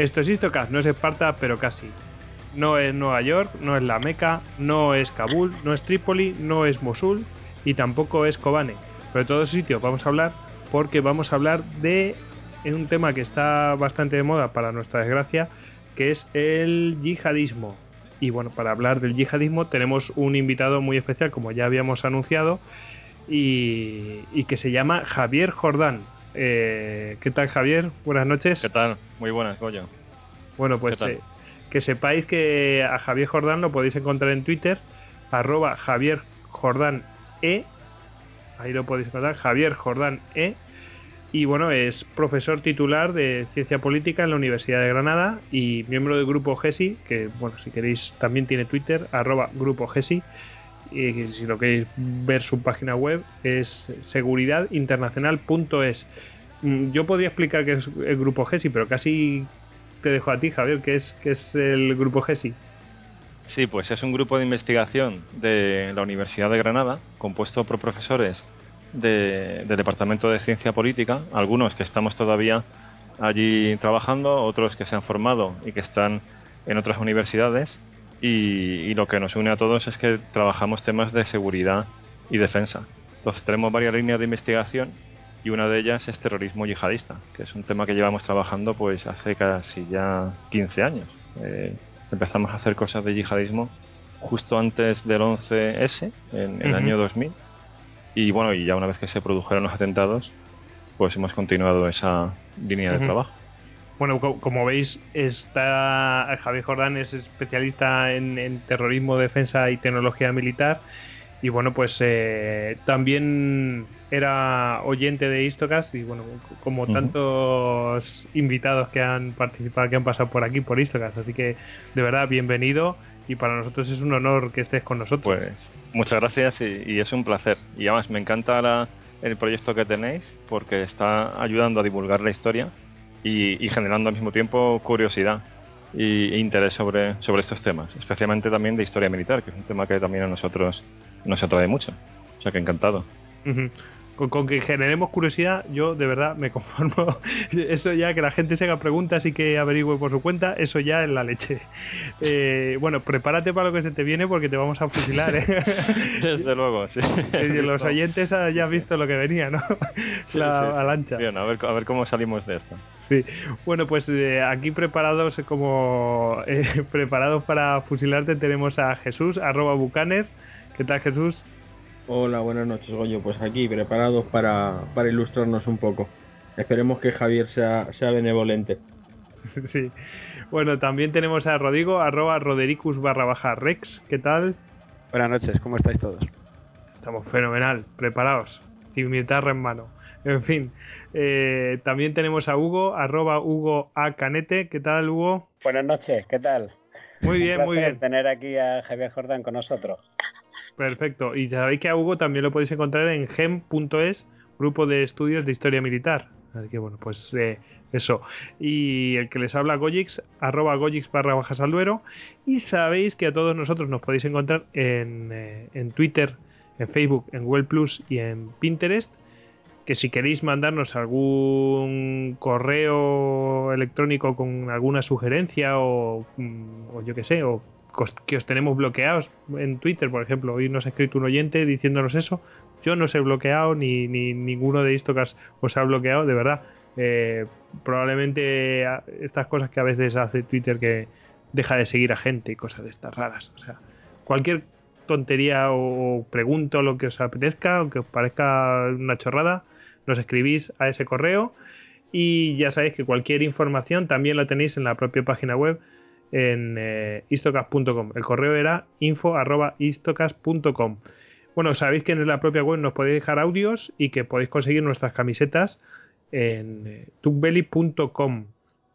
Esto es Istocast, no es Esparta, pero casi. No es Nueva York, no es la Meca, no es Kabul, no es Trípoli, no es Mosul y tampoco es Kobane. Pero de todos sitios vamos a hablar porque vamos a hablar de un tema que está bastante de moda para nuestra desgracia, que es el yihadismo. Y bueno, para hablar del yihadismo tenemos un invitado muy especial, como ya habíamos anunciado, y, que se llama Javier Jordán. Eh, ¿Qué tal, Javier? Buenas noches. ¿Qué tal? Muy buenas, Goyo. Bueno, pues eh, que sepáis que a Javier Jordán lo podéis encontrar en Twitter, arroba Javier Jordán E. Ahí lo podéis encontrar, Javier Jordán E. Y bueno, es profesor titular de Ciencia Política en la Universidad de Granada y miembro del grupo GESI, que bueno, si queréis también tiene Twitter, arroba grupo GESI. Y si lo queréis ver su página web es seguridadinternacional.es. Mm, yo podría explicar qué es el grupo GESI, pero casi te dejo a ti, Javier, ¿qué es, qué es el grupo GESI? Sí, pues es un grupo de investigación de la Universidad de Granada, compuesto por profesores del Departamento de Ciencia Política, algunos que estamos todavía allí trabajando, otros que se han formado y que están en otras universidades. Y, lo que nos une a todos es que trabajamos temas de seguridad y defensa. Entonces tenemos varias líneas de investigación y una de ellas es terrorismo yihadista, que es un tema que llevamos trabajando pues hace casi ya 15 años. Eh, empezamos a hacer cosas de yihadismo justo antes del 11S, en el año 2000 y bueno, y ya una vez que se produjeron los atentados, pues hemos continuado esa línea de trabajo. Bueno, como veis, está Javier Jordán es especialista en, terrorismo, defensa y tecnología militar. Y bueno, pues eh, también era oyente de Istocast y bueno, como tantos invitados que han participado, que han pasado por aquí por Istocast. Así que de verdad, bienvenido y para nosotros es un honor que estés con nosotros. Pues muchas gracias y, es un placer. Y además me encanta el proyecto que tenéis porque está ayudando a divulgar la historia y, generando al mismo tiempo curiosidad e interés sobre, sobre estos temas, especialmente también de historia militar, que es un tema que también a nosotros nos atrae mucho. O sea que encantado con, que generemos curiosidad, yo de verdad me conformo. Eso ya, que la gente se haga preguntas y que averigüe por su cuenta, eso ya es la leche. Eh, bueno, prepárate para lo que se te viene porque te vamos a fusilar. ¿eh? Desde luego, sí. los oyentes ya han visto lo que venía, ¿no? la avalancha. Bien, a ver, a ver cómo salimos de esto. Sí, bueno, pues eh, aquí preparados como preparados para fusilarte tenemos a Jesús, arroba bucaner. ¿Qué tal Jesús? Hola, buenas noches, Goyo. Pues aquí, preparados para, para ilustrarnos un poco. Esperemos que Javier sea, sea benevolente. Sí. Bueno, también tenemos a Rodrigo, arroba rodericus barra baja rex. ¿Qué tal? Buenas noches, ¿cómo estáis todos? Estamos fenomenal, preparados, cimitarra en mano. En fin, eh, también tenemos a Hugo, arroba Hugo A. Canete. ¿Qué tal, Hugo? Buenas noches, ¿qué tal? Muy bien, muy bien. tener aquí a Javier Jordán con nosotros. Perfecto. Y sabéis que a Hugo también lo podéis encontrar en gem.es, grupo de estudios de historia militar. Así que bueno, pues eh, eso. Y el que les habla Gojix, arroba Gojix barra bajas al duero. Y sabéis que a todos nosotros nos podéis encontrar en, eh, en Twitter, en Facebook, en Google Plus y en Pinterest. Que si queréis mandarnos algún correo electrónico con alguna sugerencia o, mm, yo que sé, o que os tenemos bloqueados en Twitter, por ejemplo. Hoy nos ha escrito un oyente diciéndonos eso. Yo no os he bloqueado, ni, ni ninguno de estos os ha bloqueado, de verdad. Eh, probablemente estas cosas que a veces hace Twitter que deja de seguir a gente y cosas de estas raras. O sea, cualquier tontería o pregunta o lo que os apetezca, aunque os parezca una chorrada, nos escribís a ese correo y ya sabéis que cualquier información también la tenéis en la propia página web en eh. El correo era info.istocas.com. Bueno, sabéis que en la propia web nos podéis dejar audios y que podéis conseguir nuestras camisetas en eh.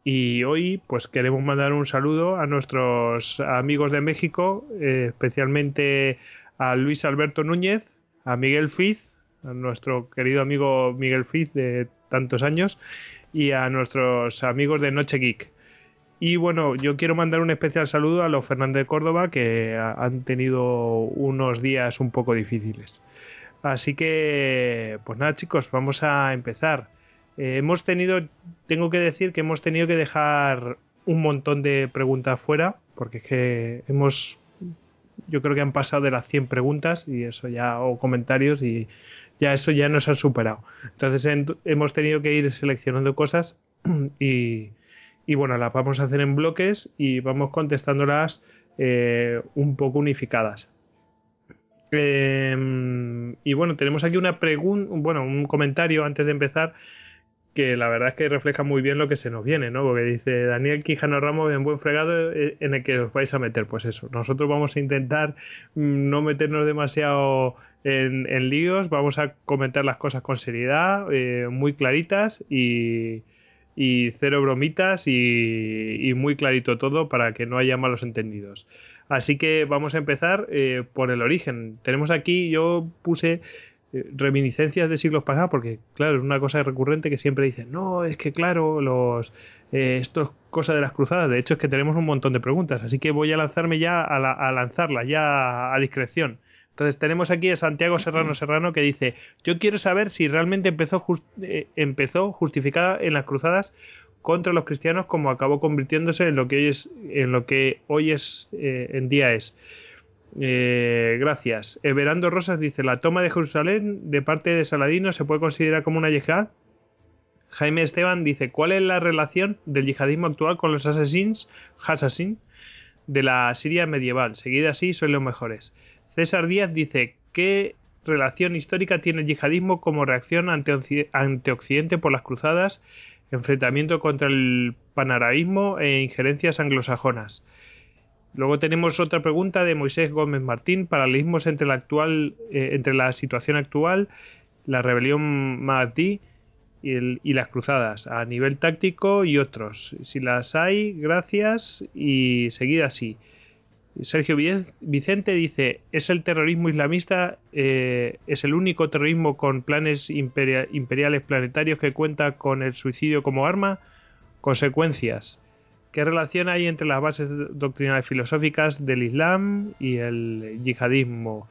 Y hoy pues queremos mandar un saludo a nuestros amigos de México, eh, especialmente a Luis Alberto Núñez, a Miguel Fiz, a nuestro querido amigo Miguel Fiz de tantos años, y a nuestros amigos de Noche Geek. Y bueno, yo quiero mandar un especial saludo a los Fernández de Córdoba que han tenido unos días un poco difíciles. Así que, pues nada chicos, vamos a empezar. Eh, hemos tenido, tengo que decir que hemos tenido que dejar un montón de preguntas fuera, porque es que hemos, yo creo que han pasado de las 100 preguntas y eso ya, o comentarios y ya eso ya nos ha superado. Entonces hemos tenido que ir seleccionando cosas y, y bueno, las vamos a hacer en bloques y vamos contestándolas eh, un poco unificadas. Em, y bueno, tenemos aquí una pregunta, bueno, un comentario antes de empezar que la verdad es que refleja muy bien lo que se nos viene, ¿no? Porque dice Daniel Quijano Ramos en buen fregado eh, en el que os vais a meter, pues eso. Nosotros vamos a intentar mm, no meternos demasiado en, líos, vamos a comentar las cosas con seriedad, eh, muy claritas y, y cero bromitas y, muy clarito todo para que no haya malos entendidos. Así que vamos a empezar eh, por el origen. Tenemos aquí, yo puse eh, reminiscencias de siglos pasados porque, claro, es una cosa recurrente que siempre dicen, no, es que claro, los eh, esto es cosa de las cruzadas. De hecho, es que tenemos un montón de preguntas, así que voy a lanzarme ya a, la, a lanzarlas, ya a discreción. Entonces tenemos aquí a Santiago Serrano Serrano que dice, yo quiero saber si realmente empezó, eh, empezó justificada en las cruzadas contra los cristianos como acabó convirtiéndose en lo que hoy es, en, lo que hoy es eh, en día es. Eh, gracias. Everando Rosas dice, la toma de Jerusalén de parte de Saladino se puede considerar como una yihad. Jaime Esteban dice, ¿cuál es la relación del yihadismo actual con los assassins, assassins de la Siria medieval? Seguida así, son los mejores. César Díaz dice, ¿qué relación histórica tiene el yihadismo como reacción ante, Occidente por las cruzadas, enfrentamiento contra el panaraísmo e injerencias anglosajonas? Luego tenemos otra pregunta de Moisés Gómez Martín, paralelismos entre la, actual, eh, entre la situación actual, la rebelión Mahdi y, y, las cruzadas, a nivel táctico y otros. Si las hay, gracias y seguida así. Sergio Vicente dice, ¿es el terrorismo islamista, eh, es el único terrorismo con planes imperiales planetarios que cuenta con el suicidio como arma? Consecuencias. ¿Qué relación hay entre las bases doctrinales filosóficas del Islam y el yihadismo?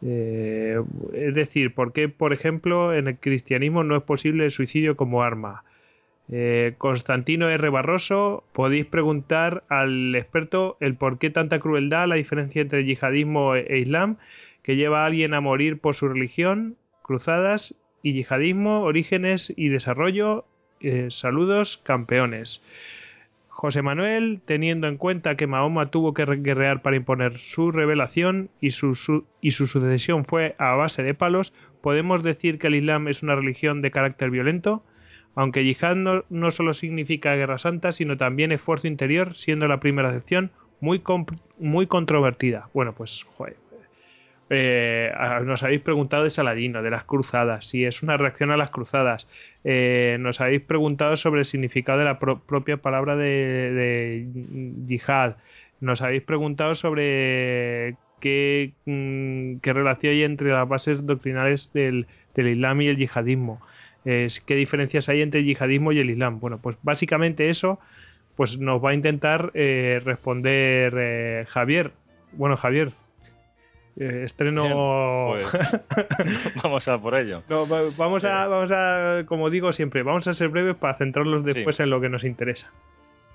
Eh, es decir, ¿por qué, por ejemplo, en el cristianismo no es posible el suicidio como arma? Eh, Constantino R. Barroso, podéis preguntar al experto el por qué tanta crueldad, la diferencia entre yihadismo e, e islam, que lleva a alguien a morir por su religión, cruzadas y yihadismo, orígenes y desarrollo. Eh, saludos, campeones. José Manuel, teniendo en cuenta que Mahoma tuvo que guerrear para imponer su revelación y su, y su sucesión fue a base de palos, ¿podemos decir que el Islam es una religión de carácter violento? Aunque yihad no, solo significa guerra santa, sino también esfuerzo interior, siendo la primera acepción muy, muy controvertida. Bueno, pues, joder. Eh, nos habéis preguntado de Saladino, de las cruzadas, si es una reacción a las cruzadas. Eh, nos habéis preguntado sobre el significado de la propia palabra de, yihad. Nos habéis preguntado sobre qué, mm, qué relación hay entre las bases doctrinales del, del Islam y el yihadismo qué diferencias hay entre el yihadismo y el islam. Bueno, pues básicamente eso pues nos va a intentar eh, responder eh, Javier. Bueno, Javier, eh, estreno. Pues, vamos a por ello. vamos a, vamos a, como digo siempre, vamos a ser breves para centrarlos después en lo que nos interesa.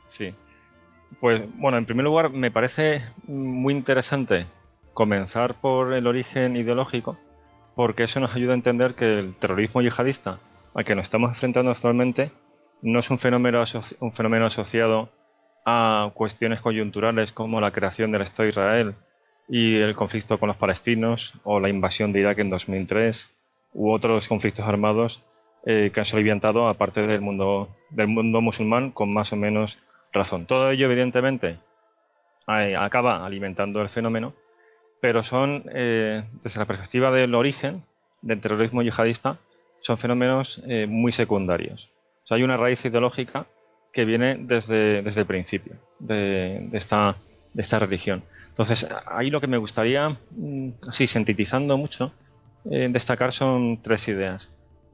Sí. Pues bueno, en primer lugar, me parece muy interesante comenzar por el origen ideológico, porque eso nos ayuda a entender que el terrorismo yihadista al que nos estamos enfrentando actualmente no es un fenómeno, un fenómeno asociado a cuestiones coyunturales como la creación del Estado de Israel y el conflicto con los palestinos o la invasión de Irak en 2003 u otros conflictos armados eh, que han soliviantado a parte del mundo, del mundo musulmán con más o menos razón. Todo ello, evidentemente, acaba alimentando el fenómeno, pero son, eh, desde la perspectiva del origen del terrorismo yihadista, son fenómenos eh, muy secundarios. O sea, hay una raíz ideológica que viene desde, desde el principio de, esta, de esta religión. Entonces, ahí lo que me gustaría, mm, así sintetizando mucho, eh, destacar son tres ideas.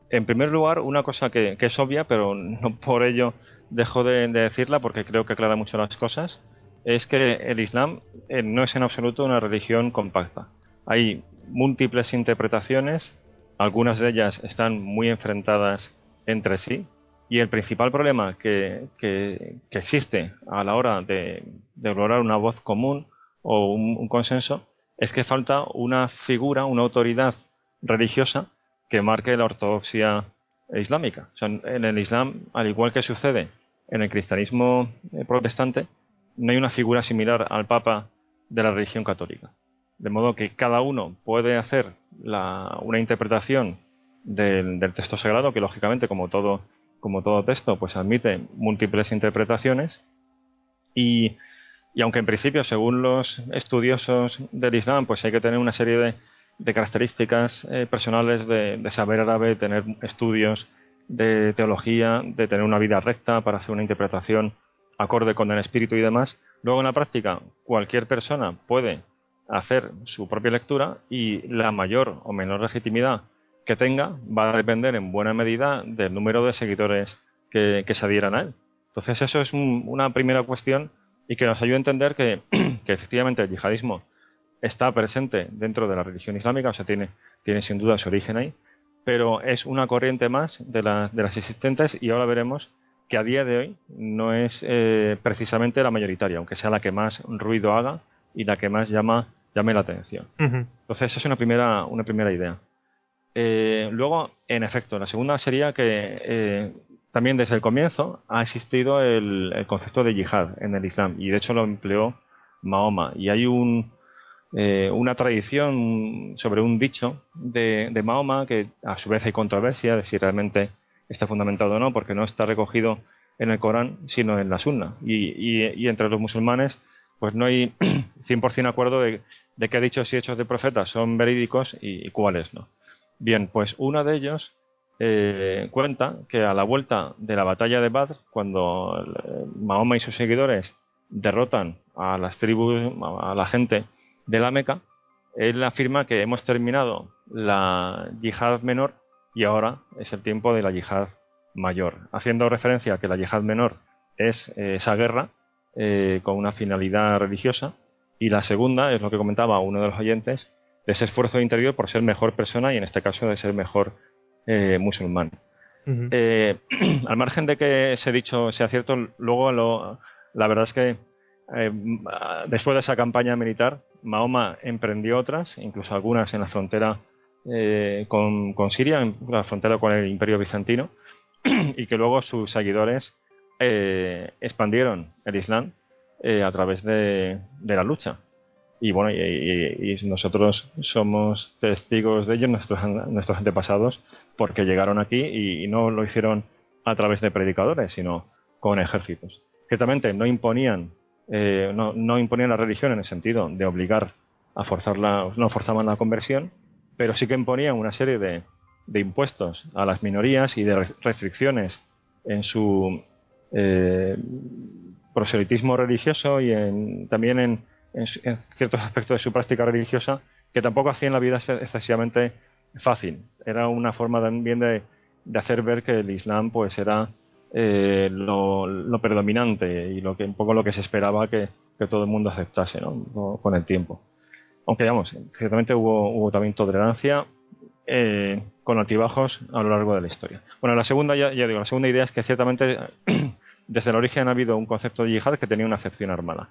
En primer lugar, una cosa que, es obvia, pero no por ello dejo de, decirla porque creo que aclara mucho las cosas, es que el Islam eh, no es en absoluto una religión compacta. Hay múltiples interpretaciones algunas de ellas están muy enfrentadas entre sí Y el principal problema que, existe a la hora de, de, lograr una voz común o un, consenso es que falta una figura, una autoridad religiosa que marque la ortodoxia islámica. en el Islam, al igual que sucede en el cristianismo eh, protestante, no hay una figura similar al Papa de la religión católica. De modo que cada uno puede hacer una interpretación del, texto sagrado, que lógicamente, como todo, como todo texto, pues admite múltiples interpretaciones. Y, aunque en principio, según los estudiosos del Islam, pues hay que tener una serie de, características eh, personales de, de, saber árabe, tener estudios de teología, de tener una vida recta para hacer una interpretación acorde con el espíritu y demás. Luego en la práctica cualquier persona puede hacer su propia lectura y la mayor o menor legitimidad que tenga va a depender en buena medida del número de seguidores que, se adhieran a él. Entonces eso es una primera cuestión y que nos ayuda a entender que, efectivamente el yihadismo está presente dentro de la religión islámica, o sea, tiene, tiene sin duda su origen ahí, pero es una corriente más de, de las existentes y ahora veremos que a día de hoy no es eh, precisamente la mayoritaria, aunque sea la que más ruido haga y la que más llama, llame la atención. Entonces, esa es una primera, una primera idea. Eh, luego, en efecto, la segunda sería que eh, también desde el comienzo ha existido el, concepto de yihad en el Islam y de hecho lo empleó Mahoma. Y hay un, una tradición sobre un dicho de, de Mahoma que a su vez hay controversia de si realmente está fundamentado o no, porque no está recogido en el Corán, sino en la Sunna. Y, entre los musulmanes, pues no hay 100% acuerdo de, de qué dichos y hechos de profetas son verídicos y, cuáles no. Bien, pues uno de ellos eh, cuenta que a la vuelta de la batalla de Badr, cuando eh, Mahoma y sus seguidores derrotan a las tribus, a la gente de la Meca, él afirma que hemos terminado la yihad menor y ahora es el tiempo de la yihad mayor, haciendo referencia a que la yihad menor es eh, esa guerra con una finalidad religiosa y la segunda es lo que comentaba uno de los oyentes, de ese esfuerzo interior por ser mejor persona y en este caso de ser mejor eh, musulmán. al margen de que ese dicho sea cierto, luego la verdad es que después de esa campaña militar, Mahoma emprendió otras, incluso algunas en la frontera eh, con, Siria, en la frontera con el Imperio Bizantino, y que luego sus seguidores eh, expandieron el Islam eh, a través de, la lucha. Y bueno, y, nosotros somos testigos de ello, nuestros, nuestros antepasados, porque llegaron aquí y, no lo hicieron a través de predicadores, sino con ejércitos. Ciertamente no imponían, no, no imponían la religión en el sentido de obligar a forzarla, no forzaban la conversión, pero sí que imponían una serie de, impuestos a las minorías y de restricciones en su eh, proselitismo religioso y en, también en, ciertos aspectos de su práctica religiosa que tampoco hacían la vida excesivamente fácil. Era una forma también de, hacer ver que el Islam pues era eh, lo, predominante y lo que un poco lo que se esperaba que, todo el mundo aceptase con el tiempo. Aunque, digamos, ciertamente hubo, hubo también tolerancia eh, con altibajos a lo largo de la historia. Bueno, la segunda, ya, digo, la segunda idea es que ciertamente desde el origen ha habido un concepto de yihad que tenía una acepción armada.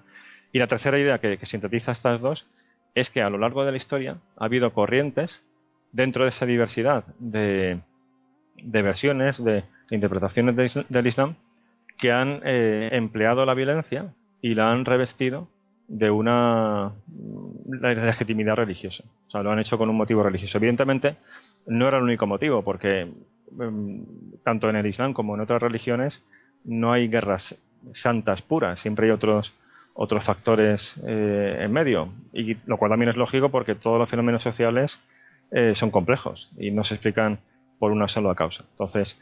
Y la tercera idea que, sintetiza estas dos es que a lo largo de la historia ha habido corrientes dentro de esa diversidad de, versiones, de, interpretaciones del Islam, que han eh, empleado la violencia y la han revestido de una legitimidad religiosa. O sea, lo han hecho con un motivo religioso. Evidentemente, no era el único motivo, porque em, tanto en el Islam como en otras religiones no hay guerras santas puras, siempre hay otros otros factores eh, en medio, y lo cual también es lógico porque todos los fenómenos sociales eh, son complejos y no se explican por una sola causa. Entonces,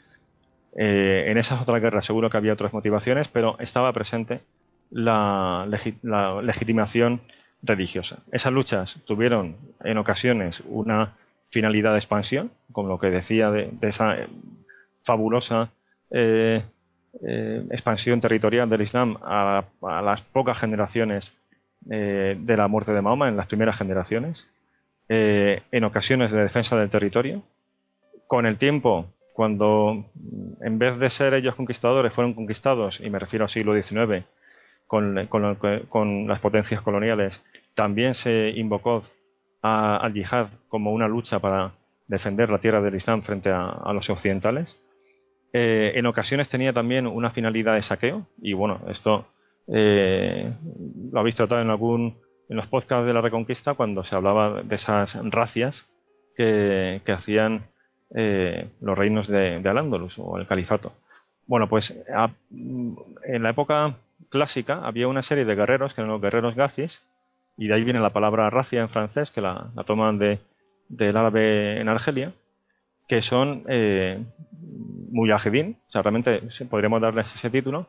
eh, en esas otras guerras seguro que había otras motivaciones, pero estaba presente la, legitimación religiosa. Esas luchas tuvieron en ocasiones una finalidad de expansión, como lo que decía de, esa eh, fabulosa eh, eh, expansión territorial del Islam a, las pocas generaciones de la muerte de Mahoma, en las primeras generaciones, en ocasiones de defensa del territorio. Con el tiempo, cuando mm, en vez de ser ellos conquistadores fueron conquistados, y me refiero al siglo XIX, con, las potencias coloniales, también se invocó al yihad como una lucha para defender la tierra del Islam frente a, los occidentales. Eh, en ocasiones tenía también una finalidad de saqueo, y bueno, esto eh, lo habéis tratado en algún en los podcasts de la Reconquista cuando se hablaba de esas racias que, hacían eh, los reinos de, de Al-Ándalus o el califato. Bueno, pues en la época clásica había una serie de guerreros que eran los guerreros gazis, y de ahí viene la palabra racia en francés, que la, toman de, del árabe en Argelia, que son mujahidín, o sea, realmente podríamos darles ese título,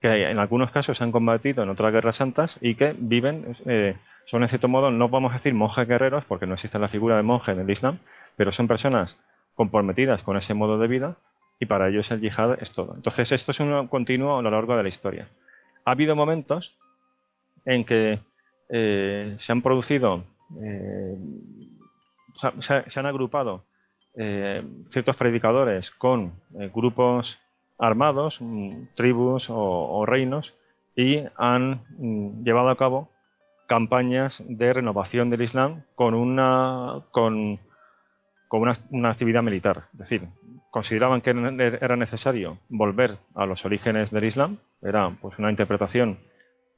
que en algunos casos han combatido en otras guerras santas y que viven, eh, son en cierto modo, no vamos a decir monjes guerreros, porque no existe la figura de monje en el Islam, pero son personas comprometidas con ese modo de vida y para ellos el yihad es todo. Entonces esto es un continuo a lo largo de la historia. Ha habido momentos en que eh, se han producido, eh, se, han agrupado ciertos predicadores con grupos armados, mm, tribus o, reinos, y han mm, llevado a cabo campañas de renovación del Islam con una con una, actividad militar. Es decir, consideraban que era necesario volver a los orígenes del Islam, era pues una interpretación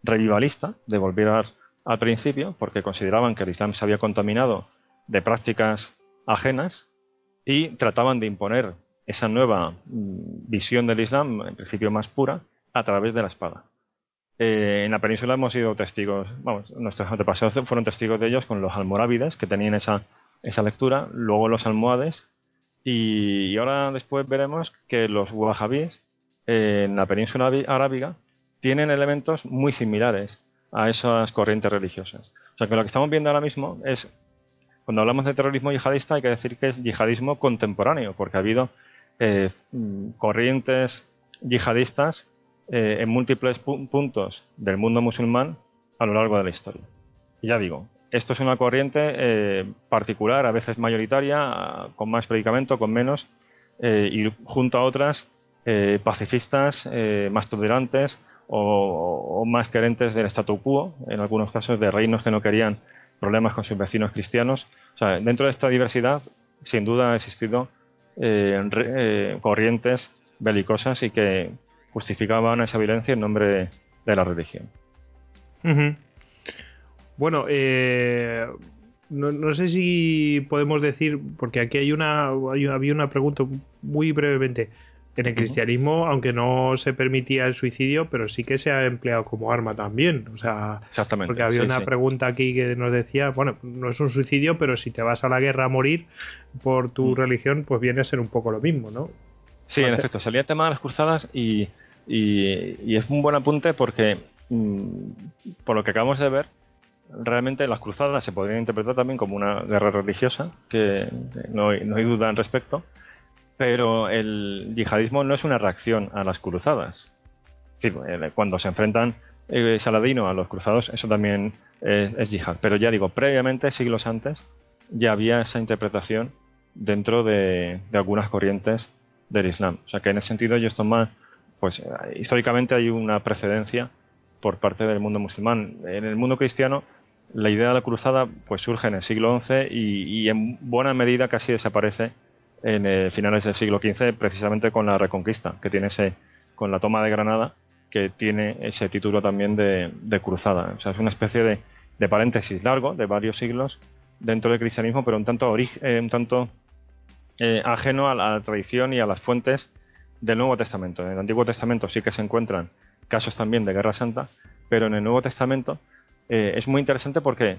revivalista de volver al principio, porque consideraban que el Islam se había contaminado de prácticas ajenas y trataban de imponer esa nueva mm, visión del Islam, en principio más pura, a través de la espada. Eh, en la península hemos sido testigos, vamos, nuestros antepasados fueron testigos de ellos con los almorávides, que tenían esa, esa lectura, luego los almohades, y, ahora después veremos que los wahabíes eh, en la península arábiga tienen elementos muy similares a esas corrientes religiosas. O sea que lo que estamos viendo ahora mismo es, cuando hablamos de terrorismo yihadista hay que decir que es yihadismo contemporáneo, porque ha habido eh, corrientes yihadistas eh, en múltiples puntos del mundo musulmán a lo largo de la historia. Y ya digo, esto es una corriente eh, particular, a veces mayoritaria, con más predicamento, con menos, y junto a otras pacifistas, más tolerantes o, más querentes del statu quo, en algunos casos de reinos que no querían problemas con sus vecinos cristianos. Dentro de esta diversidad, sin duda ha existido eh, eh, corrientes belicosas y que justificaban esa violencia en nombre de, la religión. Bueno, eh, no, sé si podemos decir, porque aquí hay una, había una pregunta muy brevemente. En el cristianismo, aunque no se permitía el suicidio, pero sí que se ha empleado como arma también. O sea, Exactamente, porque había una pregunta aquí que nos decía, bueno, no es un suicidio, pero si te vas a la guerra a morir por tu mm. religión, pues viene a ser un poco lo mismo, ¿no? Sí, en efecto, salía el tema de las cruzadas y, y, es un buen apunte porque, mm, por lo que acabamos de ver, realmente las cruzadas se podrían interpretar también como una guerra religiosa, que no no hay duda al respecto pero el yihadismo no es una reacción a las cruzadas. Eh, cuando se enfrentan eh, Saladino a los cruzados, eso también es, yihad. Pero ya digo, previamente, siglos antes, ya había esa interpretación dentro de, algunas corrientes del Islam. O sea que en ese sentido ellos toman, pues eh, históricamente hay una precedencia por parte del mundo musulmán. En el mundo cristiano la idea de la cruzada pues surge en el siglo XI y en buena medida casi desaparece en eh, finales del siglo XV, precisamente con la Reconquista, que tiene ese, con la toma de Granada, que tiene ese título también de, cruzada. O sea, es una especie de, paréntesis largo, de varios siglos, dentro del cristianismo, pero un tanto, eh, un tanto eh, ajeno a la, tradición y a las fuentes del Nuevo Testamento. En el Antiguo Testamento sí que se encuentran casos también de Guerra Santa, pero en el Nuevo Testamento es muy interesante porque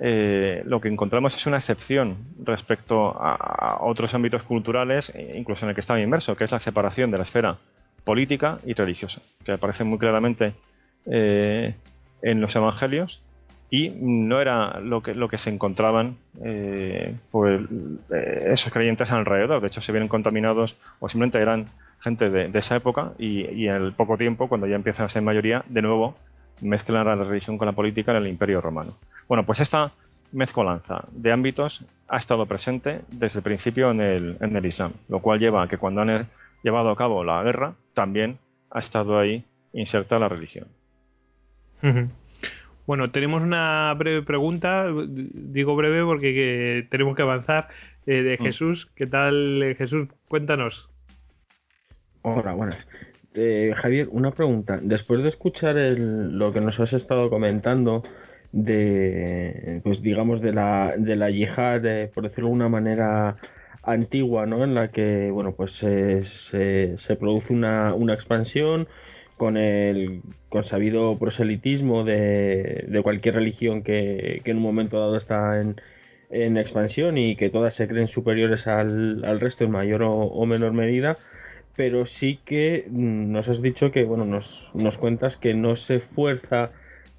eh, lo que encontramos es una excepción respecto a, otros ámbitos culturales, e incluso en el que estaba inmerso, que es la separación de la esfera política y religiosa, que aparece muy claramente eh, en los evangelios y no era lo que, se encontraban eh, esos creyentes alrededor. De hecho, se vieron contaminados o simplemente eran gente de, esa época y, y, en el poco tiempo, cuando ya empiezan a ser mayoría, de nuevo mezclan la religión con la política en el Imperio Romano. Bueno, pues esta, mezcolanza de ámbitos ha estado presente desde el principio en el, en el Islam, lo cual lleva a que cuando han llevado a cabo la guerra, también ha estado ahí inserta la religión. Bueno, tenemos una breve pregunta, digo breve porque tenemos que avanzar, eh, de mm. Jesús. ¿Qué tal, eh, Jesús? Cuéntanos. Hola, buenas. Eh, Javier, una pregunta. Después de escuchar lo que nos has estado comentando de, pues digamos, de la, de la yihad, por decirlo de una manera antigua, ¿no? En la que, bueno, pues se, se, produce una, una expansión con el consabido proselitismo de, de cualquier religión que, que, en un momento dado está en, en, expansión y que todas se creen superiores al, al resto en mayor o, menor medida pero sí que mm, nos has dicho que bueno nos, nos cuentas que no se fuerza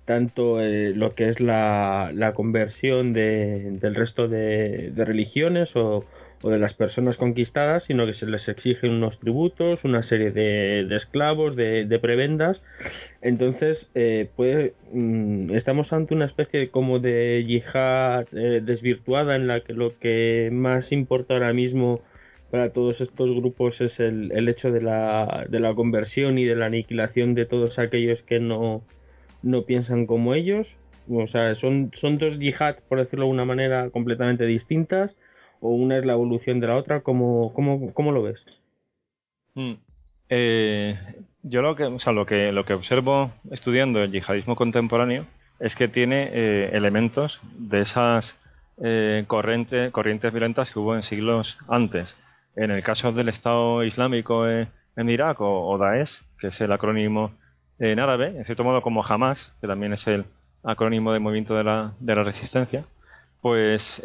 tanto eh, lo que es la, la conversión de, del resto de, de religiones o, o de las personas conquistadas, sino que se les exigen unos tributos, una serie de, esclavos, de, prebendas. Entonces, eh, mm, estamos ante una especie como de yihad eh, desvirtuada en la que lo que más importa ahora mismo para todos estos grupos es el, el hecho de la, de la conversión y de la aniquilación de todos aquellos que no, no piensan como ellos. O sea, son, son dos yihad, por decirlo de una manera, completamente distintas o una es la evolución de la otra? ¿Cómo, cómo, cómo lo ves? Mm. Eh, yo lo que, o sea, lo que, lo que observo estudiando el yihadismo contemporáneo es que tiene eh, elementos de esas eh, corrientes violentas que hubo en siglos antes. En el caso del Estado Islámico en Irak o, Daesh, que es el acrónimo en árabe, en cierto modo como Hamas, que también es el acrónimo de movimiento de la, de resistencia, pues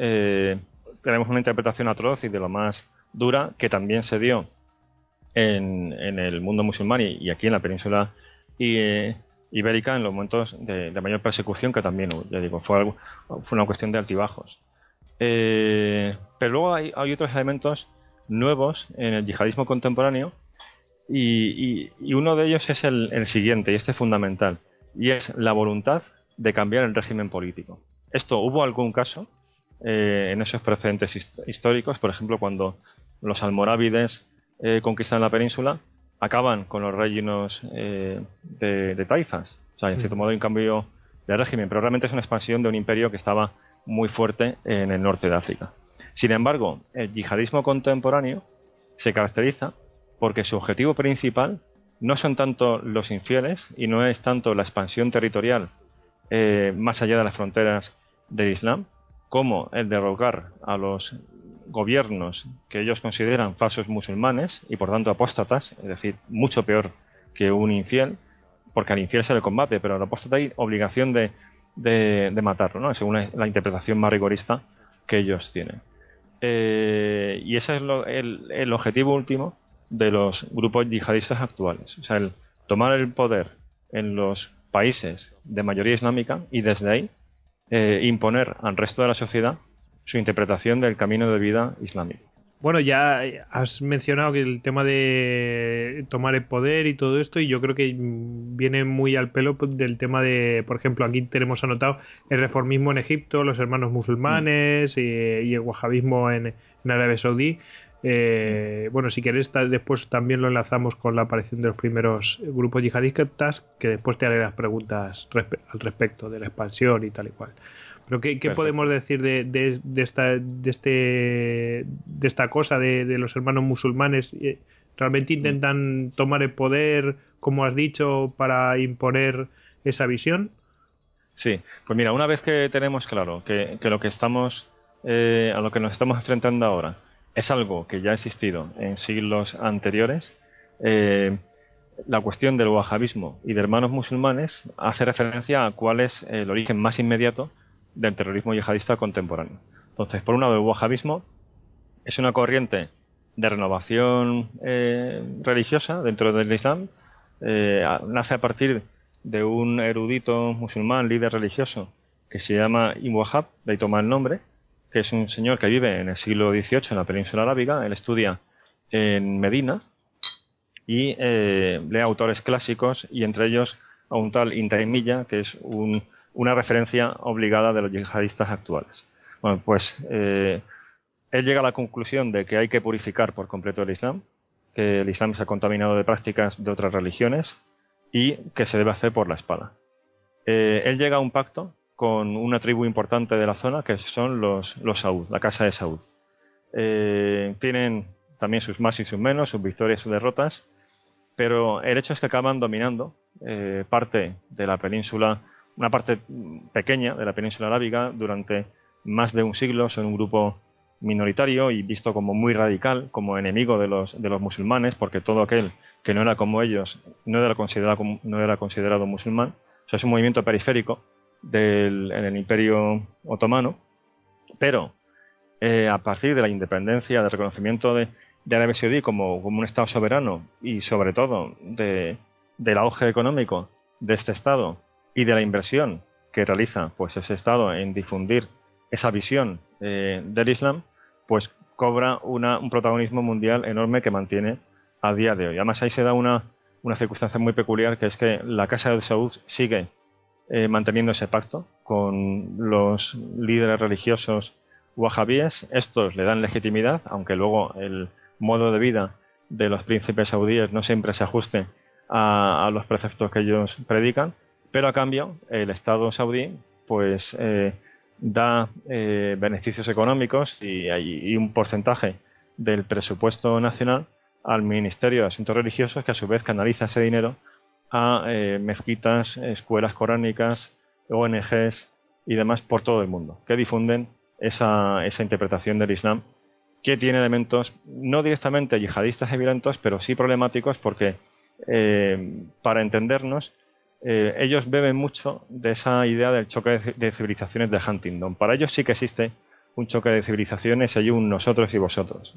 tenemos una interpretación atroz y de lo más dura que también se dio en, el mundo musulmán y, aquí en la península eh, ibérica en los momentos de, mayor persecución que también, ya digo, fue, una cuestión de altibajos. Eh, pero luego hay, otros elementos nuevos en el yihadismo contemporáneo y, uno de ellos es el, el, siguiente, y este es fundamental, y es la voluntad de cambiar el régimen político. Esto hubo algún caso eh, en esos precedentes históricos, por ejemplo, cuando los almorávides eh, conquistan la península, acaban con los reinos eh, de, taifas. O sea, en cierto mm. modo hay un cambio de régimen, pero realmente es una expansión de un imperio que estaba muy fuerte en el norte de África. Sin embargo, el yihadismo contemporáneo se caracteriza porque su objetivo principal no son tanto los infieles y no es tanto la expansión territorial más allá de las fronteras del Islam, como el derrocar a los gobiernos que ellos consideran falsos musulmanes y por tanto apóstatas, es decir, mucho peor que un infiel, porque al infiel se le combate, pero al apóstata hay obligación de, de, matarlo, ¿no? según la interpretación más rigorista que ellos tienen. Eh, y ese es el, el, objetivo último de los grupos yihadistas actuales, o sea, el tomar el poder en los países de mayoría islámica y desde ahí eh, imponer al resto de la sociedad su interpretación del camino de vida islámico. Bueno, ya has mencionado que el tema de tomar el poder y todo esto, y yo creo que viene muy al pelo del tema de, por ejemplo, aquí tenemos anotado el reformismo en Egipto, los hermanos musulmanes y, el wahabismo en, en Arabia Saudí. Eh, bueno, si querés, después también lo enlazamos con la aparición de los primeros grupos yihadistas, que después te haré las preguntas al respecto de la expansión y tal y cual. Pero ¿qué, podemos decir de, de, esta, de, este, de esta cosa de, los hermanos musulmanes? Eh, ¿Realmente intentan tomar el poder, como has dicho, para imponer esa visión? Sí, pues mira, una vez que tenemos claro que, lo que estamos, eh, a lo que nos estamos enfrentando ahora, es algo que ya ha existido en siglos anteriores. Eh, la cuestión del wahabismo y de hermanos musulmanes hace referencia a cuál es el origen más inmediato del terrorismo yihadista contemporáneo. Entonces, por un lado, el wahabismo es una corriente de renovación eh, religiosa dentro del Islam. Eh, nace a partir de un erudito musulmán, líder religioso, que se llama Ibn Wahab, de ahí toma el nombre, que es un señor que vive en el siglo XVIII en la península arábiga. Él estudia en Medina y eh, lee autores clásicos y entre ellos a un tal Intaimilla, que es un una referencia obligada de los yihadistas actuales. Bueno, pues eh, él llega a la conclusión de que hay que purificar por completo el Islam, que el Islam se ha contaminado de prácticas de otras religiones y que se debe hacer por la espada. Eh, él llega a un pacto con una tribu importante de la zona que son los, Saud, la casa de Saud. Eh, tienen también sus más y sus menos, sus victorias y sus derrotas, pero el hecho es que acaban dominando eh, parte de la península, una parte pequeña de la península arábiga durante más de un siglo, son un grupo minoritario y visto como muy radical, como enemigo de los, de los musulmanes, porque todo aquel que no era como ellos no era considerado, no era considerado musulmán. Es un movimiento periférico del, en el imperio otomano, pero eh, a partir de la independencia, del reconocimiento de, Arabia Saudí como, como, un Estado soberano y sobre todo de, del auge económico de este Estado y de la inversión que realiza pues ese Estado en difundir esa visión eh, del Islam, pues cobra una, un protagonismo mundial enorme que mantiene a día de hoy. Además ahí se da una, una circunstancia muy peculiar que es que la Casa de Saud sigue eh, manteniendo ese pacto con los líderes religiosos wahabíes. Estos le dan legitimidad, aunque luego el modo de vida de los príncipes saudíes no siempre se ajuste a, los preceptos que ellos predican, pero a cambio el Estado saudí pues eh, da eh, beneficios económicos y, y, un porcentaje del presupuesto nacional al Ministerio de Asuntos Religiosos que a su vez canaliza ese dinero a eh, mezquitas, escuelas coránicas, ONGs y demás por todo el mundo que difunden esa, esa interpretación del Islam que tiene elementos no directamente yihadistas y violentos, pero sí problemáticos porque, eh, para entendernos, eh, ellos beben mucho de esa idea del choque de, civilizaciones de Huntington. Para ellos sí que existe un choque de civilizaciones, hay un nosotros y vosotros.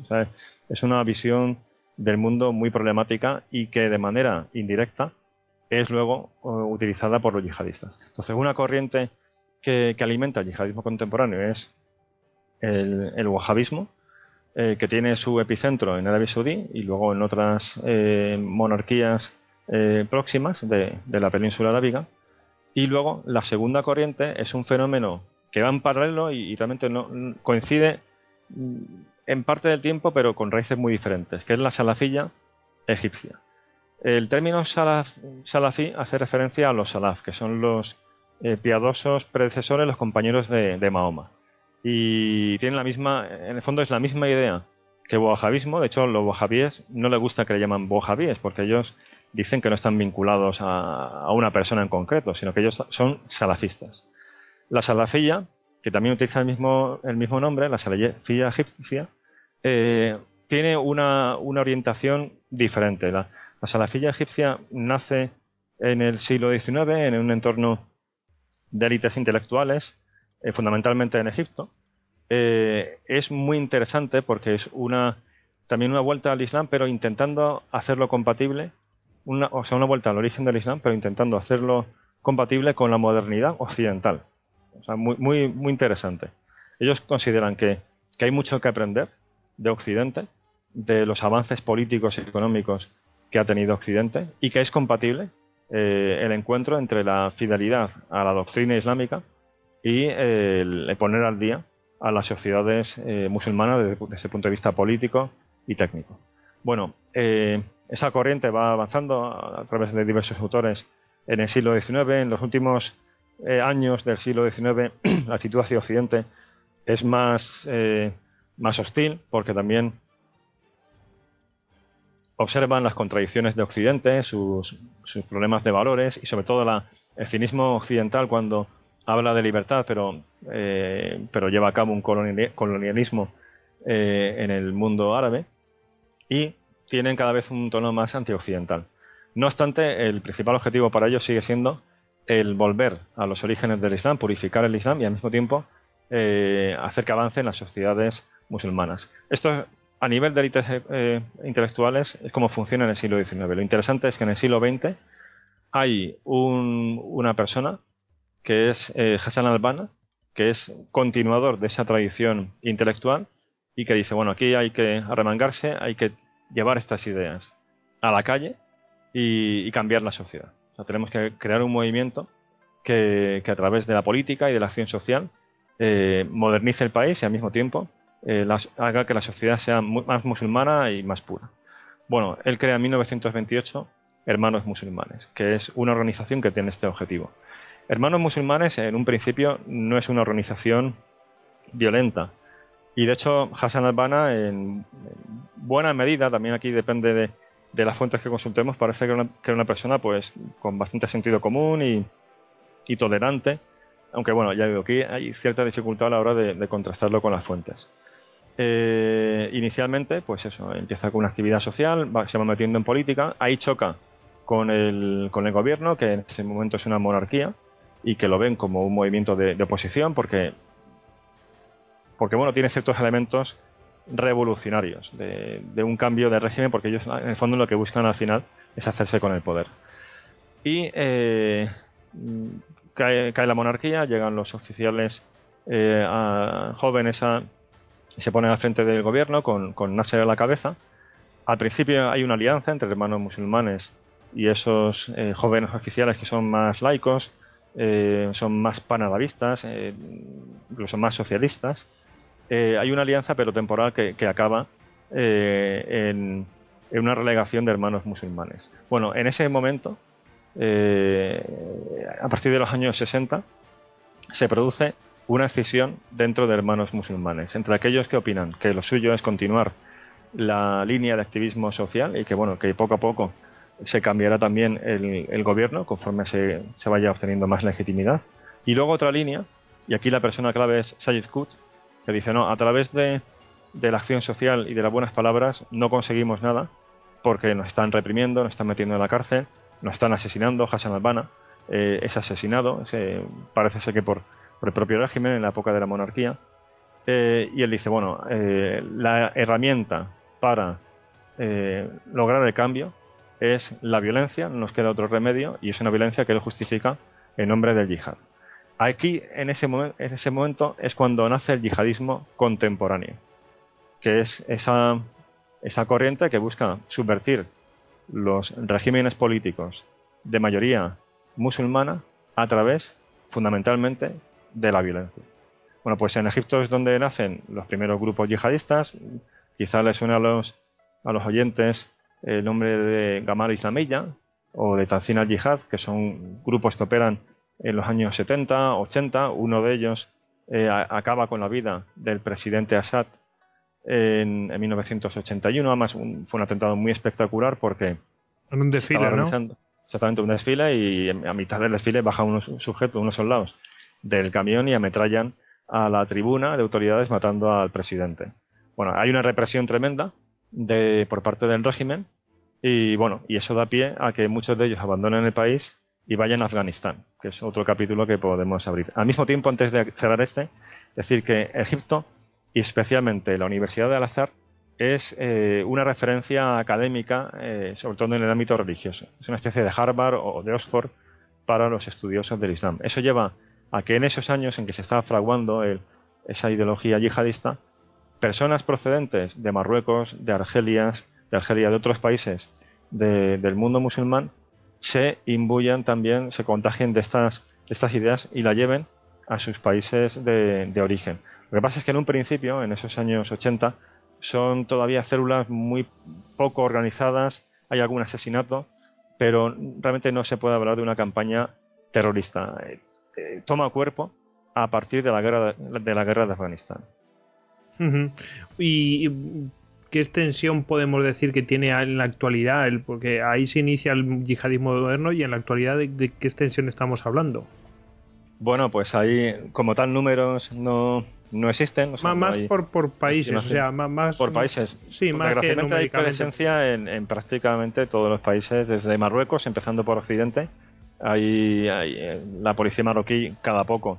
Es una visión del mundo muy problemática y que de manera indirecta es luego uh, utilizada por los yihadistas. Entonces, una corriente que, alimenta el yihadismo contemporáneo es el, wahhabismo, eh, que tiene su epicentro en Arabia Saudí y luego en otras eh, monarquías eh, próximas de, la península arábiga. Y luego la segunda corriente es un fenómeno que va en paralelo y, realmente no coincide mm, en parte del tiempo, pero con raíces muy diferentes, que es la salafilla egipcia. El término salaf, salafí hace referencia a los salaf, que son los piadosos predecesores, los compañeros de Mahoma y tiene la misma, en el fondo es la misma idea que el wahabismo. De hecho, los wahabíes no les gusta que le llaman wahabíes porque ellos dicen que no están vinculados a, una persona en concreto, sino que ellos son salafistas. La salafilla, que también utiliza el mismo, el mismo nombre, la salafilla egipcia, eh, tiene una, orientación diferente. La salafilla egipcia nace en el siglo XIX en un entorno de élites intelectuales eh, fundamentalmente en Egipto, eh, es muy interesante porque es una también una vuelta al Islam, pero intentando hacerlo compatible, una, o sea, una vuelta al origen del Islam, pero intentando hacerlo compatible con la modernidad occidental. O sea, muy, muy, interesante. Ellos consideran que hay mucho que aprender de Occidente, de los avances políticos y económicos que ha tenido Occidente, y que es compatible eh, el encuentro entre la fidelidad a la doctrina islámica y el poner al día a las sociedades eh, musulmanas desde, ese punto de vista político y técnico. Bueno, eh, esa corriente va avanzando a, través de diversos autores en el siglo XIX. En los últimos eh, años del siglo XIX, la actitud hacia Occidente es más, más hostil porque también observan las contradicciones de Occidente, sus, sus problemas de valores y sobre todo el cinismo occidental cuando habla de libertad, pero, eh, pero lleva a cabo un colonialismo eh, en el mundo árabe y tienen cada vez un tono más antioccidental. No obstante, el principal objetivo para ellos sigue siendo el volver a los orígenes del Islam, purificar el Islam y al mismo tiempo eh, hacer que avancen las sociedades musulmanas. Esto a nivel de élites intelectuales es como funciona en el siglo XIX. Lo interesante es que en el siglo XX hay una persona que es eh, Hassan Albana, que es continuador de esa tradición intelectual y que dice, bueno, aquí hay que arremangarse, hay que llevar estas ideas a la calle y, cambiar la sociedad. O sea, tenemos que crear un movimiento que, a través de la política y de la acción social eh, modernice el país y al mismo tiempo eh, haga que la sociedad sea más musulmana y más pura. Bueno, él crea en 1928 Hermanos Musulmanes, que es una organización que tiene este objetivo. Hermanos Musulmanes en un principio no es una organización violenta. Y de hecho Hassan al-Banna en, buena medida, también aquí depende de, las fuentes que consultemos, parece que era una, persona pues con bastante sentido común y, tolerante, aunque bueno, ya digo, aquí hay cierta dificultad a la hora de, contrastarlo con las fuentes. Eh, inicialmente, pues eso, empieza con una actividad social, se va metiendo en política, ahí choca con el, con el gobierno, que en ese momento es una monarquía, y que lo ven como un movimiento de, oposición, porque, porque bueno, tiene ciertos elementos revolucionarios de, un cambio de régimen, porque ellos en el fondo lo que buscan al final es hacerse con el poder. Y eh, cae, la monarquía, llegan los oficiales eh, jóvenes a, se ponen al frente del gobierno con, con Nasser a la cabeza. Al principio hay una alianza entre hermanos musulmanes y esos eh, jóvenes oficiales que son más laicos, eh, son más panarabistas, eh, incluso más socialistas. hay una alianza pero temporal que, acaba en, una relegación de hermanos musulmanes. Bueno, en ese momento, a partir de los años 60, se produce una escisión dentro de hermanos musulmanes, entre aquellos que opinan que lo suyo es continuar la línea de activismo social y que bueno, que poco a poco se cambiará también el, gobierno conforme se, vaya obteniendo más legitimidad. Y luego otra línea, y aquí la persona clave es Sayed Qut, que dice, no, a través de, la acción social y de las buenas palabras no conseguimos nada porque nos están reprimiendo, nos están metiendo en la cárcel, nos están asesinando. Hassan al-Banna eh, es asesinado, parece ser que por, el propio régimen en la época de la monarquía. Eh, y él dice, bueno, eh, la herramienta para lograr el cambio es la violencia, no nos queda otro remedio, y es una violencia que él justifica en nombre del yihad. Aquí, en ese, en ese momento, es cuando nace el yihadismo contemporáneo, que es esa, esa corriente que busca subvertir los regímenes políticos de mayoría musulmana a través, fundamentalmente, de la violencia. Bueno, pues en Egipto es donde nacen los primeros grupos yihadistas. Quizá les suene a los, a los oyentes el nombre de Gamal Islamiyya o de Tanzim al-Jihad, que son grupos que operan en los años 70, 80. Uno de ellos eh, acaba con la vida del presidente Assad en, 1981. Además, fue un atentado muy espectacular porque. En un desfile, ¿no? Exactamente, un desfile y a mitad del desfile baja unos sujetos, unos soldados del camión y ametrallan a la tribuna de autoridades matando al presidente. Bueno, hay una represión tremenda de, por parte del régimen y bueno, y eso da pie a que muchos de ellos abandonen el país y vayan a Afganistán, que es otro capítulo que podemos abrir. Al mismo tiempo, antes de cerrar este, decir que Egipto y especialmente la Universidad de Al-Azhar es eh, una referencia académica, eh, sobre todo en el ámbito religioso. Es una especie de Harvard o de Oxford para los estudiosos del Islam. Eso lleva a que en esos años en que se estaba fraguando esa ideología yihadista, personas procedentes de Marruecos, de Argelia, de Argelia, de otros países del mundo musulmán, se imbuyan también, se contagien de estas, estas ideas y la lleven a sus países de, origen. Lo que pasa es que en un principio, en esos años 80, son todavía células muy poco organizadas, hay algún asesinato, pero realmente no se puede hablar de una campaña terrorista. Eh, toma cuerpo a partir de la guerra de, la guerra de Afganistán. ¿Y qué extensión podemos decir que tiene en la actualidad? Porque ahí se inicia el yihadismo moderno y en la actualidad de, qué extensión estamos hablando. Bueno, pues ahí como tal números no, no existen. más, por, por, países, o sea, más, por países. Sí, más que hay presencia en, en, prácticamente todos los países, desde Marruecos, empezando por Occidente. Eh, la policía marroquí cada poco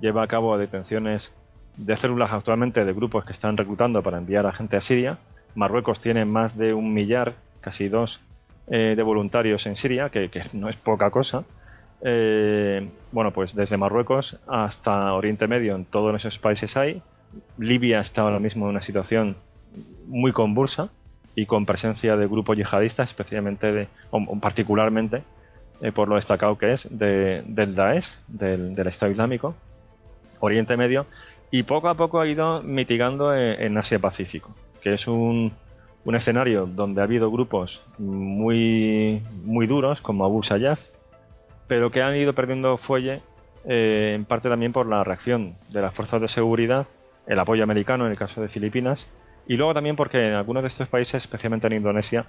lleva a cabo detenciones de células actualmente de grupos que están reclutando para enviar a gente a Siria. Marruecos tiene más de un millar, casi dos, eh, de voluntarios en Siria, que, no es poca cosa. Eh, bueno, pues desde Marruecos hasta Oriente Medio, en todos esos países hay. Libia está ahora mismo en una situación muy convulsa y con presencia de grupos yihadistas, especialmente de, o, particularmente eh, por lo destacado que es del Daesh, del, Estado Islámico, Oriente Medio, y poco a poco ha ido mitigando en, Asia-Pacífico, que es un, un, escenario donde ha habido grupos muy, muy duros, como Abu Sayyaf, pero que han ido perdiendo fuelle eh, en parte también por la reacción de las fuerzas de seguridad, el apoyo americano en el caso de Filipinas, y luego también porque en algunos de estos países, especialmente en Indonesia,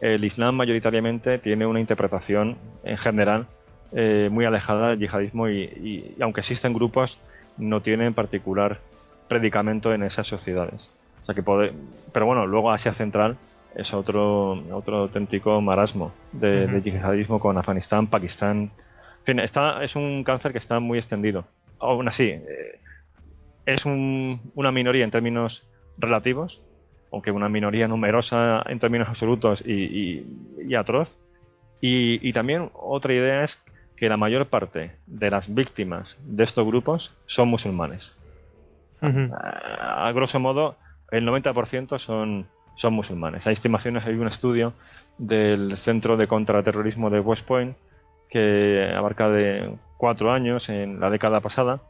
el Islam mayoritariamente tiene una interpretación en general eh, muy alejada del yihadismo y, aunque existen grupos, no tienen particular predicamento en esas sociedades. O sea que pero bueno, luego Asia Central es otro, otro auténtico marasmo de, yihadismo con Afganistán, Pakistán. En fin, está, es un cáncer que está muy extendido. Aún así, eh, es una minoría en términos relativos, aunque una minoría numerosa en términos absolutos y, atroz. Y, también otra idea es que la mayor parte de las víctimas de estos grupos son musulmanes. a, grosso modo, el 90% son, son musulmanes. Hay estimaciones, hay un estudio del Centro de Contraterrorismo de West Point que abarca de cuatro años en la década pasada.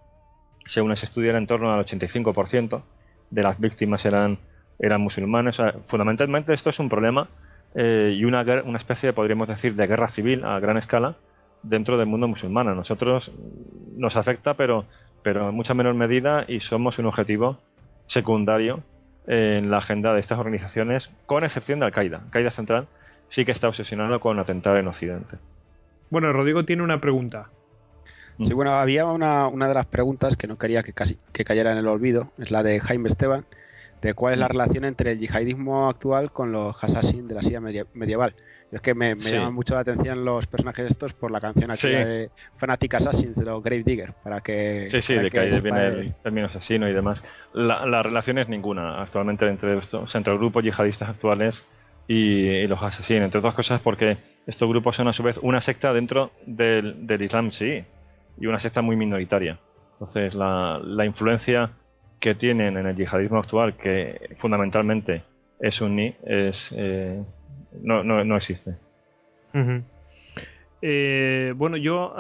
Según ese estudio era en torno al 85% de las víctimas eran eran musulmanes. fundamentalmente esto es un problema eh, y una, una especie, podríamos decir, de guerra civil a gran escala dentro del mundo musulmán. A nosotros nos afecta, pero, pero en mucha menor medida y somos un objetivo secundario en la agenda de estas organizaciones, con excepción de Al-Qaeda. Al-Qaeda Central sí que está obsesionado con atentar en Occidente. Bueno, Rodrigo tiene una pregunta. Sí, bueno, había una, una de las preguntas que no quería que, casi, que cayera en el olvido, es la de Jaime Esteban, de cuál es la relación entre el yihadismo actual con los assassins de la silla medieval. es que me, llaman mucho la atención los personajes estos por la canción aquí de Fanatic Assassins de los Grave Digger, para que... Sí, sí, de que ahí viene el término asesino y demás. La, relación es ninguna actualmente entre estos, entre los grupos yihadistas actuales y, los asesinos, entre otras cosas porque estos grupos son a su vez una secta dentro del, del Islam sí, y una secta muy minoritaria. Entonces la, la influencia que tienen en el yihadismo actual, que fundamentalmente es suní, es, eh, no, no, no, existe. Eh, bueno, yo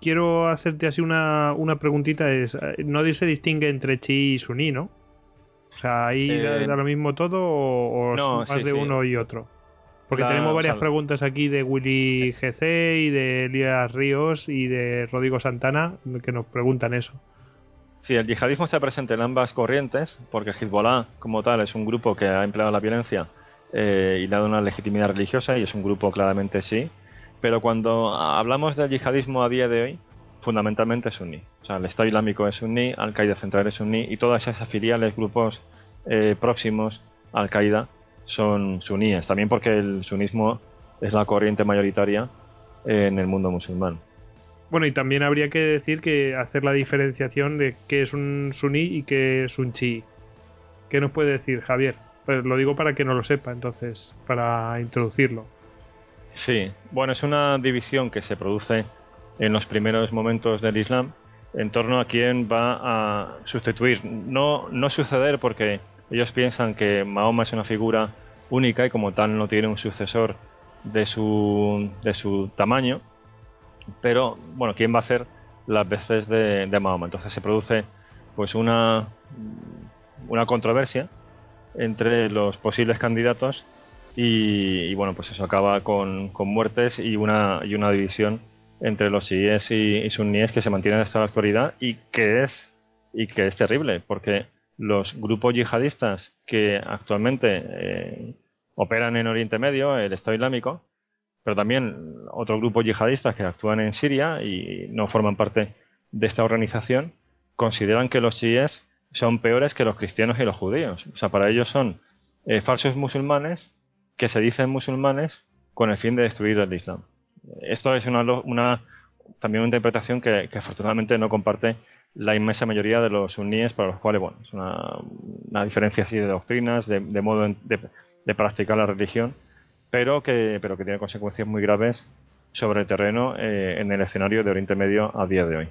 quiero hacerte así una, una preguntita. Es, ¿No se distingue entre chi y suní, no? O sea, ¿ahí da, eh, lo mismo todo o, más de uno y otro? Porque tenemos varias preguntas aquí de Willy GC y de Elías Ríos y de Rodrigo Santana que nos preguntan eso. Sí, el yihadismo está presente en ambas corrientes, porque Hezbollah, como tal, es un grupo que ha empleado la violencia eh, y le ha dado una legitimidad religiosa, y es un grupo claramente sí. Pero cuando hablamos del yihadismo a día de hoy, fundamentalmente es suní. O sea, el Estado Islámico es suní, Al-Qaeda Central es suní, y todas esas filiales, grupos eh, próximos a Al-Qaeda son suníes. También porque el sunismo es la corriente mayoritaria en el mundo musulmán. Bueno, y también habría que decir que hacer la diferenciación de qué es un suní y qué es un chi. ¿Qué nos puede decir Javier? Pues lo digo para que no lo sepa, entonces, para introducirlo. Sí, bueno, es una división que se produce en los primeros momentos del Islam en torno a quién va a sustituir. No, no suceder porque ellos piensan que Mahoma es una figura única y como tal no tiene un sucesor de su, de su tamaño pero bueno, ¿quién va a hacer las veces de, Mahoma? Entonces se produce pues una, una controversia entre los posibles candidatos y, bueno, pues eso acaba con, muertes y una, y una división entre los chiíes y, suníes que se mantienen hasta la actualidad y que es y que es terrible porque los grupos yihadistas que actualmente eh, operan en Oriente Medio, el Estado Islámico, pero también otros grupos yihadistas que actúan en Siria y no forman parte de esta organización, consideran que los chiíes son peores que los cristianos y los judíos. O sea, para ellos son eh, falsos musulmanes que se dicen musulmanes con el fin de destruir el Islam. Esto es una, una también una interpretación que, afortunadamente no comparte la inmensa mayoría de los suníes, para los cuales, bueno, es una, diferencia así de doctrinas, de, modo de practicar la religión, pero que, pero que tiene consecuencias muy graves sobre el terreno eh, en el escenario de Oriente Medio a día de hoy.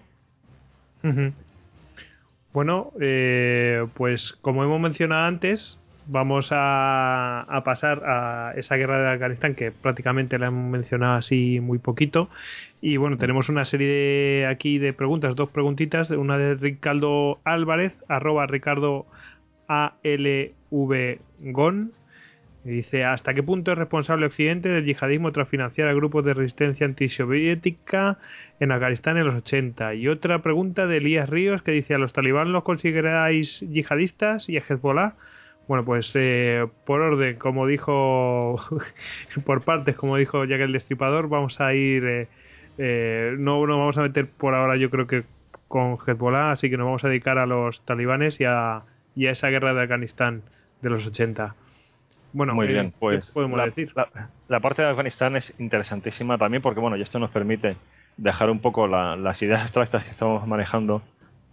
Bueno, eh, pues como hemos mencionado antes, vamos a, pasar a esa guerra de Afganistán que prácticamente la hemos mencionado así muy poquito. Y bueno, tenemos una serie aquí de preguntas, dos preguntitas, una de Ricardo Álvarez, arroba Ricardo ALV Gon, dice, ¿hasta qué punto es responsable Occidente del yihadismo tras financiar a grupos de resistencia antisoviética en Afganistán en los 80? Y otra pregunta de Elías Ríos que dice, ¿a los talibán los consideráis yihadistas y a Hezbollah? Bueno, pues eh, por orden, como dijo, por partes, como dijo Jack el Destripador, vamos a ir, eh, eh, no nos vamos a meter por ahora yo creo que con Hezbollah, así que nos vamos a dedicar a los talibanes y a, y a esa guerra de Afganistán de los 80. Bueno, muy bien, pues podemos la, decir? La, parte de Afganistán es interesantísima también porque bueno, y esto nos permite dejar un poco las ideas abstractas que estamos manejando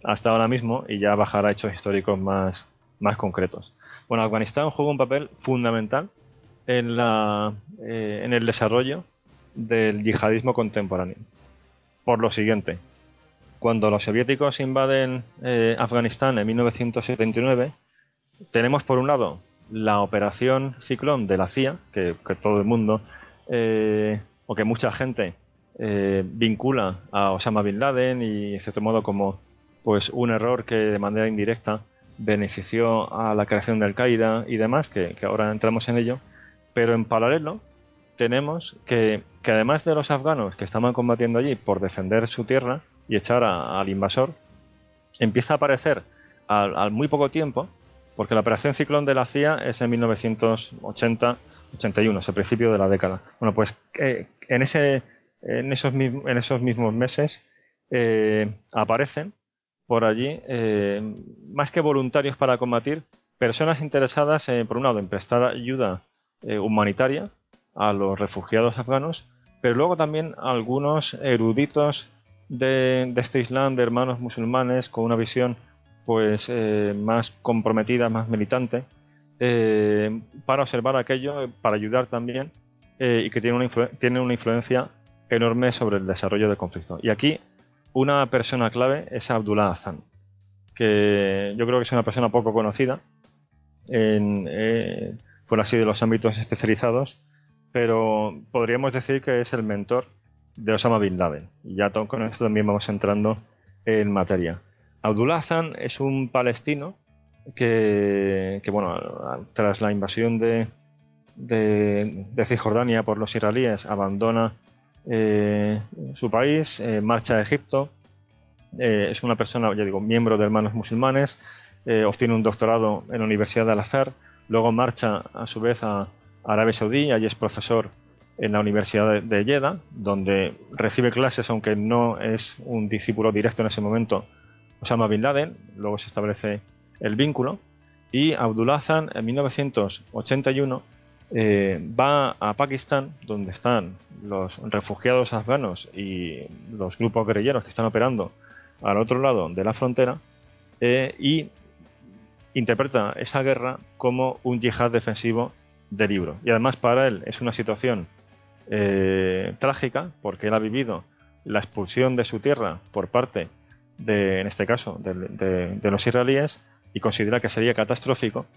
hasta ahora mismo y ya bajar a hechos históricos más, más concretos. Bueno, Afganistán juega un papel fundamental en, la, eh, en el desarrollo del yihadismo contemporáneo. Por lo siguiente, cuando los soviéticos invaden eh, Afganistán en 1979, tenemos por un lado la operación Ciclón de la CIA, que, todo el mundo, eh, o que mucha gente eh, vincula a Osama Bin Laden y de cierto modo como pues un error que de manera indirecta benefició a la creación de Al-Qaeda y demás, que, ahora entramos en ello, pero en paralelo tenemos que, que, además de los afganos que estaban combatiendo allí por defender su tierra y echar al invasor, empieza a aparecer al muy poco tiempo porque la operación Ciclón de la CIA es en 1980-81, es el principio de la década. Bueno, pues eh, en, ese, en, esos, en esos mismos meses eh, aparecen por allí, eh, más que voluntarios para combatir, personas interesadas, por un lado, en prestar ayuda humanitaria a los refugiados afganos, pero luego también algunos eruditos de, de este Islam, de hermanos musulmanes, con una visión pues eh, más comprometida, más militante, eh, para observar aquello, para ayudar también eh, y que tiene una, una influencia enorme sobre el desarrollo del conflicto. Y aquí una persona clave es Abdullah Azan, que yo creo que es una persona poco conocida en, por así de los ámbitos especializados, pero podríamos decir que es el mentor de Osama Bin Laden. Y ya con esto también vamos entrando en materia. Abdullah Hassan es un palestino que, bueno, tras la invasión de, Cisjordania por los israelíes, abandona eh, su país, eh, marcha a Egipto, eh, es una persona, ya digo, miembro de Hermanos Musulmanes, obtiene un doctorado en la Universidad de Al-Azhar, luego marcha a su vez a Arabia Saudí, allí es profesor en la Universidad de Jeddah, donde recibe clases, aunque no es un discípulo directo en ese momento, Osama Bin Laden, luego se establece el vínculo, y Abdullah Hassan en 1981 eh, va a Pakistán, donde están los refugiados afganos y los grupos guerrilleros que están operando al otro lado de la frontera, eh, y interpreta esa guerra como un yihad defensivo de libro. Y además para él es una situación eh, trágica, porque él ha vivido la expulsión de su tierra por parte de, en este caso, de, los israelíes, y considera que sería catastrófico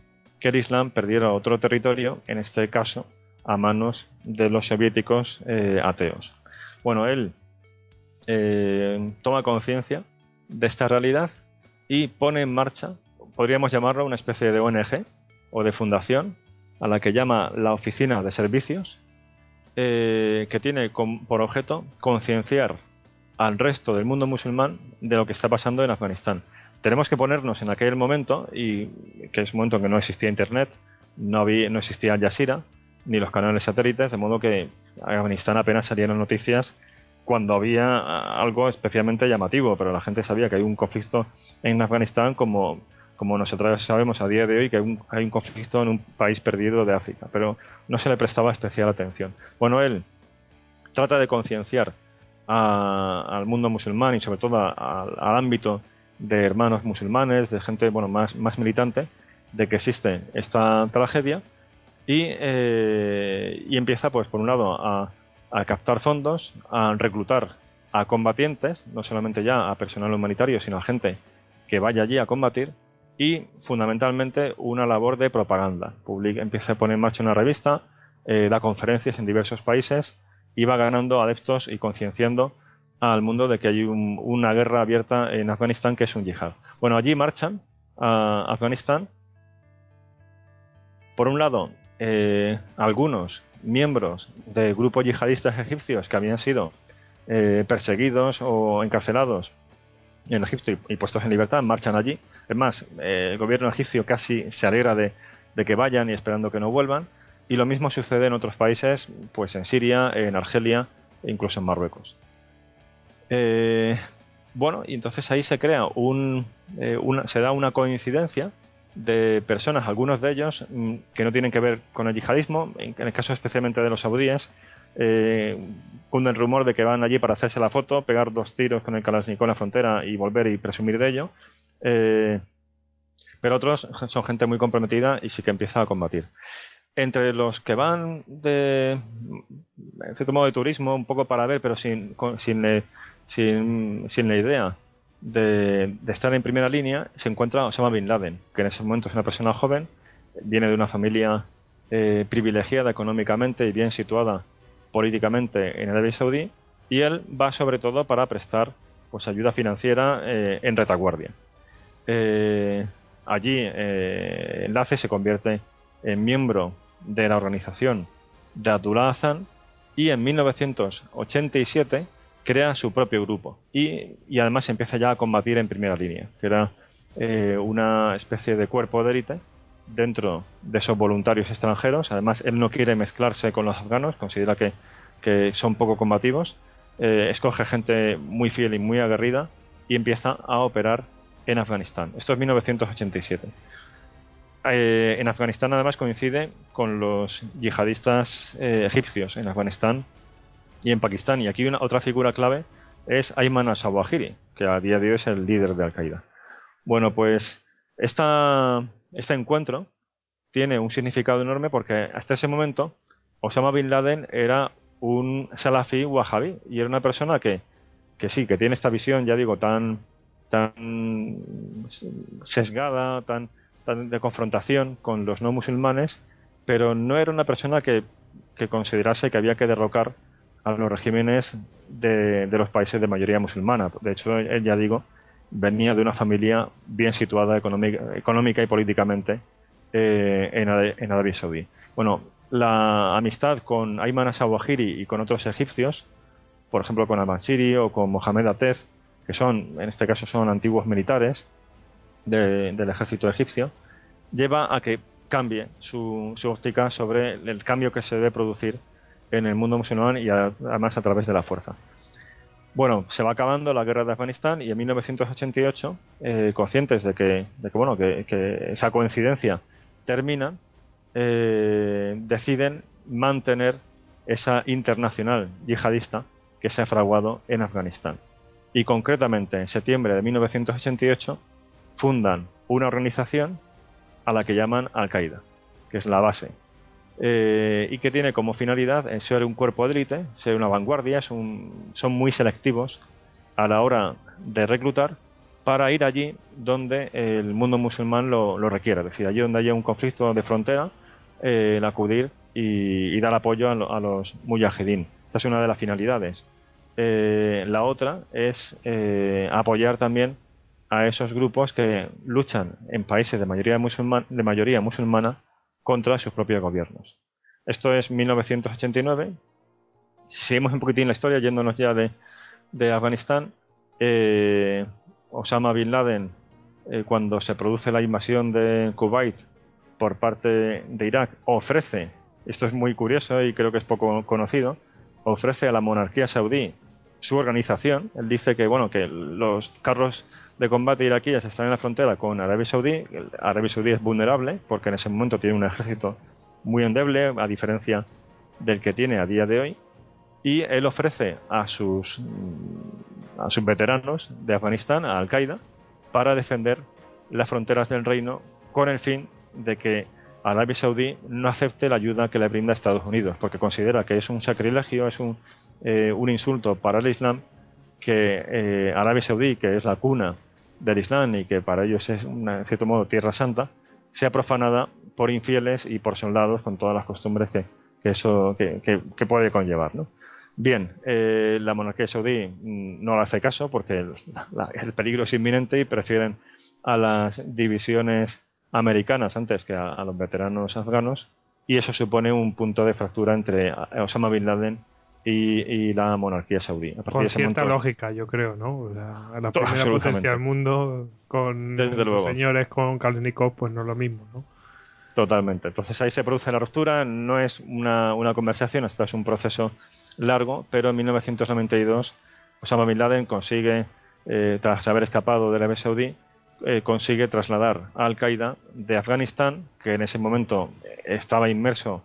que el Islam perdiera otro territorio, en este caso a manos de los soviéticos eh, ateos. Bueno, él eh, toma conciencia de esta realidad y pone en marcha, podríamos llamarlo una especie de ONG o de fundación, a la que llama la Oficina de Servicios, eh, que tiene por objeto concienciar al resto del mundo musulmán de lo que está pasando en Afganistán. Tenemos que ponernos en aquel momento, y que es un momento en que no existía Internet, no, había, no existía Al ni los canales satélites, de modo que Afganistán apenas salieron noticias cuando había algo especialmente llamativo, pero la gente sabía que hay un conflicto en Afganistán como, como nosotros sabemos a día de hoy que hay un, hay un conflicto en un país perdido de África, pero no se le prestaba especial atención. Bueno, él trata de concienciar al mundo musulmán y sobre todo al ámbito de hermanos musulmanes, de gente bueno más, más militante, de que existe esta tragedia y, eh, y empieza pues por un lado a, a, captar fondos, a reclutar a combatientes, no solamente ya a personal humanitario, sino a gente que vaya allí a combatir y fundamentalmente una labor de propaganda. Publica, empieza a poner en marcha una revista, eh, da conferencias en diversos países va ganando adeptos y concienciando al mundo de que hay una guerra abierta en Afganistán que es un yihad. Bueno, allí marchan a Afganistán. Por un lado, eh, algunos miembros de grupos yihadistas egipcios que habían sido eh, perseguidos o encarcelados en Egipto y, puestos en libertad marchan allí. Es más, eh, el gobierno egipcio casi se alegra de, que vayan y esperando que no vuelvan. Y lo mismo sucede en otros países, pues en Siria, en Argelia e incluso en Marruecos. Eh, bueno, y entonces ahí se crea un, una, se da una coincidencia de personas, algunos de ellos mm, que no tienen que ver con el yihadismo, en, el caso especialmente de los saudíes, eh, el rumor de que van allí para hacerse la foto, pegar dos tiros con el Kalashnikov en la frontera y volver y presumir de ello. Eh, pero otros son gente muy comprometida y sí que empieza a combatir. Entre los que van de, en cierto modo, de turismo, un poco para ver, pero sin, sin, sin, sin la idea de, estar en primera línea, se encuentra Osama Bin Laden, que en ese momento es una persona joven, viene de una familia eh, privilegiada económicamente y bien situada políticamente en Arabia Saudí y él va sobre todo para prestar pues ayuda financiera eh, en retaguardia. Eh, allí eh, Enlace se convierte en miembro de la organización de Abdullah Hassan y en 1987 crea su propio grupo y, y, además empieza ya a combatir en primera línea, que era una especie de cuerpo de élite dentro de esos voluntarios extranjeros. Además, él no quiere mezclarse con los afganos, considera que, son poco combativos. Eh, escoge gente muy fiel y muy aguerrida y empieza a operar en Afganistán. Esto es 1987. Eh, en Afganistán además coincide con los yihadistas eh, egipcios en Afganistán y en Pakistán. Y aquí una otra figura clave es Ayman al-Zawahiri, que a día de hoy es el líder de Al-Qaeda. Bueno, pues esta, este encuentro tiene un significado enorme porque hasta ese momento Osama Bin Laden era un salafi wahhabi y era una persona que, que sí, que tiene esta visión, ya digo, tan, tan sesgada, tan de confrontación con los no musulmanes, pero no era una persona que, que considerase que había que derrocar a los regímenes de, de, los países de mayoría musulmana. De hecho, él ya digo, venía de una familia bien situada económica, y políticamente eh, en, Arabia Saudí. Bueno, la amistad con Ayman Asawahiri y con otros egipcios, por ejemplo con al-Mansiri o con Mohamed Atef, que son, en este caso son antiguos militares del ejército egipcio, lleva a que cambie su, óptica sobre el cambio que se debe producir en el mundo musulmán y además a través de la fuerza. Bueno, se va acabando la guerra de Afganistán y en 1988, eh, conscientes de que, bueno, que, esa coincidencia termina, eh, deciden mantener esa internacional yihadista que se ha fraguado en Afganistán. Y concretamente, en septiembre de 1988, fundan una organización a la que llaman Al-Qaeda, que es la base eh, y que tiene como finalidad ser un cuerpo de élite, ser una vanguardia, son, muy selectivos a la hora de reclutar para ir allí donde el mundo musulmán lo, lo requiere, es decir, allí donde haya un conflicto de frontera, eh, el acudir y, dar apoyo a, los mujahideen. Esta es una de las finalidades. Eh, la otra es apoyar también a esos grupos que luchan en países de mayoría, musulman, de mayoría musulmana contra sus propios gobiernos. Esto es 1989. Seguimos un poquitín la historia, yéndonos ya de, Afganistán. Eh, Osama Bin Laden, eh, cuando se produce la invasión de Kuwait por parte de Irak, ofrece, esto es muy curioso y creo que es poco conocido, ofrece a la monarquía saudí su organización. Él dice que bueno que los carros de combate iraquíes están en la frontera con Arabia Saudí. Arabia Saudí es vulnerable porque en ese momento tiene un ejército muy endeble, a diferencia del que tiene a día de hoy. Y él ofrece a sus, a sus veteranos de Afganistán, a Al-Qaeda, para defender las fronteras del reino con el fin de que Arabia Saudí no acepte la ayuda que le brinda Estados Unidos, porque considera que es un sacrilegio, es un, eh, un insulto para el Islam que eh, Arabia Saudí, que es la cuna del Islam y que para ellos es, en cierto modo, tierra santa, sea profanada por infieles y por soldados con todas las costumbres que, eso que, puede conllevar. ¿no? Bien, eh, la monarquía saudí mm, no le hace caso porque el, peligro es inminente y prefieren a las divisiones americanas antes que a, los veteranos afganos y eso supone un punto de fractura entre Osama Bin Laden y, la monarquía saudí. con cierta lógica, yo creo, ¿no? La, la primera potencia del mundo con los señores con Kalashnikov, pues no es lo mismo, ¿no? Totalmente. Entonces ahí se produce la ruptura, no es una, una conversación, esto es un proceso largo, pero en 1992 Osama Bin Laden consigue, eh, tras haber escapado de Arabia Saudí, eh, consigue trasladar a Al-Qaeda de Afganistán, que en ese momento estaba inmerso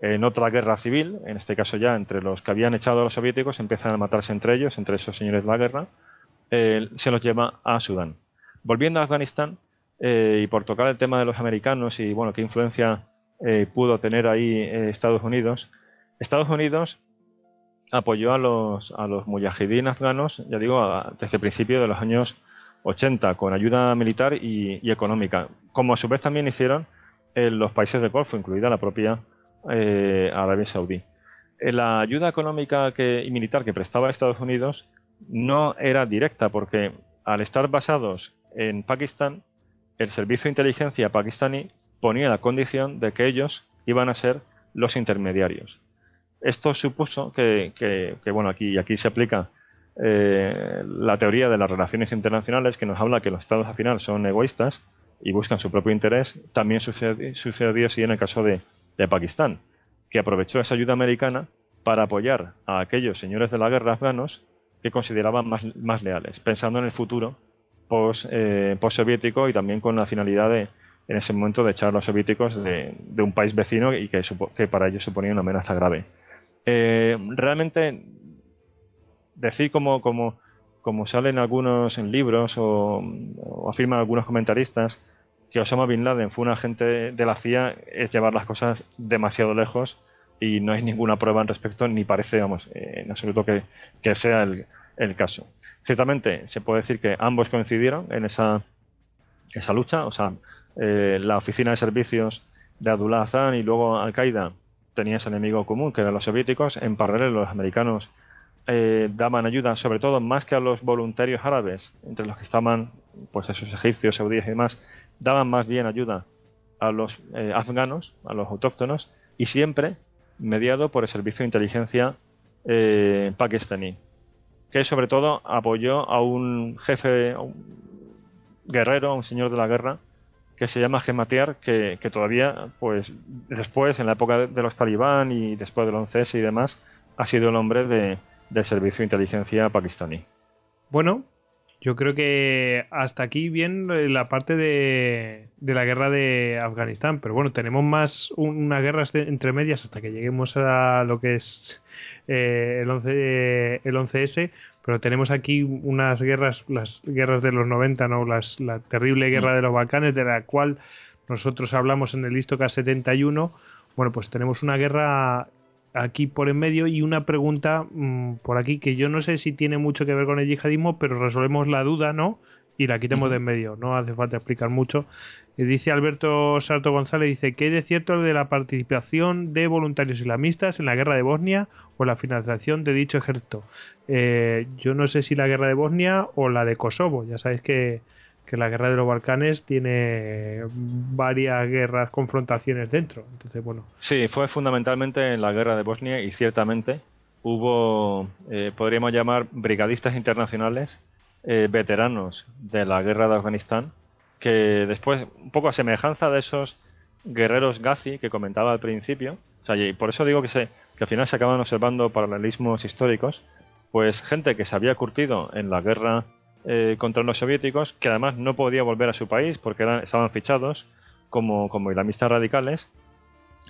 en otra guerra civil, en este caso ya entre los que habían echado a los soviéticos, empiezan a matarse entre ellos, entre esos señores de la guerra, eh, se los lleva a Sudán. Volviendo a Afganistán, y por tocar el tema de los americanos y bueno, qué influencia pudo tener ahí Estados Unidos, Estados Unidos apoyó a los, a los mujahidín afganos, ya digo, desde el principio de los años 80, con ayuda militar y, económica, como a su vez también hicieron en los países del Golfo, incluida la propia eh, Arabia Saudí. Eh, la ayuda económica y militar que prestaba Estados Unidos no era directa, porque al estar basados en Pakistán, el servicio de inteligencia pakistaní ponía la condición de que ellos iban a ser los intermediarios. Esto supuso que, bueno, aquí, se aplica eh, la teoría de las relaciones internacionales que nos habla que los estados al final son egoístas y buscan su propio interés. También sucedió, así en el caso de, Pakistán, que aprovechó esa ayuda americana para apoyar a aquellos señores de la guerra afganos que consideraban más, leales, pensando en el futuro eh, post-soviético y también con la finalidad de, en ese momento, de echar a los soviéticos de, un país vecino y que, que para ellos suponía una amenaza grave. Eh, realmente, decir como, como, como salen algunos en libros o, afirman algunos comentaristas que Osama Bin Laden fue un agente de la CIA es llevar las cosas demasiado lejos y no hay ninguna prueba al respecto ni parece, vamos, eh, en absoluto que, sea el, caso. Ciertamente se puede decir que ambos coincidieron en esa, esa lucha, o sea, eh, la oficina de servicios de Abdullah Azan y luego Al-Qaeda tenía ese enemigo común, que eran los soviéticos. En paralelo, los americanos eh, daban ayuda, sobre todo más que a los voluntarios árabes, entre los que estaban pues esos egipcios, saudíes y demás, daban más bien ayuda a los eh, afganos, a los autóctonos, y siempre mediado por el servicio de inteligencia eh, pakistaní, que sobre todo apoyó a un jefe, a un guerrero, a un señor de la guerra, que se llama Gematiar, que, que, todavía, pues después, en la época de, los talibán y después del 11S y demás, ha sido el hombre de, del servicio de inteligencia pakistaní. Bueno, yo creo que hasta aquí bien la parte de, de la guerra de Afganistán, pero bueno, tenemos más una guerra entre medias hasta que lleguemos a lo que es eh, el, 11, el 11S, pero tenemos aquí unas guerras, las guerras de los 90, ¿no? Las, la terrible guerra mm. de los Balcanes, de la cual nosotros hablamos en el Listoka 71. Bueno, pues tenemos una guerra aquí por en medio y una pregunta mm, por aquí que yo no sé si tiene mucho que ver con el yihadismo, pero resolvemos la duda, ¿no? Y la quitemos de en medio, no hace falta explicar mucho. Y dice Alberto Sarto González, dice, ¿qué es cierto de la participación de voluntarios islamistas en la guerra de Bosnia o la financiación de dicho ejército? Eh, yo no sé si la guerra de Bosnia o la de Kosovo, ya sabéis que, que la guerra de los Balcanes tiene varias guerras, confrontaciones dentro. Entonces, bueno. Sí, fue fundamentalmente en la guerra de Bosnia y ciertamente hubo, eh, podríamos llamar, brigadistas internacionales, eh, veteranos de la guerra de Afganistán, que después, un poco a semejanza de esos guerreros Gazi que comentaba al principio, o sea, y por eso digo que, se, que al final se acaban observando paralelismos históricos, pues gente que se había curtido en la guerra eh, contra los soviéticos, que además no podía volver a su país porque eran, estaban fichados como, como islamistas radicales,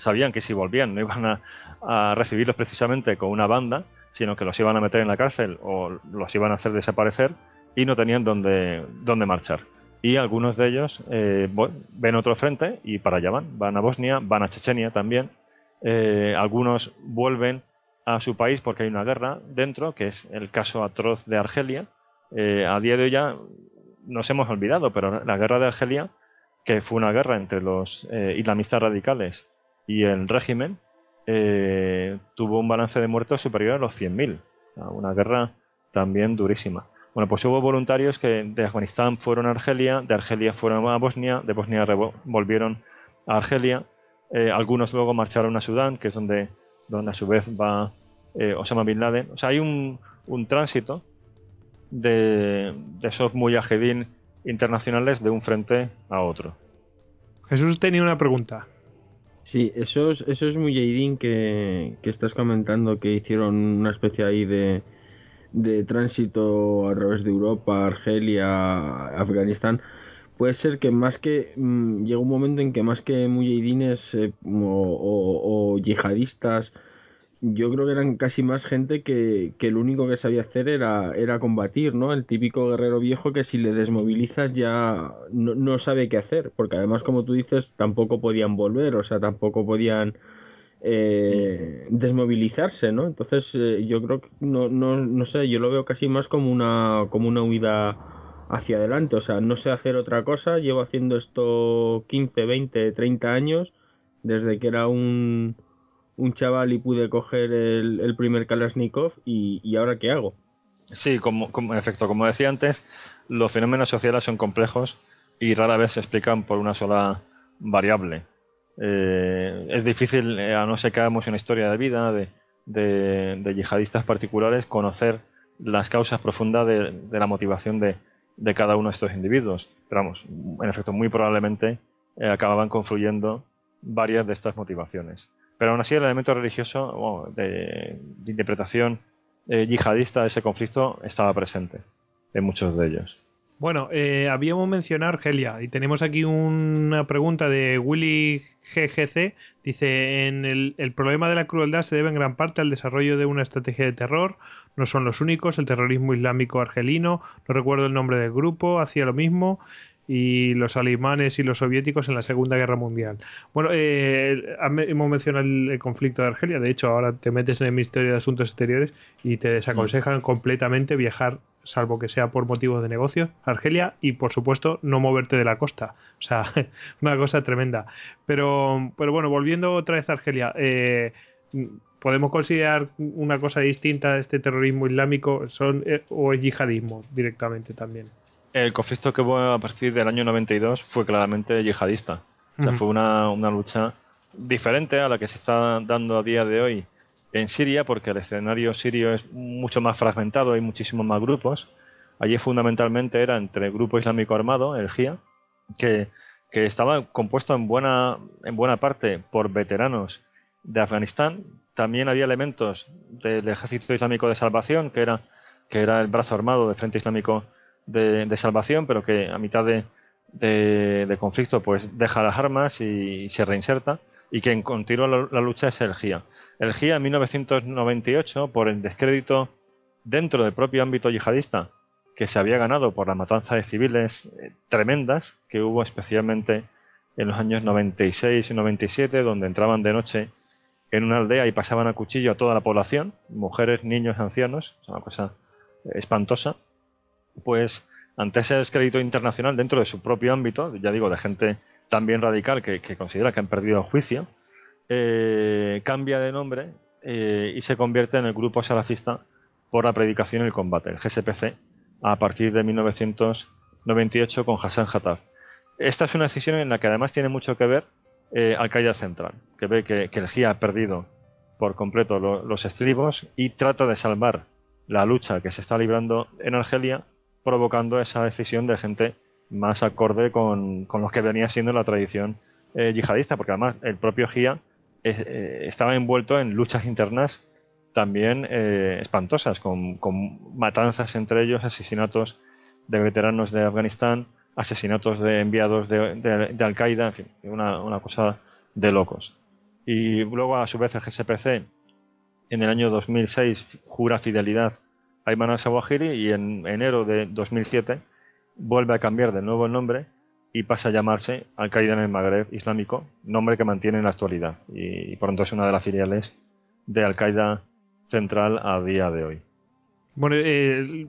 sabían que si volvían no iban a, recibirlos precisamente con una banda, sino que los iban a meter en la cárcel o los iban a hacer desaparecer y no tenían dónde, dónde marchar y algunos de ellos eh, ven otro frente y para allá van. Van a Bosnia, van a Chechenia también. Eh, algunos vuelven a su país porque hay una guerra dentro, que es el caso atroz de Argelia. Eh, a día de hoy ya nos hemos olvidado, pero la guerra de Argelia, que fue una guerra entre los eh, islamistas radicales y el régimen, eh, tuvo un balance de muertos superior a los 100.000. Una guerra también durísima. Bueno, pues hubo voluntarios que de Afganistán fueron a Argelia, de Argelia fueron a Bosnia, de Bosnia volvieron a Argelia, eh, algunos luego marcharon a Sudán, que es donde, donde a su vez va eh, Osama Bin Laden. O sea, hay un, un tránsito de, de esos mujahedín internacionales de un frente a otro. Jesús tenía una pregunta. Sí, esos, esos mujahidín que, que estás comentando que hicieron una especie ahí de, de tránsito a través de Europa, Argelia, Afganistán, puede ser que más que mm, llegó un momento en que más que mujahidines eh, o, o, yihadistas yo creo que eran casi más gente que, que lo único que sabía hacer era, era combatir, ¿no? El típico guerrero viejo que si le desmovilizas ya no, no sabe qué hacer, porque además, como tú dices, tampoco podían volver, o sea, tampoco podían eh, desmovilizarse, ¿no? Entonces, eh, yo creo que, no, no, no sé, yo lo veo casi más como una, como una huida hacia adelante, o sea, no sé hacer otra cosa, llevo haciendo esto 15, 20, 30 años, desde que era un un chaval y pude coger el, primer Kalashnikov y, ahora qué hago. Sí, como, en efecto, como decía antes, los fenómenos sociales son complejos y rara vez se explican por una sola variable. Eh, es difícil, eh, a no ser que hagamos una historia de vida de, yihadistas particulares, conocer las causas profundas de, la motivación de, de, cada uno de estos individuos. Pero vamos, en efecto, muy probablemente eh, acababan confluyendo varias de estas motivaciones. Pero aún así el elemento religioso de, interpretación eh, yihadista de ese conflicto estaba presente en muchos de ellos. Bueno, eh, habíamos mencionado Argelia y tenemos aquí una pregunta de Willy GGC. Dice, en el, el, problema de la crueldad se debe en gran parte al desarrollo de una estrategia de terror. No son los únicos, el terrorismo islámico argelino, no recuerdo el nombre del grupo, hacía lo mismo y los alemanes y los soviéticos en la Segunda Guerra Mundial. Bueno, eh, hemos mencionado el, conflicto de Argelia, de hecho ahora te metes en el Ministerio de Asuntos Exteriores y te desaconsejan completamente viajar, salvo que sea por motivos de negocio, a Argelia y por supuesto no moverte de la costa. O sea, una cosa tremenda. Pero, pero bueno, volviendo otra vez a Argelia, eh, podemos considerar una cosa distinta a este terrorismo islámico son eh, o el yihadismo directamente también el conflicto que hubo a partir del año 92 fue claramente yihadista. O sea, fue una, una lucha diferente a la que se está dando a día de hoy en Siria, porque el escenario sirio es mucho más fragmentado, hay muchísimos más grupos. Allí fundamentalmente era entre el grupo islámico armado, el GIA, que, que estaba compuesto en buena, en buena parte por veteranos de Afganistán. También había elementos del Ejército Islámico de Salvación, que era, que era el brazo armado del Frente Islámico de, salvación, pero que a mitad de, conflicto pues deja las armas y, se reinserta y quien continúa la, lucha es el GIA. El GIA en 1998, por el descrédito dentro del propio ámbito yihadista que se había ganado por la matanza de civiles eh, tremendas que hubo especialmente en los años 96 y 97, donde entraban de noche en una aldea y pasaban a cuchillo a toda la población, mujeres, niños, ancianos, una cosa espantosa pues ante ese descrédito internacional dentro de su propio ámbito, ya digo, de gente también radical que, considera que han perdido juicio, eh, cambia de nombre eh, y se convierte en el grupo salafista por la predicación y el combate, el GSPC, a partir de 1998 con Hassan Hattab. Esta es una decisión en la que además tiene mucho que ver eh, Al-Qaeda Central, que ve que, el GIA ha perdido por completo los estribos y trata de salvar la lucha que se está librando en Argelia provocando esa decisión de gente más acorde con, con lo que venía siendo la tradición eh, yihadista, porque además el propio GIA eh, estaba envuelto en luchas internas también eh, espantosas, con, matanzas entre ellos, asesinatos de veteranos de Afganistán, asesinatos de enviados de, de, Al-Qaeda, en fin, una, una cosa de locos. Y luego, a su vez, el GSPC en el año 2006 jura fidelidad Ayman al y en enero de 2007 vuelve a cambiar de nuevo el nombre y pasa a llamarse Al-Qaeda en el Magreb Islámico, nombre que mantiene en la actualidad y, por tanto es una de las filiales de Al-Qaeda central a día de hoy. Bueno, eh,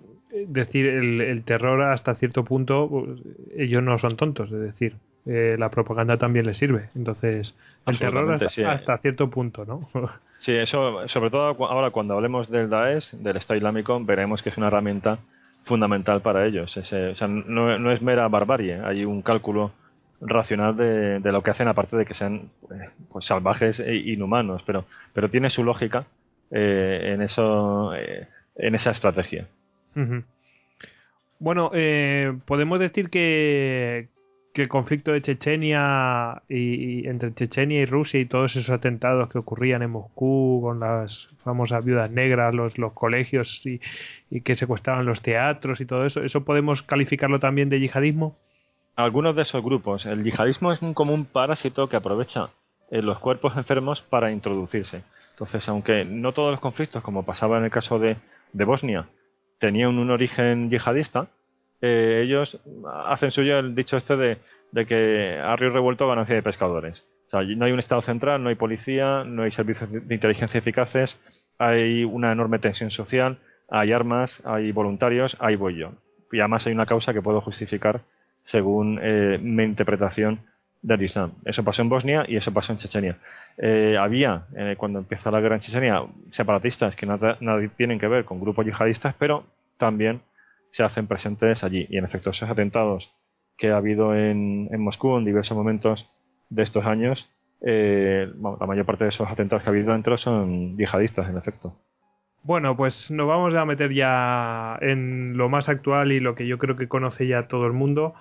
decir, el, el, terror hasta cierto punto, pues, ellos no son tontos, es decir, eh, la propaganda también les sirve. Entonces, el terror hasta, hasta, cierto punto, ¿no? sí, eso, sobre todo ahora cuando hablemos del Daesh, del Estado Islámico, veremos que es una herramienta fundamental para ellos. o sea, no, no, es mera barbarie, hay un cálculo racional de, de, lo que hacen, aparte de que sean pues, salvajes e inhumanos, pero, pero tiene su lógica eh, en, eso, eh, en esa estrategia. Uh -huh. Bueno, eh, podemos decir que, que, el conflicto de Chechenia y, entre Chechenia y Rusia y todos esos atentados que ocurrían en Moscú con las famosas viudas negras, los, los colegios y, y que secuestraban los teatros y todo eso, ¿eso podemos calificarlo también de yihadismo? Algunos de esos grupos. El yihadismo es un común parásito que aprovecha eh, los cuerpos enfermos para introducirse. Entonces, aunque no todos los conflictos, como pasaba en el caso de, de Bosnia, tenían un origen yihadista, eh, ellos hacen suyo el dicho este de, de, que a río revuelto ganancia de pescadores. O sea, no hay un Estado central, no hay policía, no hay servicios de inteligencia eficaces, hay una enorme tensión social, hay armas, hay voluntarios, hay yo. Y además hay una causa que puedo justificar según eh, mi interpretación del Islam. Eso pasó en Bosnia y eso pasó en Chechenia. Eh, había, eh, cuando empieza la guerra en Chechenia, separatistas que nada, nada, tienen que ver con grupos yihadistas, pero también se hacen presentes allí. Y en efecto, esos atentados que ha habido en, en Moscú en diversos momentos de estos años, eh, la mayor parte de esos atentados que ha habido dentro son yihadistas, en efecto. Bueno, pues nos vamos a meter ya en lo más actual y lo que yo creo que conoce ya todo el mundo,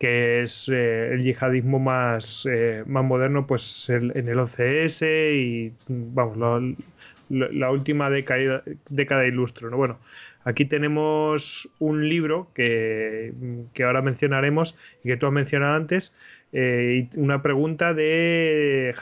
que es eh, el yihadismo más, eh, más moderno pues el, en el 11S y vamos, lo, la última década, década ilustro. ¿no? Bueno, aquí tenemos un libro que, ahora mencionaremos y que tú has mencionado antes, eh, y una pregunta de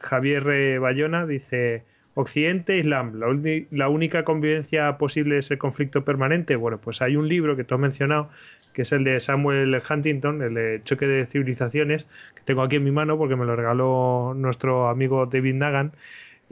Javier Bayona, dice... Occidente, Islam, la, la, única convivencia posible es el conflicto permanente. Bueno, pues hay un libro que tú has mencionado, que es el de Samuel Huntington, el de Choque de Civilizaciones, que tengo aquí en mi mano porque me lo regaló nuestro amigo David Nagan,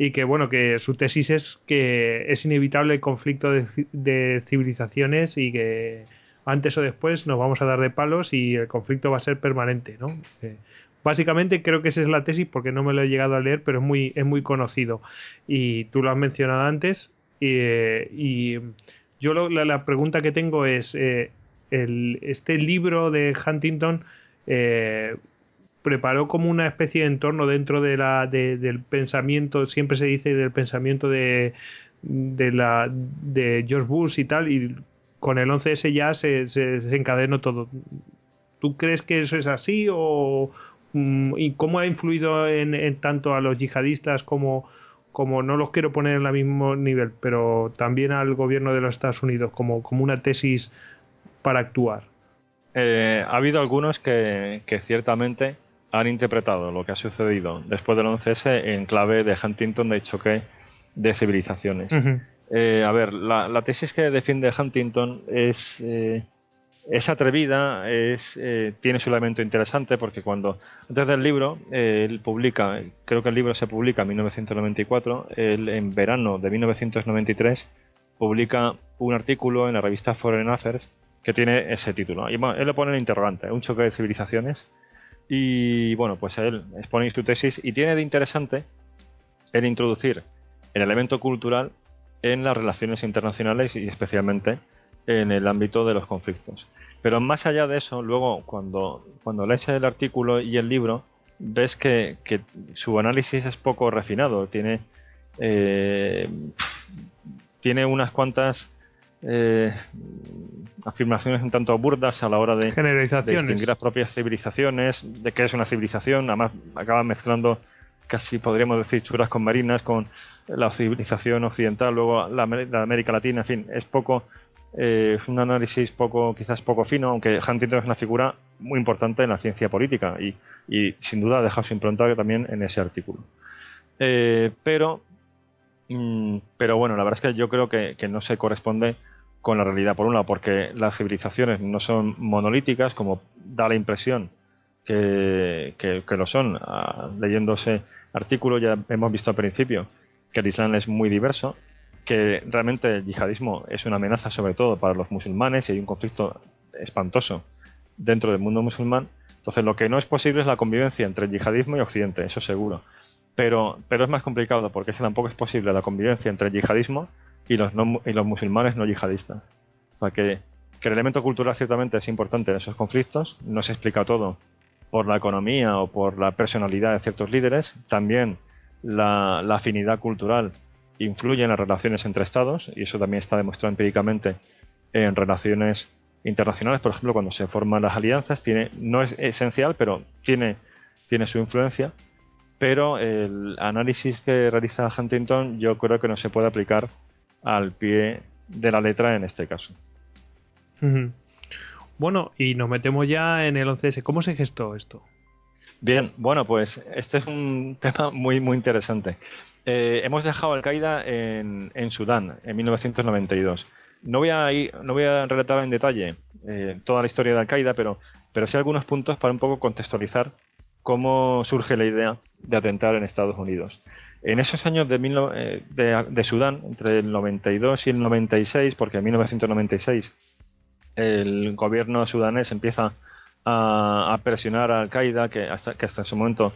y que, bueno, que su tesis es que es inevitable el conflicto de, civilizaciones y que antes o después nos vamos a dar de palos y el conflicto va a ser permanente, ¿no? Eh, Básicamente creo que esa es la tesis porque no me lo he llegado a leer, pero es muy, es muy conocido. Y tú lo has mencionado antes. Eh, y yo lo, la, pregunta que tengo es, eh, este libro de Huntington eh, preparó como una especie de entorno dentro de la, de, del pensamiento, siempre se dice del pensamiento de, de, la, de George Bush y tal, y con el 11S ya se, se, todo. ¿Tú crees que eso es así o, y cómo ha influido en, en, tanto a los yihadistas como, como no los quiero poner en el mismo nivel, pero también al gobierno de los Estados Unidos como, como una tesis para actuar. Eh, ha habido algunos que, ciertamente han interpretado lo que ha sucedido después del 11S en clave de Huntington de choque de civilizaciones. Uh -huh. eh, a ver, la, la, tesis que defiende Huntington es eh, es atrevida, es, eh, tiene su elemento interesante porque cuando antes del libro eh, él publica, creo que el libro se publica en 1994, él en verano de 1993 publica un artículo en la revista Foreign Affairs que tiene ese título. Y bueno, él le pone el interrogante, un choque de civilizaciones. Y bueno, pues él expone su tesis y tiene de interesante el introducir el elemento cultural en las relaciones internacionales y especialmente en el ámbito de los conflictos. Pero más allá de eso, luego cuando, cuando lees el artículo y el libro, ves que, su análisis es poco refinado. Tiene, eh, tiene unas cuantas eh, afirmaciones un tanto burdas a la hora de, de distinguir las propias civilizaciones, de qué es una civilización. Además, acaba mezclando casi podríamos decir churas con marinas, con la civilización occidental, luego la, la América Latina, en fin, es poco eh, es un análisis poco, quizás poco fino, aunque Huntington es una figura muy importante en la ciencia política y, y sin duda deja su impronta también en ese artículo. Eh, pero, mm, pero bueno, la verdad es que yo creo que, que, no se corresponde con la realidad, por un lado, porque las civilizaciones no son monolíticas, como da la impresión que lo son. Ah, leyendo ese artículo ya hemos visto al principio que el Islam es muy diverso que realmente el yihadismo es una amenaza sobre todo para los musulmanes y hay un conflicto espantoso dentro del mundo musulmán. Entonces lo que no es posible es la convivencia entre el yihadismo y Occidente, eso seguro. Pero, pero es más complicado porque tampoco es posible la convivencia entre el yihadismo y los, y los musulmanes no yihadistas. O sea que, que el elemento cultural ciertamente es importante en esos conflictos, no se explica todo por la economía o por la personalidad de ciertos líderes, también la, la afinidad cultural influye en las relaciones entre estados y eso también está demostrado empíricamente en relaciones internacionales, por ejemplo, cuando se forman las alianzas, tiene, no es esencial, pero tiene, tiene su influencia. Pero el análisis que realiza Huntington yo creo que no se puede aplicar al pie de la letra en este caso. Bueno, y nos metemos ya en el 11S. ¿Cómo se gestó esto? Bien, bueno, pues este es un tema muy, muy interesante. Eh, hemos dejado Al-Qaeda en, en, Sudán en 1992. No voy a, ir, no voy a relatar en detalle eh, toda la historia de Al-Qaeda, pero, pero sí algunos puntos para un poco contextualizar cómo surge la idea de atentar en Estados Unidos. En esos años de, eh, de, de, Sudán, entre el 92 y el 96, porque en 1996 el gobierno sudanés empieza a, presionar a Al-Qaeda, que hasta, que hasta ese momento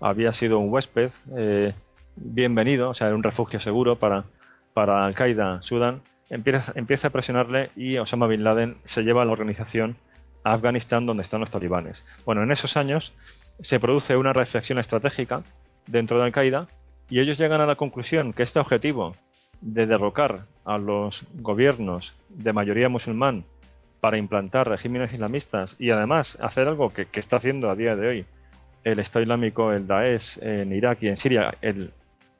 había sido un huésped, eh, bienvenido, o sea, un refugio seguro para, para Al-Qaeda Sudán, empieza, empieza a presionarle y Osama Bin Laden se lleva a la organización a Afganistán donde están los talibanes. Bueno, en esos años se produce una reflexión estratégica dentro de Al-Qaeda y ellos llegan a la conclusión que este objetivo de derrocar a los gobiernos de mayoría musulmán para implantar regímenes islamistas y además hacer algo que, está haciendo a día de hoy el Estado Islámico, el Daesh en Irak y en Siria, el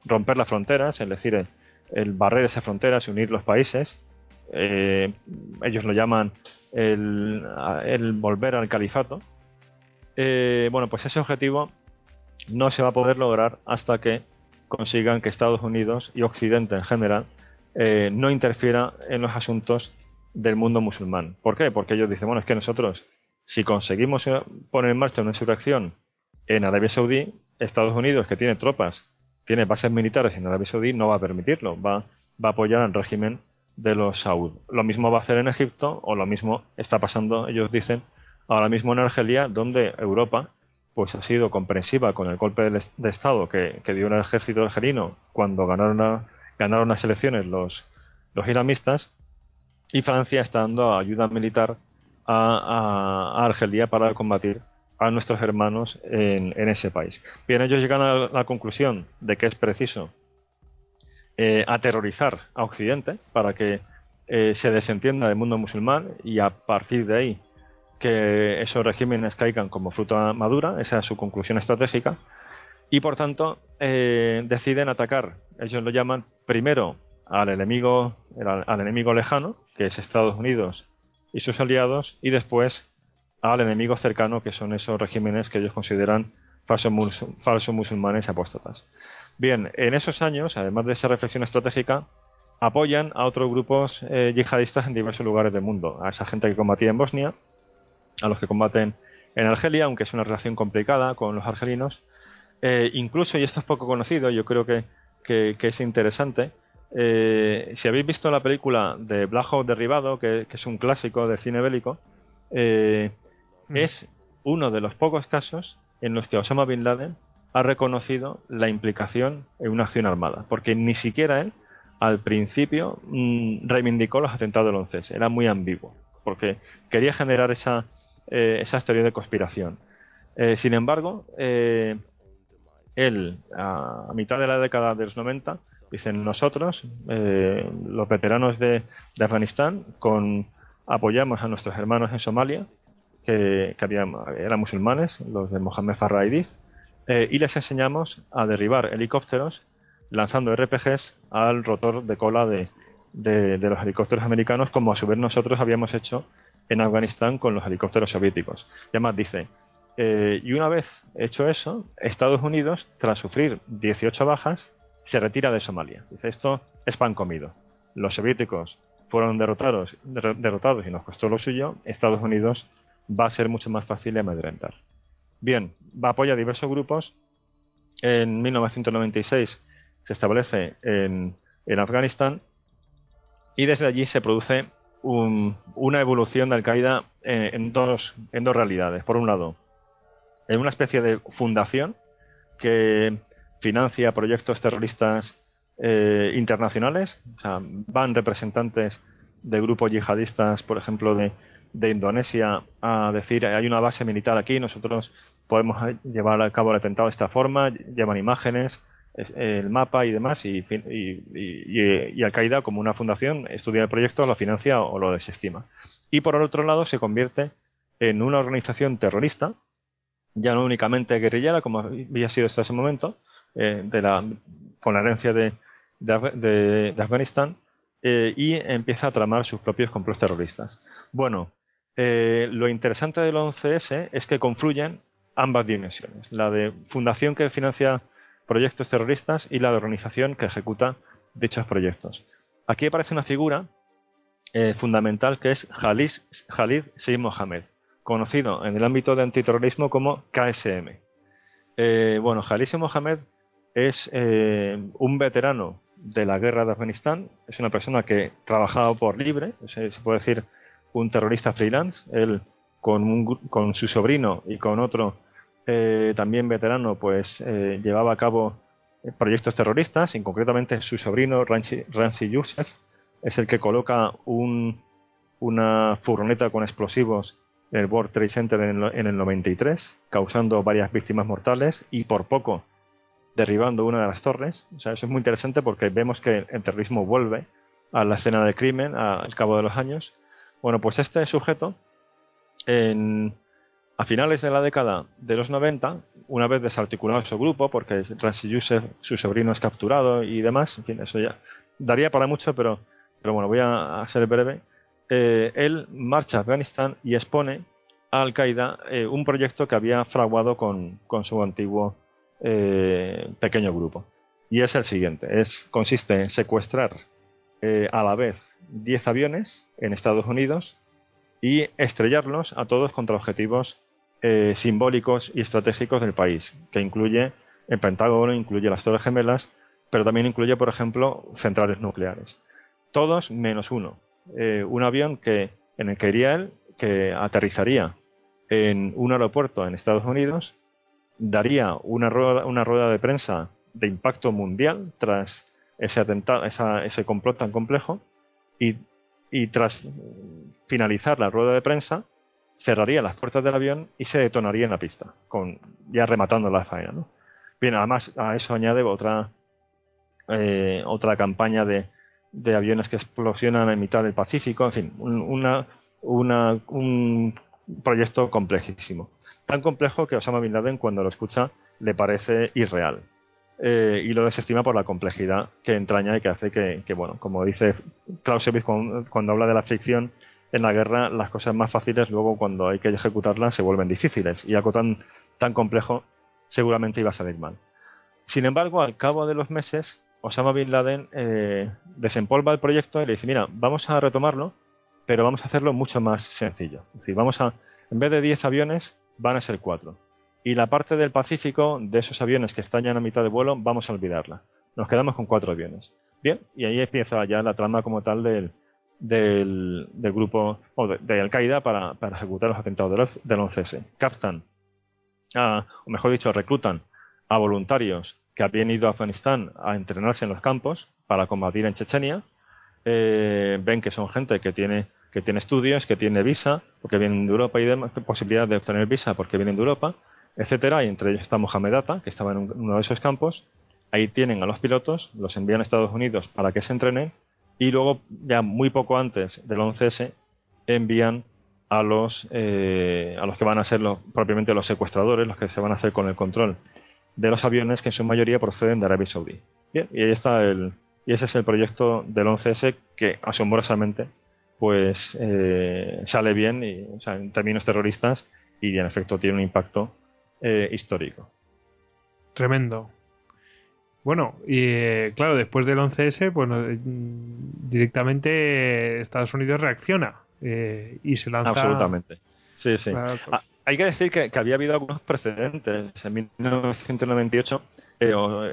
romper las fronteras, es decir, el, el barrer esas fronteras y unir los países. Eh, ellos lo llaman el, el, volver al califato. Eh, bueno, pues ese objetivo no se va a poder lograr hasta que consigan que Estados Unidos y Occidente en general eh, no interfiera en los asuntos del mundo musulmán. ¿Por qué? Porque ellos dicen, bueno, es que nosotros, si conseguimos poner en marcha una insurrección en Arabia Saudí, Estados Unidos, que tiene tropas tiene bases militares en Arabia Saudí, no va a permitirlo, va, va a apoyar al régimen de los Saud. Lo mismo va a hacer en Egipto o lo mismo está pasando, ellos dicen, ahora mismo en Argelia, donde Europa pues ha sido comprensiva con el golpe de, Estado que, que, dio el ejército argelino cuando ganaron, a, ganaron las elecciones los, los islamistas y Francia está dando ayuda militar a, a, a Argelia para combatir a nuestros hermanos en, en, ese país. Bien, ellos llegan a la conclusión de que es preciso eh, aterrorizar a Occidente para que eh, se desentienda del mundo musulmán y a partir de ahí que esos regímenes caigan como fruta madura, esa es su conclusión estratégica, y por tanto eh, deciden atacar, ellos lo llaman primero al enemigo, al, enemigo lejano, que es Estados Unidos y sus aliados, y después al enemigo cercano, que son esos regímenes que ellos consideran falsos falso musulmanes apóstatas. Bien, en esos años, además de esa reflexión estratégica, apoyan a otros grupos eh, yihadistas en diversos lugares del mundo, a esa gente que combatía en Bosnia, a los que combaten en Argelia, aunque es una relación complicada con los argelinos, eh, incluso, y esto es poco conocido, yo creo que, que, que es interesante, eh, si habéis visto la película de Black Hawk Derribado, que, que, es un clásico de cine bélico, eh, es uno de los pocos casos en los que Osama Bin Laden ha reconocido la implicación en una acción armada, porque ni siquiera él al principio mmm, reivindicó los atentados del 11, era muy ambiguo, porque quería generar esa, eh, esa teoría de conspiración. Eh, sin embargo, eh, él, a, mitad de la década de los 90, dicen nosotros, eh, los veteranos de, Afganistán, con, apoyamos a nuestros hermanos en Somalia que, eran musulmanes, los de Mohammed Farraidif, eh, y les enseñamos a derribar helicópteros lanzando RPGs al rotor de cola de, los helicópteros americanos, como a su vez nosotros habíamos hecho en Afganistán con los helicópteros soviéticos. Y además dice, eh, y una vez hecho eso, Estados Unidos, tras sufrir 18 bajas, se retira de Somalia. Dice, esto es pan comido. Los soviéticos fueron derrotados, derrotados y nos costó lo suyo. Estados Unidos va a ser mucho más fácil de amedrentar. Bien, va a apoyar diversos grupos. En 1996 se establece en, en Afganistán y desde allí se produce una evolución de Al-Qaeda eh, en, dos, en dos realidades. Por un lado, en una especie de fundación que financia proyectos terroristas eh, internacionales. van representantes de grupos yihadistas, por ejemplo, de, de, Indonesia, a decir hay una base militar aquí, nosotros podemos llevar a cabo el atentado de esta forma, llevan imágenes, el mapa y demás, y, y, Al-Qaeda, como una fundación, estudia el proyecto, lo financia o lo desestima. Y por el otro lado, se convierte en una organización terrorista, ya no únicamente guerrillera, como había sido hasta ese momento, eh, de la, con la herencia de, de, Afganistán, eh, y empieza a tramar sus propios complots terroristas. Bueno, eh, lo interesante del 11S es que confluyen ambas dimensiones, la de fundación que financia proyectos terroristas y la organización que ejecuta dichos proyectos. Aquí aparece una figura eh, fundamental que es Khalid, Khalid Mohamed, conocido en el ámbito de antiterrorismo como KSM. Eh, bueno, Khalid Mohamed es eh, un veterano de la guerra de Afganistán, es una persona que trabajaba por libre, se, puede decir un terrorista freelance, él con, con su sobrino y con otro eh, también veterano, pues eh, llevaba a cabo proyectos terroristas, y concretamente su sobrino Rancy Youssef es el que coloca una furgoneta con explosivos en el World Trade Center en el, en el 93, causando varias víctimas mortales y por poco derribando una de las torres. O sea, eso es muy interesante porque vemos que el terrorismo vuelve a la escena del crimen al cabo de los años. Bueno, pues este sujeto en a finales de la década de los 90, una vez desarticulado su grupo, porque Youssef, su sobrino, es capturado y demás, en fin, eso ya daría para mucho, pero, pero bueno, voy a, ser breve. Eh, él marcha a Afganistán y expone a Al-Qaeda eh, un proyecto que había fraguado con, su antiguo eh, pequeño grupo. Y es el siguiente: es, consiste en secuestrar a la vez 10 aviones en Estados Unidos y estrellarlos a todos contra objetivos eh, simbólicos y estratégicos del país, que incluye el Pentágono, incluye las Torres Gemelas, pero también incluye, por ejemplo, centrales nucleares. Todos menos uno. Eh, un avión que, en el que iría él, que aterrizaría en un aeropuerto en Estados Unidos, daría una rueda, una rueda de prensa de impacto mundial tras ese atentado, ese complot tan complejo, y, y tras finalizar la rueda de prensa, cerraría las puertas del avión y se detonaría en la pista, con ya rematando la faena. ¿no? Bien, además a eso añade otra, eh, otra campaña de, de, aviones que explosionan en mitad del Pacífico, en fin, un, una, un proyecto complejísimo. Tan complejo que Osama Bin Laden cuando lo escucha le parece irreal. Eh, y lo desestima por la complejidad que entraña y que hace que, que bueno, como dice Clausewitz cuando, cuando habla de la ficción, en la guerra las cosas más fáciles luego cuando hay que ejecutarlas se vuelven difíciles y algo tan, tan complejo seguramente iba a salir mal. Sin embargo, al cabo de los meses, Osama Bin Laden eh, desempolva el proyecto y le dice, mira, vamos a retomarlo, pero vamos a hacerlo mucho más sencillo. Es decir, vamos a, en vez de 10 aviones, van a ser 4. Y la parte del Pacífico, de esos aviones que están ya a mitad de vuelo, vamos a olvidarla. Nos quedamos con 4 aviones. Bien, y ahí empieza ya la trama como tal del, del, grupo o de, Al-Qaeda para, ejecutar los atentados del, 11S. Captan, o mejor dicho, reclutan a voluntarios que habían ido a Afganistán a entrenarse en los campos para combatir en Chechenia. Eh, ven que son gente que tiene que tiene estudios, que tiene visa, porque vienen de Europa y demás, posibilidad de obtener visa porque vienen de Europa, etcétera, y entre ellos está Mohamed Atta, que estaba en uno de esos campos. Ahí tienen a los pilotos, los envían a Estados Unidos para que se entrenen y luego, ya muy poco antes del 11S, envían a los, eh, a los que van a ser los, propiamente los secuestradores, los que se van a hacer con el control de los aviones, que en su mayoría proceden de Arabia Saudí. Bien, y ahí está el, y ese es el proyecto del 11S que asombrosamente pues eh, sale bien y, en términos terroristas y en efecto tiene un impacto eh, histórico. Tremendo. Bueno, y eh, claro, después del 11S, bueno, eh, directamente Estados Unidos reacciona eh, y se lanza. Absolutamente. Sí, sí. Ah, hay que decir que, había habido algunos precedentes. En 1998,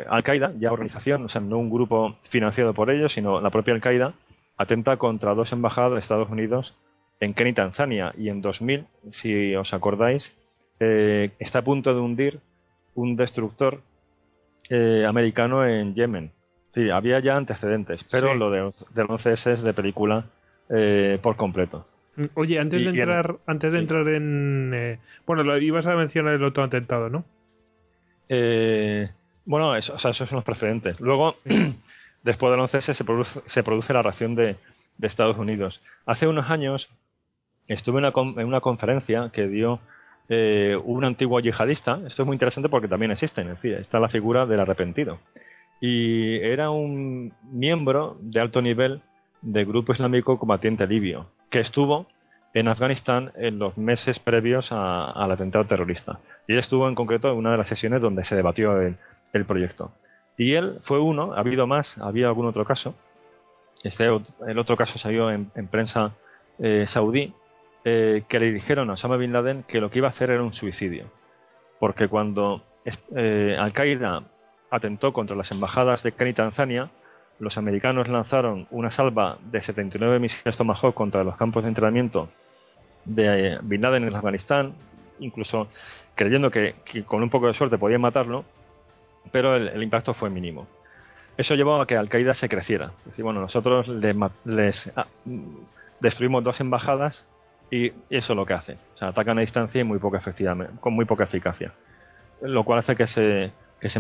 Al-Qaeda, ya organización, o sea, no un grupo financiado por ellos, sino la propia Al-Qaeda, atenta contra dos embajadas de Estados Unidos en Kenia y Tanzania. Y en 2000, si os acordáis, eh, está a punto de hundir un destructor eh, americano en Yemen. Sí, había ya antecedentes, pero lo de, del 11S es de película eh, por completo. Mm, oye, antes de entrar, antes de entrar en, bueno, lo ibas a mencionar el otro atentado, ¿no? bueno, eso, o sea, esos son los precedentes. Luego, después del 11S se produce, se produce la reacción de, de Estados Unidos. Hace unos años estuve en una, en una conferencia que dio eh, un antiguo yihadista. Esto es muy interesante porque también existe, es decir, está la figura del arrepentido. Y era un miembro de alto nivel del grupo islámico combatiente libio, que estuvo en Afganistán en los meses previos al atentado terrorista. Y él estuvo en concreto en una de las sesiones donde se debatió el, proyecto. Y él fue uno, ha habido más, había algún otro caso. Este, el otro caso salió en, prensa eh, saudí, eh, que le dijeron a Osama Bin Laden que lo que iba a hacer era un suicidio. Porque cuando eh, Al-Qaeda atentó contra las embajadas de Kenia y Tanzania, los americanos lanzaron una salva de 79 misiles Tomahawk contra los campos de entrenamiento de eh, Bin Laden en Afganistán, incluso creyendo que, con un poco de suerte podían matarlo, pero el, impacto fue mínimo. Eso llevó a que Al-Qaeda se creciera. Es decir, bueno, nosotros les, ah, destruimos dos embajadas y eso es lo que hace. O sea, atacan a distancia y muy poca con muy poca eficacia. Lo cual hace que se, que se.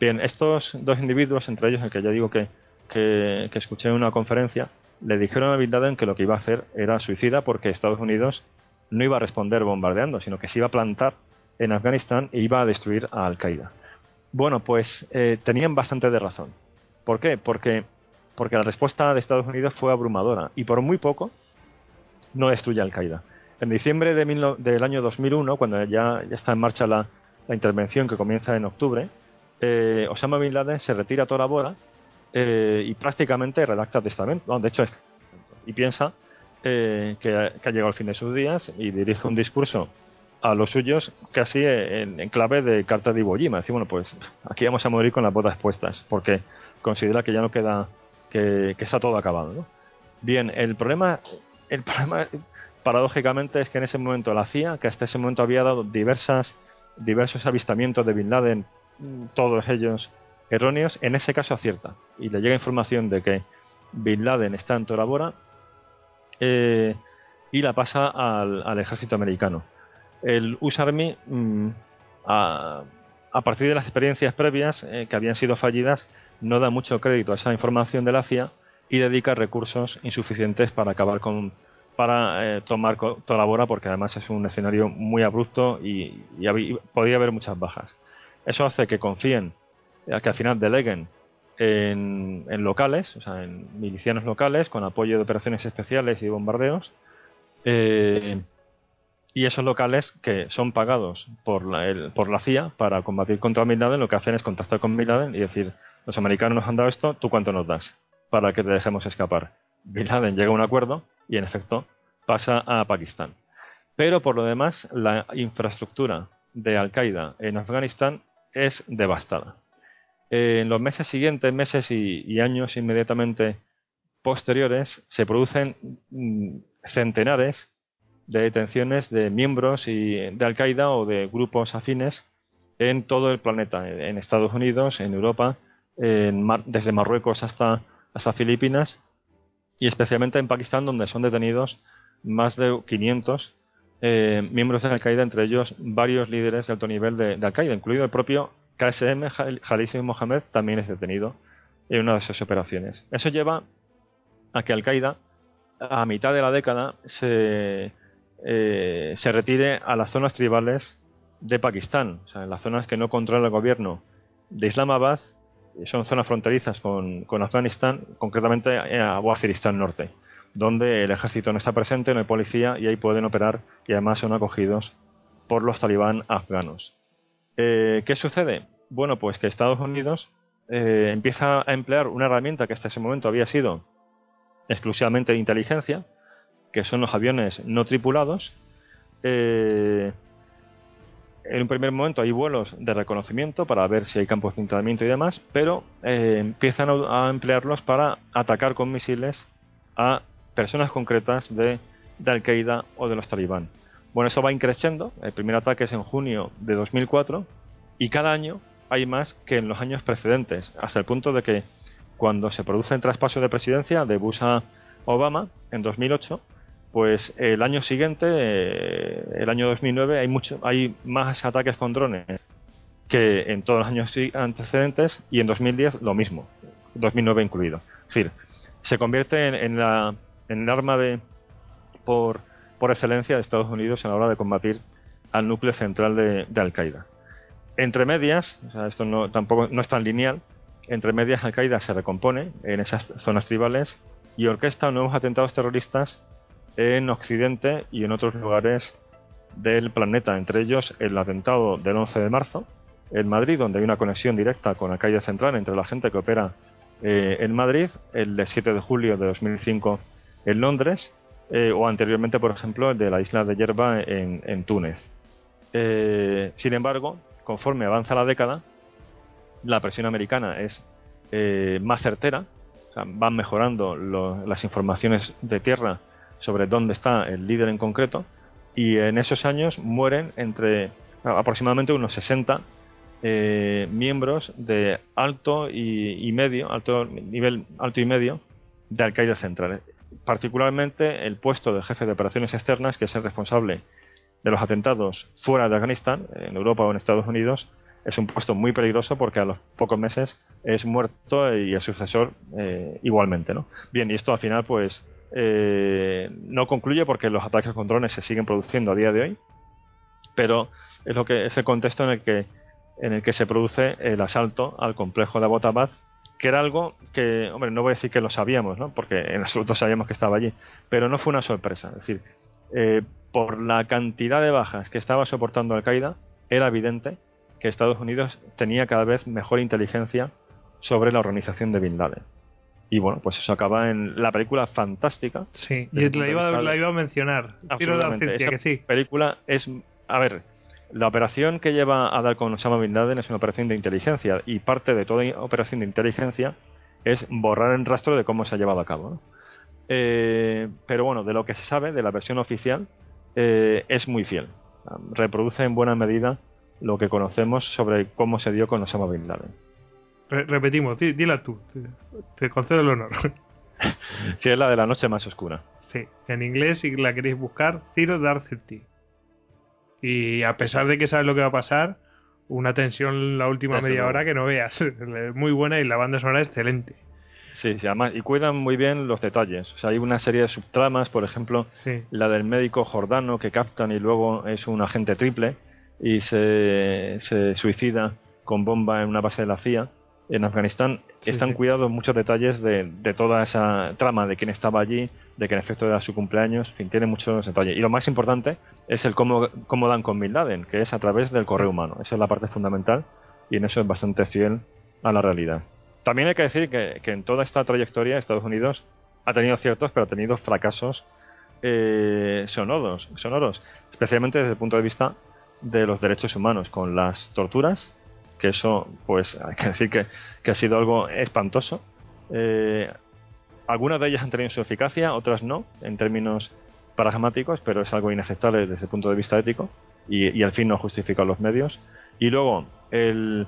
Bien, estos dos individuos, entre ellos el que ya digo que, que, escuché en una conferencia, le dijeron a Bin Laden que lo que iba a hacer era suicida porque Estados Unidos no iba a responder bombardeando, sino que se iba a plantar en Afganistán e iba a destruir a Al-Qaeda. Bueno, pues eh, tenían bastante de razón. ¿Por qué? Porque, porque la respuesta de Estados Unidos fue abrumadora y por muy poco no destruye Al-Qaeda. En diciembre de del año 2001, cuando ya, está en marcha la, intervención que comienza en octubre, eh, Osama Bin Laden se retira a Tora Bora eh, y prácticamente redacta testamento. de hecho, es, y piensa eh, que, ha llegado el fin de sus días y dirige un discurso a los suyos casi en, clave de carta de Iwo Jima. Dice, bueno, pues aquí vamos a morir con las botas puestas, porque considera que ya no queda, que, que está todo acabado. Bien, el problema el problema, paradójicamente, es que en ese momento la CIA, que hasta ese momento había dado diversas, diversos avistamientos de Bin Laden, todos ellos erróneos, en ese caso acierta. Y le llega información de que Bin Laden está en Tora Bora eh, y la pasa al, ejército americano. El US Army, mm, a, partir de las experiencias previas eh, que habían sido fallidas, no da mucho crédito a esa información de la CIA y dedica recursos insuficientes para acabar con para eh, tomar toda la porque además es un escenario muy abrupto y, podría haber muchas bajas. Eso hace que confíen, que al final deleguen en, locales, o sea, en milicianos locales, con apoyo de operaciones especiales y bombardeos, eh, y esos locales que son pagados por la, por la CIA para combatir contra Bin Laden, lo que hacen es contactar con Bin Laden y decir, los americanos nos han dado esto, ¿tú cuánto nos das? Para que te dejemos escapar. Bin Laden llega a un acuerdo y en efecto pasa a Pakistán. Pero por lo demás, la infraestructura de Al-Qaeda en Afganistán es devastada. En los meses siguientes, meses y, años inmediatamente posteriores, se producen mm, centenares de detenciones de miembros de Al-Qaeda o de grupos afines en todo el planeta, en Estados Unidos, en Europa, desde Marruecos hasta hasta Filipinas y especialmente en Pakistán, donde son detenidos más de 500 eh, miembros de Al-Qaeda, entre ellos varios líderes de alto nivel de, Al-Qaeda, incluido el propio KSM, Jalisi Mohammed, también es detenido en una de esas operaciones. Eso lleva a que Al-Qaeda, a mitad de la década, se, eh, se retire a las zonas tribales de Pakistán, o sea, en las zonas que no controla el gobierno de Islamabad son zonas fronterizas con, Afganistán, concretamente a Waziristán Norte, donde el ejército no está presente, no hay policía y ahí pueden operar y además son acogidos por los talibán afganos. Eh, ¿Qué sucede? Bueno, pues que Estados Unidos eh, empieza a emplear una herramienta que hasta ese momento había sido exclusivamente de inteligencia, que son los aviones no tripulados, eh, en un primer momento hay vuelos de reconocimiento para ver si hay campos de entrenamiento y demás, pero eh, empiezan a emplearlos para atacar con misiles a personas concretas de, Al-Qaeda o de los talibán. Bueno, eso va increciendo. El primer ataque es en junio de 2004 y cada año hay más que en los años precedentes, hasta el punto de que cuando se produce el traspaso de presidencia de Bush a Obama en 2008, pues el año siguiente, eh, el año 2009, hay, mucho, hay más ataques con drones que en todos los años antecedentes y en 2010 lo mismo, 2009 incluido. Es decir, se convierte en, la, en el arma de por, por excelencia de Estados Unidos a la hora de combatir al núcleo central de, Al-Qaeda. Entre medias, esto no, tampoco no es tan lineal, entre medias Al-Qaeda se recompone en esas zonas tribales y orquesta nuevos atentados terroristas en Occidente y en otros lugares del planeta, entre ellos el atentado del 11 de marzo en Madrid, donde hay una conexión directa con la calle central entre la gente que opera eh, en Madrid, el de 7 de julio de 2005 en Londres, eh, o anteriormente, por ejemplo, el de la isla de Yerba en, Túnez. Eh, sin embargo, conforme avanza la década, la presión americana es más certera, van mejorando las informaciones de tierra sobre dónde está el líder en concreto y en esos años mueren entre aproximadamente unos 60 eh, miembros de alto y, medio, alto nivel alto y medio de Al-Qaeda Central. Particularmente el puesto de jefe de operaciones externas, que es el responsable de los atentados fuera de Afganistán, en Europa o en Estados Unidos, es un puesto muy peligroso porque a los pocos meses es muerto y el sucesor eh, igualmente. ¿no? Bien, y esto al final pues eh, no concluye porque los ataques con drones se siguen produciendo a día de hoy, pero es lo que es el contexto en el que en el que se produce el asalto al complejo de Abbottabad, que era algo que, hombre, no voy a decir que lo sabíamos, ¿no? porque en absoluto sabíamos que estaba allí, pero no fue una sorpresa. Es decir, eh, por la cantidad de bajas que estaba soportando Al-Qaeda, era evidente que Estados Unidos tenía cada vez mejor inteligencia sobre la organización de Bin Laden. Y bueno, pues eso acaba en la película fantástica. Sí, y la iba, a mencionar. Quiero dar que sí. película es. A ver, la operación que lleva a dar con Osama Bin Laden es una operación de inteligencia y parte de toda operación de inteligencia es borrar el rastro de cómo se ha llevado a cabo. Eh, pero bueno, de lo que se sabe de la versión oficial eh, es muy fiel. Reproduce en buena medida lo que conocemos sobre cómo se dio con Osama Bin Laden repetimos, dila tú. Te, concedo el honor. que es la de la noche más oscura. Sí, en inglés, si la queréis buscar, Zero Dark Thirty. Y a pesar de que sabes lo que va a pasar, una tensión la última media hora que no veas. Muy buena y la banda sonora excelente. Sí, sí, además, y cuidan muy bien los detalles. O sea, hay una serie de subtramas, por ejemplo, la del médico Jordano que captan y luego es un agente triple y se, se suicida con bomba en una base de la CIA en Afganistán están cuidados muchos detalles de, toda esa trama, de quién estaba allí, de que en efecto era su cumpleaños, en fin, tiene muchos detalles. Y lo más importante es el cómo, cómo dan con Bin Laden, que es a través del correo humano. Esa es la parte fundamental y en eso es bastante fiel a la realidad. También hay que decir que, en toda esta trayectoria Estados Unidos ha tenido ciertos, pero ha tenido fracasos eh, sonoros, sonoros, especialmente desde el punto de vista de los derechos humanos, con las torturas que eso, pues hay que decir que, ha sido algo espantoso. Eh, algunas de ellas han tenido su eficacia, otras no, en términos pragmáticos, pero es algo inaceptable desde el punto de vista ético y, al fin no justifica los medios. Y luego, el,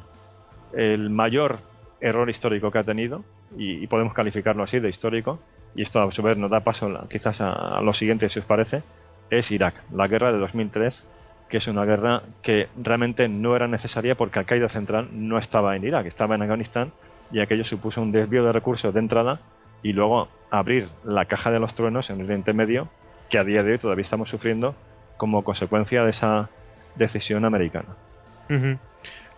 mayor error histórico que ha tenido, y, podemos calificarlo así de histórico, y esto a su vez nos da paso quizás a, a lo siguiente, si os parece, es Irak, la guerra de 2003 que es una guerra que realmente no era necesaria porque Al-Qaeda central no estaba en Irak, estaba en Afganistán y aquello supuso un desvío de recursos de entrada y luego abrir la caja de los truenos en Oriente Medio que a día de hoy todavía estamos sufriendo como consecuencia de esa decisión americana.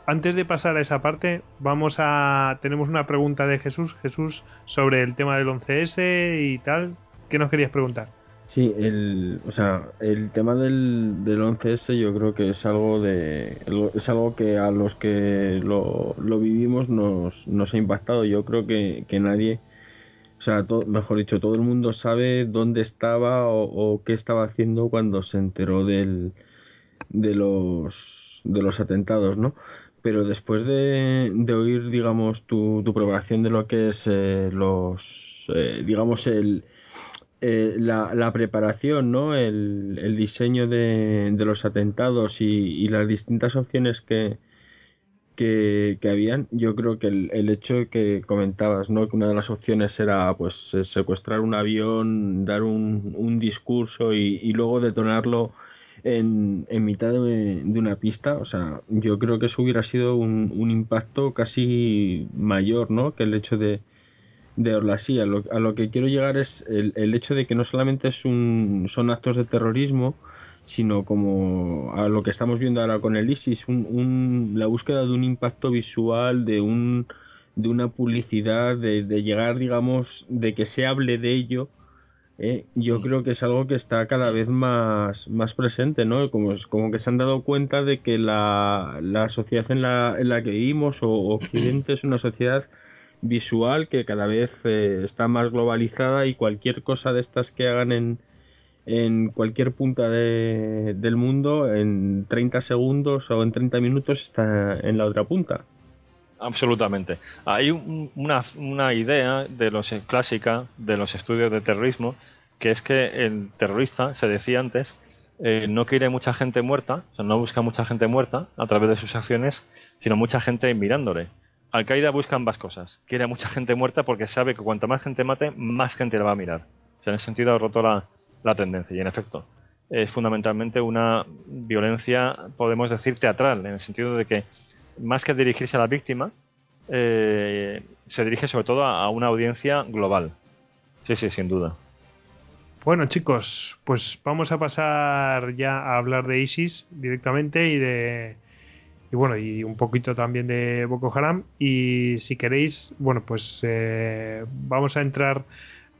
Antes de pasar a esa parte, vamos a tenemos una pregunta de Jesús, Jesús sobre el tema del 11S y tal. ¿Qué nos querías preguntar? Sí, el, o sea, el tema del, del 11S yo creo que es algo de es algo que a los que lo, lo vivimos nos, nos ha impactado. Yo creo que, que nadie, o sea, mejor dicho, todo el mundo sabe dónde estaba o, qué estaba haciendo cuando se enteró del, de los de los atentados, ¿no? Pero después de, de oír, digamos, tu, tu preparación de lo que es eh, los, eh, digamos, el eh, la, preparación, ¿no? El, el diseño de, los atentados y, las distintas opciones que, que, habían, yo creo que el, hecho que comentabas, ¿no? Que una de las opciones era, pues, secuestrar un avión, dar un, discurso y, luego detonarlo en, en mitad de, de, una pista, o sea, yo creo que eso hubiera sido un, un impacto casi mayor, ¿no? Que el hecho de, de Orlasí. A lo, a lo que quiero llegar es el, el, hecho de que no solamente es un, son actos de terrorismo, sino como a lo que estamos viendo ahora con el ISIS, un, un, la búsqueda de un impacto visual, de un de una publicidad, de, de llegar, digamos, de que se hable de ello, eh, yo creo que es algo que está cada vez más, más presente, ¿no? Como, como que se han dado cuenta de que la, la sociedad en la, en la que vivimos, o Occidente, es una sociedad visual que cada vez eh, está más globalizada y cualquier cosa de estas que hagan en, en cualquier punta de, del mundo en 30 segundos o en 30 minutos está en la otra punta. Absolutamente. Hay un, una, una idea de los clásica de los estudios de terrorismo que es que el terrorista, se decía antes, eh, no quiere mucha gente muerta, o sea, no busca mucha gente muerta a través de sus acciones, sino mucha gente mirándole. Al-Qaeda busca ambas cosas. Quiere a mucha gente muerta porque sabe que cuanto más gente mate, más gente la va a mirar. O sea, en ese sentido ha roto la, la tendencia. Y en efecto, es fundamentalmente una violencia, podemos decir, teatral, en el sentido de que más que dirigirse a la víctima, eh, se dirige sobre todo a, a una audiencia global. Sí, sí, sin duda. Bueno, chicos, pues vamos a pasar ya a hablar de ISIS directamente y de y bueno, y un poquito también de Boko Haram. Y si queréis, bueno, pues eh, vamos a entrar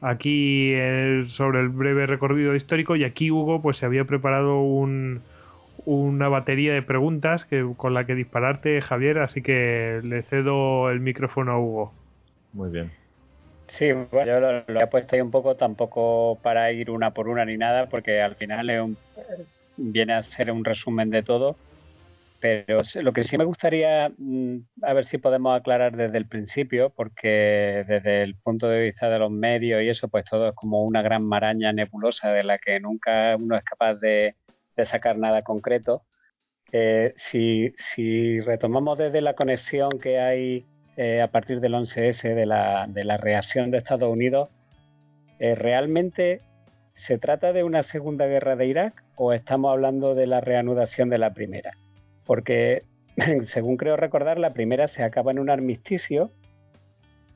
aquí el, sobre el breve recorrido histórico. Y aquí Hugo, pues se había preparado un, una batería de preguntas que, con la que dispararte, Javier. Así que le cedo el micrófono a Hugo. Muy bien. Sí, bueno, yo lo, lo, he puesto ahí un poco, tampoco para ir una por una ni nada, porque al final es un, viene a ser un resumen de todo pero lo que sí me gustaría, mm, a ver si podemos aclarar desde el principio, porque desde el punto de vista de los medios y eso, pues todo es como una gran maraña nebulosa de la que nunca uno es capaz de, sacar nada concreto. Eh, si, si, retomamos desde la conexión que hay eh, a partir del 11S de la, de la reacción de Estados Unidos, eh, ¿realmente se trata de una segunda guerra de Irak o estamos hablando de la reanudación de la primera? Porque según creo recordar, la primera se acaba en un armisticio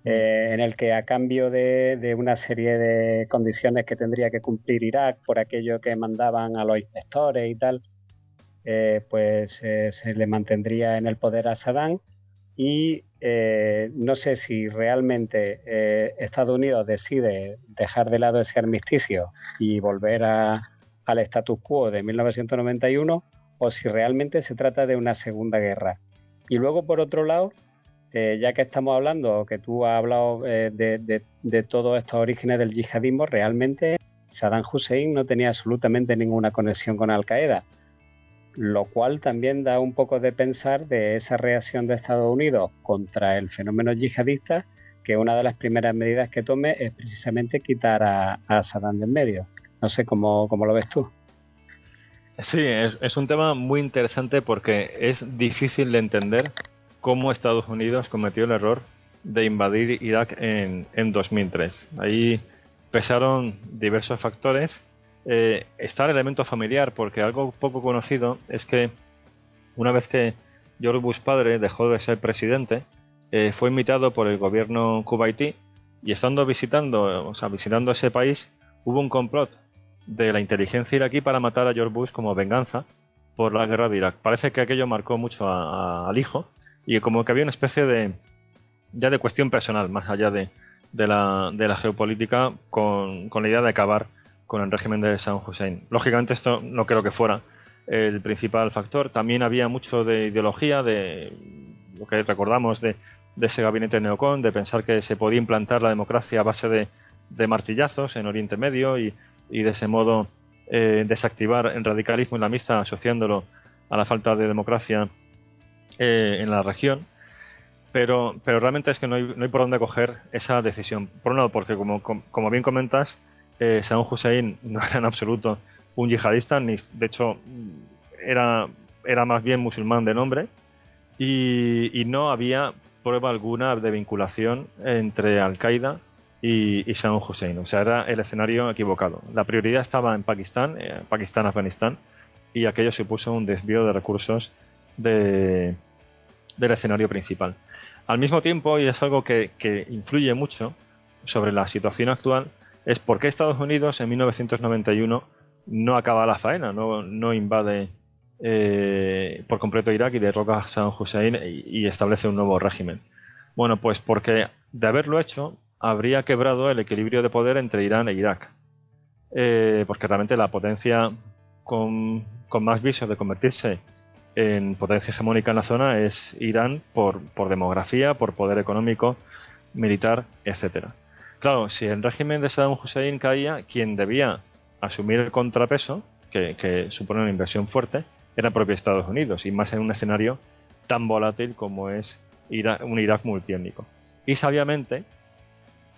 eh, en el que a cambio de, de, una serie de condiciones que tendría que cumplir Irak por aquello que mandaban a los inspectores y tal, eh, pues eh, se le mantendría en el poder a Saddam. Y no sé si realmente Estados Unidos decide dejar de lado ese armisticio y volver a, al status quo de 1991 o si realmente se trata de una segunda guerra. Y luego, por otro lado, eh, ya que estamos hablando, que tú has hablado eh, de, de, de, todos estos orígenes del yihadismo, realmente Saddam Hussein no tenía absolutamente ninguna conexión con Al Qaeda, lo cual también da un poco de pensar de esa reacción de Estados Unidos contra el fenómeno yihadista, que una de las primeras medidas que tome es precisamente quitar a, a Saddam del medio. No sé cómo, cómo lo ves tú. Sí, es, un tema muy interesante porque es difícil de entender cómo Estados Unidos cometió el error de invadir Irak en, en 2003. Ahí pesaron diversos factores. Eh, está el elemento familiar, porque algo poco conocido es que una vez que George Bush padre dejó de ser presidente, eh, fue invitado por el gobierno kuwaití y estando visitando, o sea, visitando ese país, hubo un complot de la inteligencia iraquí para matar a George Bush como venganza por la guerra de Irak. Parece que aquello marcó mucho a, al hijo y como que había una especie de ya de cuestión personal más allá de, de, la, de la, geopolítica con, con, la idea de acabar con el régimen de Saddam Hussein. Lógicamente esto no creo que fuera el principal factor. También había mucho de ideología, de lo que recordamos de, de ese gabinete neocon, de pensar que se podía implantar la democracia a base de, de martillazos en Oriente Medio y, y de ese modo eh, desactivar el radicalismo islamista asociándolo a la falta de democracia eh, en la región. Pero, pero realmente es que no hay, no hay por dónde coger esa decisión. Por un lado, porque como, como bien comentas, eh, Saddam Hussein no era en absoluto un yihadista, ni de hecho era, era más bien musulmán de nombre, y, no había prueba alguna de vinculación entre Al-Qaeda y, Saddam Hussein. O sea, era el escenario equivocado. La prioridad estaba en Pakistán, eh, Pakistán-Afganistán, y aquello supuso un desvío de recursos de, del escenario principal. Al mismo tiempo, y es algo que, influye mucho sobre la situación actual, es por qué Estados Unidos en 1991 no acaba la faena, no, no invade eh, por completo Irak y derroca a Saddam Hussein y, establece un nuevo régimen. Bueno, pues porque de haberlo hecho habría quebrado el equilibrio de poder entre Irán e Irak. Eh, porque realmente la potencia con, más visos de convertirse en potencia hegemónica en la zona es Irán por, por demografía, por poder económico, militar, etcétera. Claro, si el régimen de Saddam Hussein caía, quien debía asumir el contrapeso, que, supone una inversión fuerte, era propio Estados Unidos, y más en un escenario tan volátil como es un Irak multiétnico. Y sabiamente,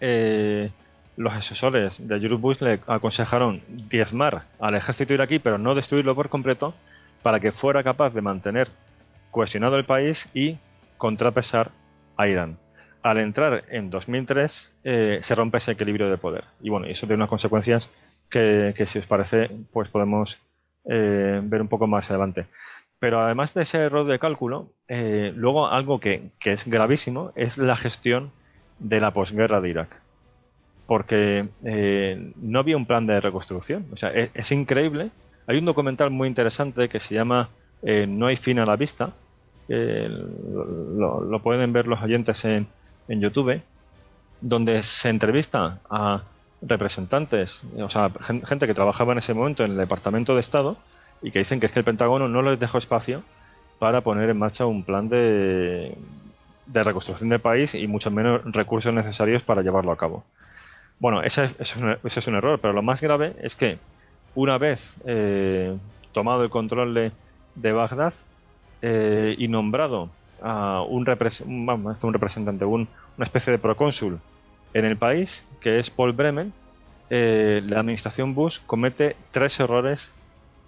eh, los asesores de George Bush le aconsejaron diezmar al ejército iraquí, pero no destruirlo por completo, para que fuera capaz de mantener cohesionado el país y contrapesar a Irán al entrar en 2003 eh, se rompe ese equilibrio de poder. Y bueno, eso tiene unas consecuencias que, si os parece, pues podemos eh, ver un poco más adelante. Pero además de ese error de cálculo, luego algo que, es gravísimo es la gestión de la posguerra de Irak. Porque no había un plan de reconstrucción. O sea, es, increíble. Hay un documental muy interesante que se llama No hay fin a la vista. lo, pueden ver los oyentes en, en YouTube donde se entrevista a representantes, o sea, gente que trabajaba en ese momento en el Departamento de Estado y que dicen que es que el Pentágono no les dejó espacio para poner en marcha un plan de, de reconstrucción del país y mucho menos recursos necesarios para llevarlo a cabo. Bueno, ese es, un, error, pero lo más grave es que una vez eh, tomado el control de, Bagdad eh, y nombrado a un, un representante, un, una especie de procónsul en el país, que es Paul Bremen, eh, la administración Bush comete tres errores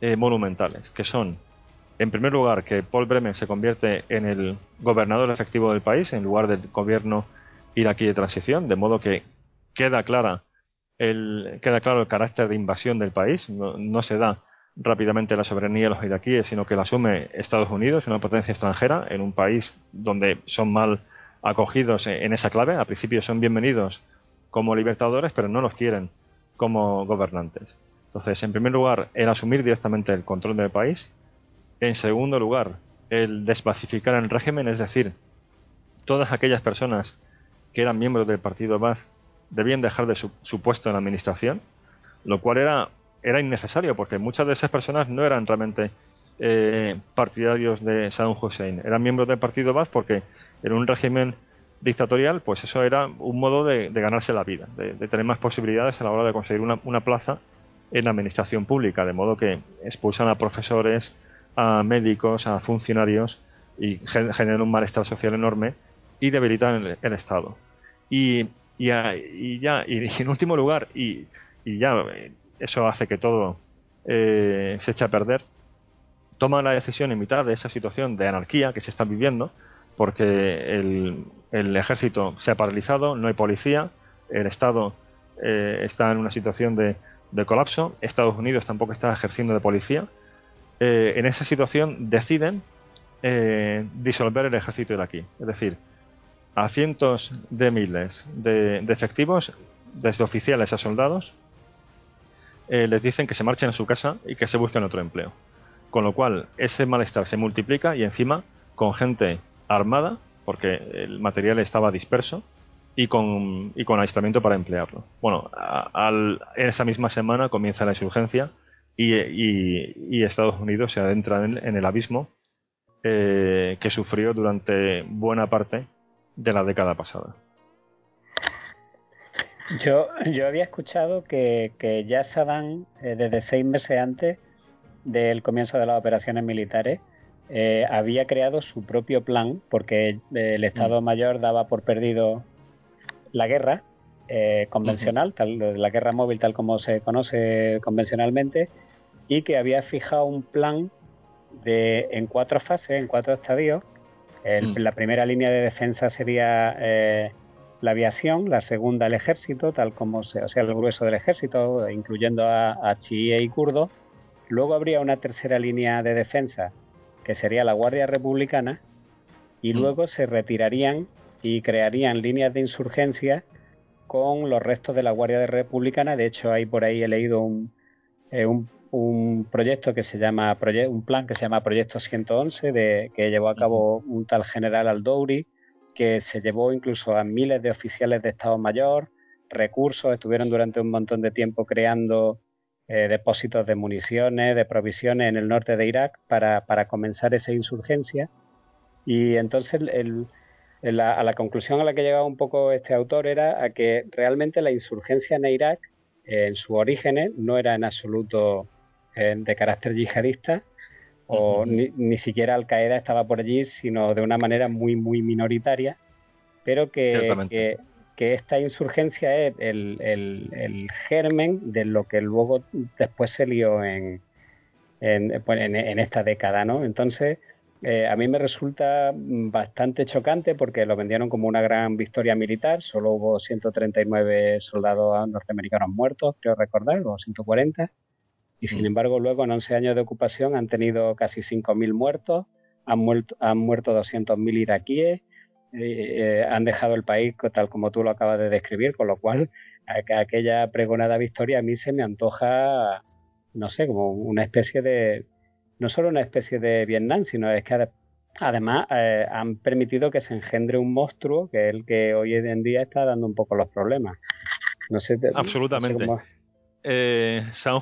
eh, monumentales, que son, en primer lugar, que Paul Bremen se convierte en el gobernador efectivo del país en lugar del gobierno iraquí de transición, de modo que queda clara el, queda claro el carácter de invasión del país, no se da rápidamente la soberanía de los iraquíes, sino que la asume Estados Unidos, una potencia extranjera, en un país donde son mal acogidos en esa clave. Al principio son bienvenidos como libertadores, pero no los quieren como gobernantes. Entonces, en primer lugar, el asumir directamente el control del país. En segundo lugar, el despacificar el régimen, es decir, todas aquellas personas que eran miembros del partido Baath debían dejar de su puesto en la administración, lo cual era era innecesario porque muchas de esas personas no eran realmente eh, partidarios de Saddam Hussein, eran miembros del partido Baath porque en un régimen dictatorial, pues eso era un modo de, ganarse la vida, de, tener más posibilidades a la hora de conseguir una, plaza en la administración pública, de modo que expulsan a profesores, a médicos, a funcionarios y generan un malestar social enorme y debilitan el, Estado. Y, ya, y en último lugar, y, y ya eso hace que todo eh, se eche a perder, toma la decisión en mitad de esa situación de anarquía que se está viviendo, porque el, ejército se ha paralizado, no hay policía, el Estado eh, está en una situación de, colapso, Estados Unidos tampoco está ejerciendo de policía. Eh, en esa situación deciden disolver el ejército de aquí, es decir, a cientos de miles de efectivos, desde oficiales a soldados, eh, les dicen que se marchen a su casa y que se busquen otro empleo. Con lo cual, ese malestar se multiplica y encima con gente armada, porque el material estaba disperso, y con, y con aislamiento para emplearlo. Bueno, en esa misma semana comienza la insurgencia y, Estados Unidos se adentra en, el abismo eh, que sufrió durante buena parte de la década pasada. Yo, yo había escuchado que, que ya Saddam, eh, desde seis meses antes del comienzo de las operaciones militares, eh, había creado su propio plan, porque el Estado mm. Mayor daba por perdido la guerra eh, convencional, tal, la guerra móvil tal como se conoce convencionalmente, y que había fijado un plan de en cuatro fases, en cuatro estadios. Mm. La primera línea de defensa sería eh, la aviación, la segunda el ejército, tal como se, o sea, el grueso del ejército, incluyendo a, a chiíes y kurdos. Luego habría una tercera línea de defensa, que sería la Guardia Republicana, y mm. luego se retirarían y crearían líneas de insurgencia con los restos de la Guardia Republicana. De hecho, hay por ahí he leído un, eh, un un proyecto que se llama un plan que se llama Proyecto 111 de, que llevó a cabo un tal general Aldouri que se llevó incluso a miles de oficiales de Estado Mayor, recursos, estuvieron durante un montón de tiempo creando eh, depósitos de municiones, de provisiones en el norte de Irak para, para comenzar esa insurgencia. Y entonces el, a la conclusión a la que llegaba un poco este autor era a que realmente la insurgencia en Irak, en sus orígenes, no era en absoluto de carácter yihadista, o ni, ni, siquiera Al Qaeda estaba por allí, sino de una manera muy, muy minoritaria, pero que, que, esta insurgencia es el, el, germen de lo que luego después se lió en, en, pues, en esta década, ¿no? Entonces, eh, a mí me resulta bastante chocante porque lo vendieron como una gran victoria militar. Solo hubo 139 soldados norteamericanos muertos, creo recordar, o 140 y sin mm. embargo luego en 11 años de ocupación han tenido casi 5.000 muertos, han muerto, han muerto 200.000 iraquíes, eh, eh, han dejado el país tal como tú lo acabas de describir, con lo cual aquella pregonada victoria a mí se me antoja, no sé, como una especie de, no solo una especie de Vietnam, sino es que además eh, han permitido que se engendre un monstruo que es el que hoy en día está dando un poco los problemas. No sé, Absolutamente eh, San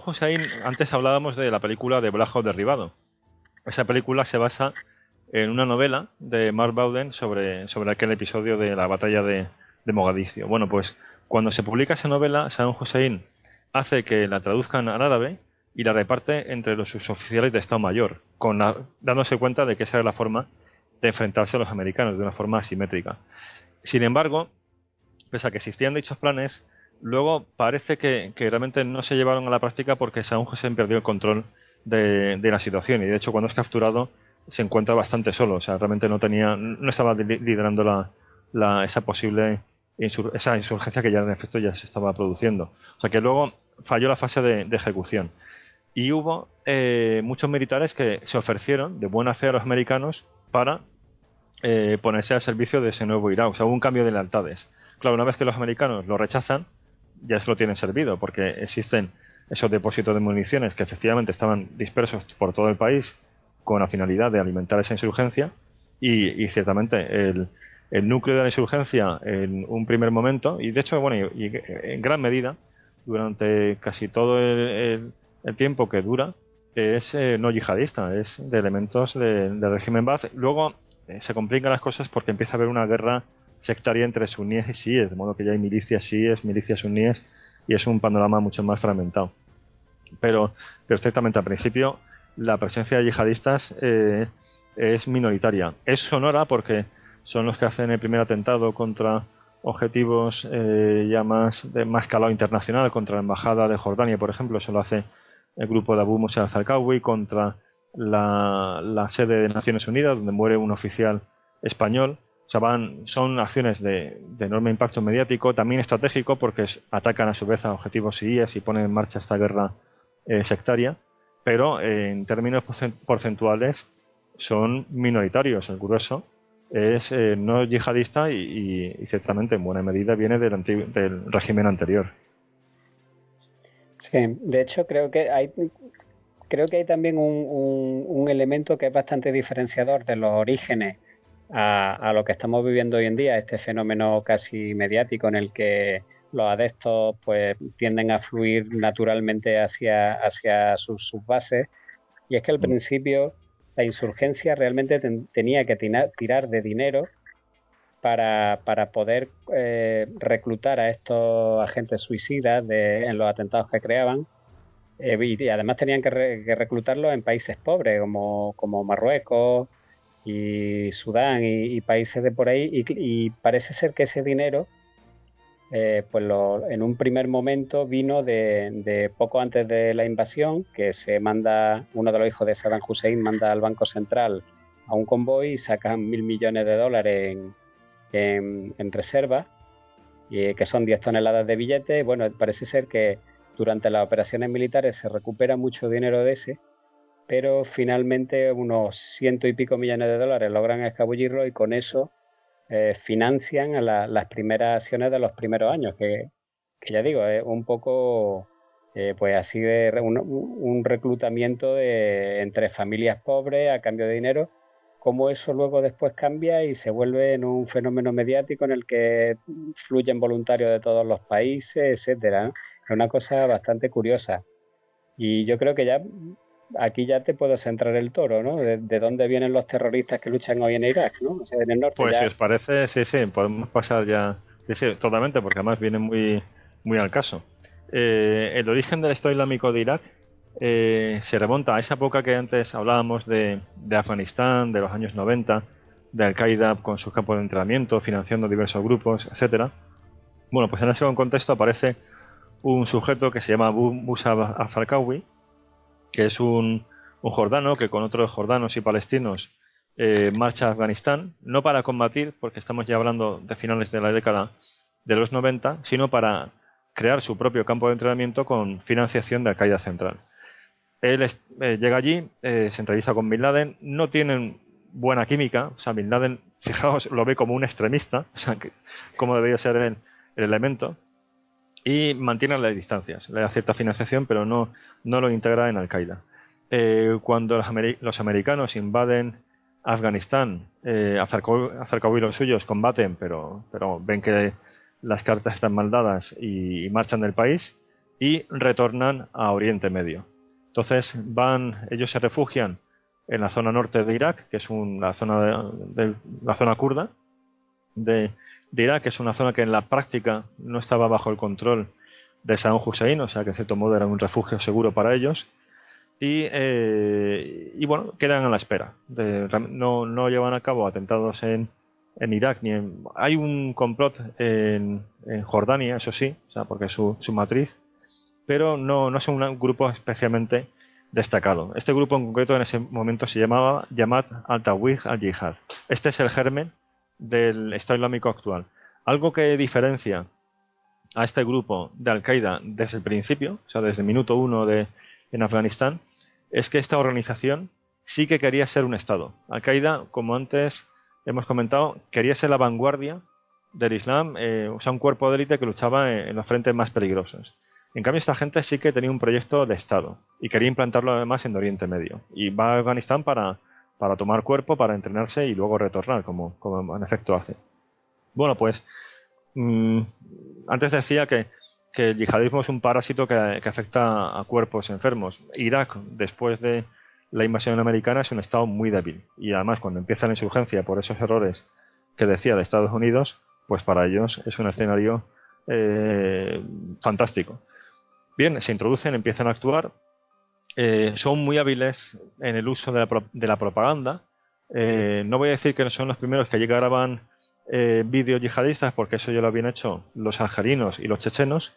antes hablábamos de la película de Blajo Derribado. Esa película se basa en una novela de Mark Bowden sobre, sobre aquel episodio de la batalla de, Mogadiscio. Bueno, pues cuando se publica esa novela, San Hussein hace que la traduzcan al árabe y la reparte entre los suboficiales de Estado Mayor, con dándose cuenta de que esa era la forma de enfrentarse a los americanos de una forma asimétrica. Sin embargo, pese a que existían dichos planes, Luego parece que, realmente no se llevaron a la práctica porque Saúl Hussein perdió el control de, la situación y de hecho cuando es capturado se encuentra bastante solo, o sea, realmente no tenía, no estaba liderando la, esa posible esa insurgencia que ya en efecto ya se estaba produciendo. O sea que luego falló la fase de, ejecución. Y hubo eh, muchos militares que se ofrecieron de buena fe a los americanos para eh, ponerse al servicio de ese nuevo Irak. O sea, hubo un cambio de lealtades. Claro, una vez que los americanos lo rechazan, ya se lo tienen servido, porque existen esos depósitos de municiones que efectivamente estaban dispersos por todo el país con la finalidad de alimentar esa insurgencia y, ciertamente el, núcleo de la insurgencia en un primer momento y de hecho bueno y, en gran medida durante casi todo el, tiempo que dura es eh, no yihadista es de elementos del régimen Baath. Luego eh, se complican las cosas porque empieza a haber una guerra sectaria entre suníes y síes, de modo que ya hay milicias síes, milicias suníes, y es un panorama mucho más fragmentado. Pero, perfectamente al principio, la presencia de yihadistas eh, es minoritaria. Es sonora porque son los que hacen el primer atentado contra objetivos eh, ya más de más calado internacional, contra la embajada de Jordania, por ejemplo, eso lo hace el grupo de Abu Musa al-Zarqawi, contra la, la sede de Naciones Unidas, donde muere un oficial español son acciones de, enorme impacto mediático, también estratégico, porque atacan a su vez a objetivos síes y ponen en marcha esta guerra eh, sectaria, pero eh, en términos porcentuales son minoritarios. El grueso es eh, no yihadista y, ciertamente en buena medida viene del, del régimen anterior. Sí, de hecho creo que hay creo que hay también un elemento que es bastante diferenciador de los orígenes a, lo que estamos viviendo hoy en día, este fenómeno casi mediático en el que los adeptos pues tienden a fluir naturalmente hacia, hacia sus, bases. Y es que al mm. principio la insurgencia realmente tenía que tirar de dinero para, para poder eh, reclutar a estos agentes suicidas de, en los atentados que creaban. Eh, y, además tenían que, reclutarlos en países pobres como, como Marruecos, y Sudán y, países de por ahí y, parece ser que ese dinero eh, pues en un primer momento vino de, poco antes de la invasión, que se manda, uno de los hijos de Saddam Hussein manda al Banco Central a un convoy y sacan mil millones de dólares en, en, reserva, y, que son 10 toneladas de billetes. Bueno, parece ser que durante las operaciones militares se recupera mucho dinero de ese, pero finalmente unos ciento y pico millones de dólares logran escabullirlo y con eso eh, financian las primeras acciones de los primeros años, que, ya digo, es un poco eh, pues así de un, reclutamiento de, entre familias pobres a cambio de dinero, cómo eso luego después cambia y se vuelve en un fenómeno mediático en el que fluyen voluntarios de todos los países, etcétera. Es una cosa bastante curiosa. Y yo creo que ya aquí ya te puedo centrar el toro, ¿no? De, dónde vienen los terroristas que luchan hoy en Irak, ¿no? O sea, en el norte. Pues si os parece, sí, sí, podemos pasar ya. Sí, sí, totalmente, porque además viene muy, muy al caso. Eh, el origen del Estado Islámico de Irak eh, se remonta a esa época que antes hablábamos de, de Afganistán, de los años 90, de Al-Qaeda con sus campos de entrenamiento, financiando diversos grupos, etcétera. Bueno, pues en ese contexto aparece un sujeto que se llama Musa al-Farkawi, que es un, jordano que con otros jordanos y palestinos eh, marcha a Afganistán, no para combatir, porque estamos ya hablando de finales de la década de los 90, sino para crear su propio campo de entrenamiento con financiación de Al-Qaeda Central. Él eh, llega allí, eh, se entrevista con Bin Laden, no tienen buena química, o sea, Bin Laden, fijaos, lo ve como un extremista, o sea, que, como debería ser el, el elemento, y mantiene las distancias. Le da cierta financiación, pero no, no lo integra en Al-Qaeda. Eh, cuando los, americanos invaden Afganistán, eh, Azarkawi y los suyos combaten, pero, pero ven que las cartas están mal dadas y, marchan del país y retornan a Oriente Medio. Entonces van, ellos se refugian en la zona norte de Irak, que es la zona de, la zona kurda de, de Irak, que es una zona que en la práctica no estaba bajo el control de Saddam Hussein, o sea que en cierto modo era un refugio seguro para ellos. Y, eh, bueno, quedan a la espera. no, no llevan a cabo atentados en, en Irak ni en, hay un complot en, en, Jordania, eso sí, o sea, porque es su, su matriz, pero no, no es un grupo especialmente destacado. Este grupo en concreto en ese momento se llamaba Yamat al-Tawih al-Jihad. Este es el germen del Estado Islámico actual. Algo que diferencia a este grupo de Al-Qaeda desde el principio, o sea, desde el minuto uno de, en Afganistán, es que esta organización sí que quería ser un Estado. Al-Qaeda, como antes hemos comentado, quería ser la vanguardia del Islam, eh, o sea, un cuerpo de élite que luchaba en, los frentes más peligrosos. En cambio, esta gente sí que tenía un proyecto de Estado y quería implantarlo además en Oriente Medio. Y va a Afganistán para para tomar cuerpo, para entrenarse y luego retornar, como, en efecto hace. Bueno, pues mm, antes decía que, el yihadismo es un parásito que, afecta a cuerpos enfermos. Irak, después de la invasión americana, es un estado muy débil. Y además, cuando empieza la insurgencia por esos errores que decía de Estados Unidos, pues para ellos es un escenario eh, fantástico. Bien, se introducen, empiezan a actuar, eh, son muy hábiles en el uso de la, propaganda. Eh, no voy a decir que son los primeros que allí graban eh, vídeos yihadistas, porque eso ya lo habían hecho los algerinos y los chechenos,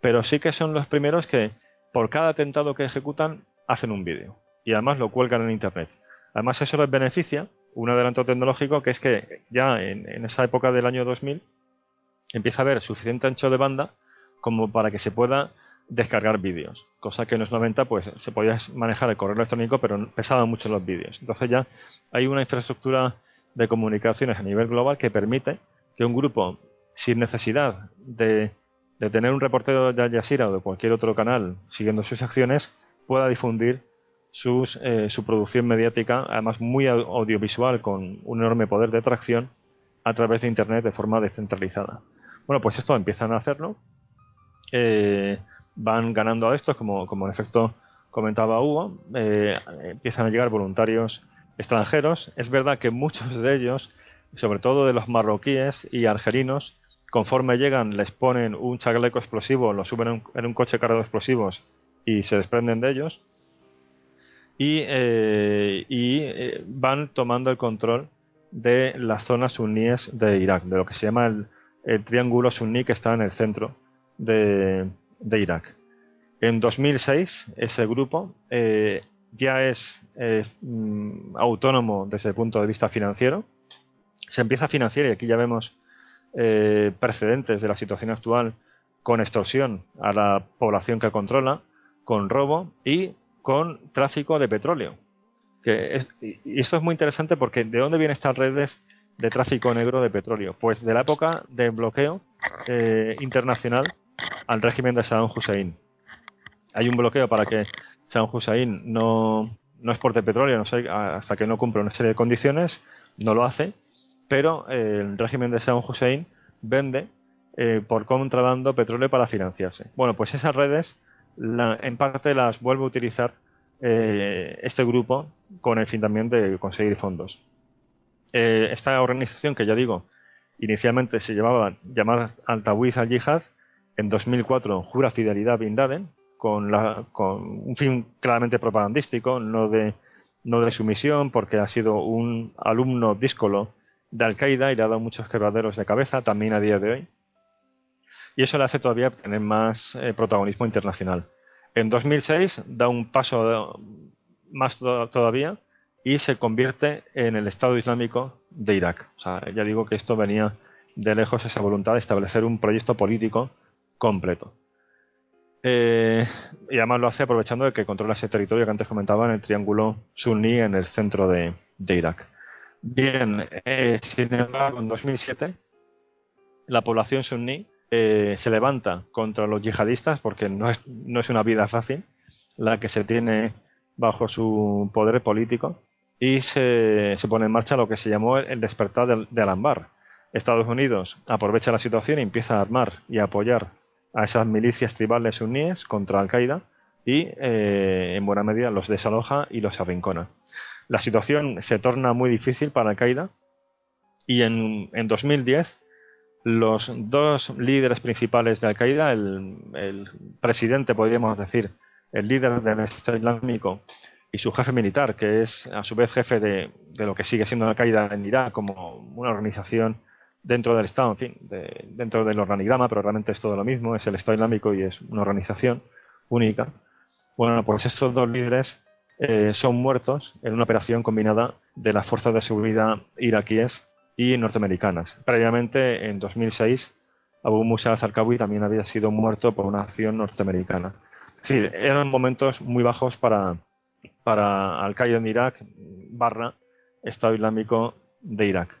pero sí que son los primeros que por cada atentado que ejecutan hacen un vídeo y además lo cuelgan en internet. Además eso les beneficia, un adelanto tecnológico, que es que ya en, en esa época del año 2000 empieza a haber suficiente ancho de banda como para que se pueda descargar vídeos, cosa que en los 90 pues se podía manejar el correo electrónico, pero pesaban mucho los vídeos. Entonces ya hay una infraestructura de comunicaciones a nivel global que permite que un grupo, sin necesidad de, tener un reportero de Al Jazeera o de cualquier otro canal siguiendo sus acciones, pueda difundir sus, eh, su producción mediática, además muy audiovisual, con un enorme poder de tracción, a través de Internet de forma descentralizada. Bueno, pues esto empiezan a hacerlo. Eh, van ganando a estos, como, como en efecto comentaba Hugo, eh, empiezan a llegar voluntarios extranjeros. Es verdad que muchos de ellos, sobre todo de los marroquíes y argelinos, conforme llegan les ponen un chaleco explosivo, lo suben en un, coche cargado de explosivos y se desprenden de ellos. Y, eh, y eh, van tomando el control de las zonas suníes de Irak, de lo que se llama el, el triángulo suní que está en el centro de, Irak. En 2006 ese grupo eh, ya es mm, autónomo desde el punto de vista financiero. Se empieza a financiar y aquí ya vemos eh, precedentes de la situación actual con extorsión a la población que controla, con robo y con tráfico de petróleo. Y esto es muy interesante porque ¿de dónde vienen estas redes de tráfico negro de petróleo? Pues de la época de bloqueo eh, internacional al régimen de Saddam Hussein. Hay un bloqueo para que Saddam Hussein no, no exporte petróleo hasta que no cumple una serie de condiciones, no lo hace, pero eh, el régimen de Saddam Hussein vende eh, por contrabando petróleo para financiarse. Bueno, pues esas redes en parte las vuelve a utilizar eh, este grupo con el fin también de conseguir fondos. Esta organización que ya digo, inicialmente se llamaba llamada Al-Tawiz al-Jihad, en 2004 jura fidelidad a Bin Laden con, la, con un fin claramente propagandístico, no de, no de sumisión, porque ha sido un alumno díscolo de Al-Qaeda y le ha dado muchos quebraderos de cabeza, también a día de hoy y eso le hace todavía tener más eh, protagonismo internacional. En 2006 da un paso más todavía y se convierte en el Estado Islámico de Irak. Ya digo que esto venía de lejos esa voluntad de establecer un proyecto político completo. Eh, y además lo hace aprovechando de que controla ese territorio que antes comentaba en el triángulo suní en el centro de, Irak. Bien, eh, sin embargo, en 2007 la población suní eh, se levanta contra los yihadistas, porque no es, no es una vida fácil la que se tiene bajo su poder político, y se, se pone en marcha lo que se llamó el despertar del, de Al-Anbar. Estados Unidos aprovecha la situación y empieza a armar y apoyar a esas milicias tribales suníes contra Al-Qaeda y eh, en buena medida los desaloja y los arrincona. La situación se torna muy difícil para Al-Qaeda y en, en 2010 los dos líderes principales de Al-Qaeda, el, presidente, podríamos decir, el líder del Estado Islámico y su jefe militar, que es a su vez jefe de, lo que sigue siendo Al-Qaeda en Irak como una organización dentro del Estado, en fin, dentro del organigrama, pero realmente es todo lo mismo, es el Estado Islámico y es una organización única. Bueno, pues estos dos líderes eh, son muertos en una operación combinada de las fuerzas de seguridad iraquíes y norteamericanas. Previamente, en 2006, Abu Musa al-Zarqawi también había sido muerto por una acción norteamericana. Sí, eran momentos muy bajos para, para Al-Qaeda en Irak barra Estado Islámico de Irak.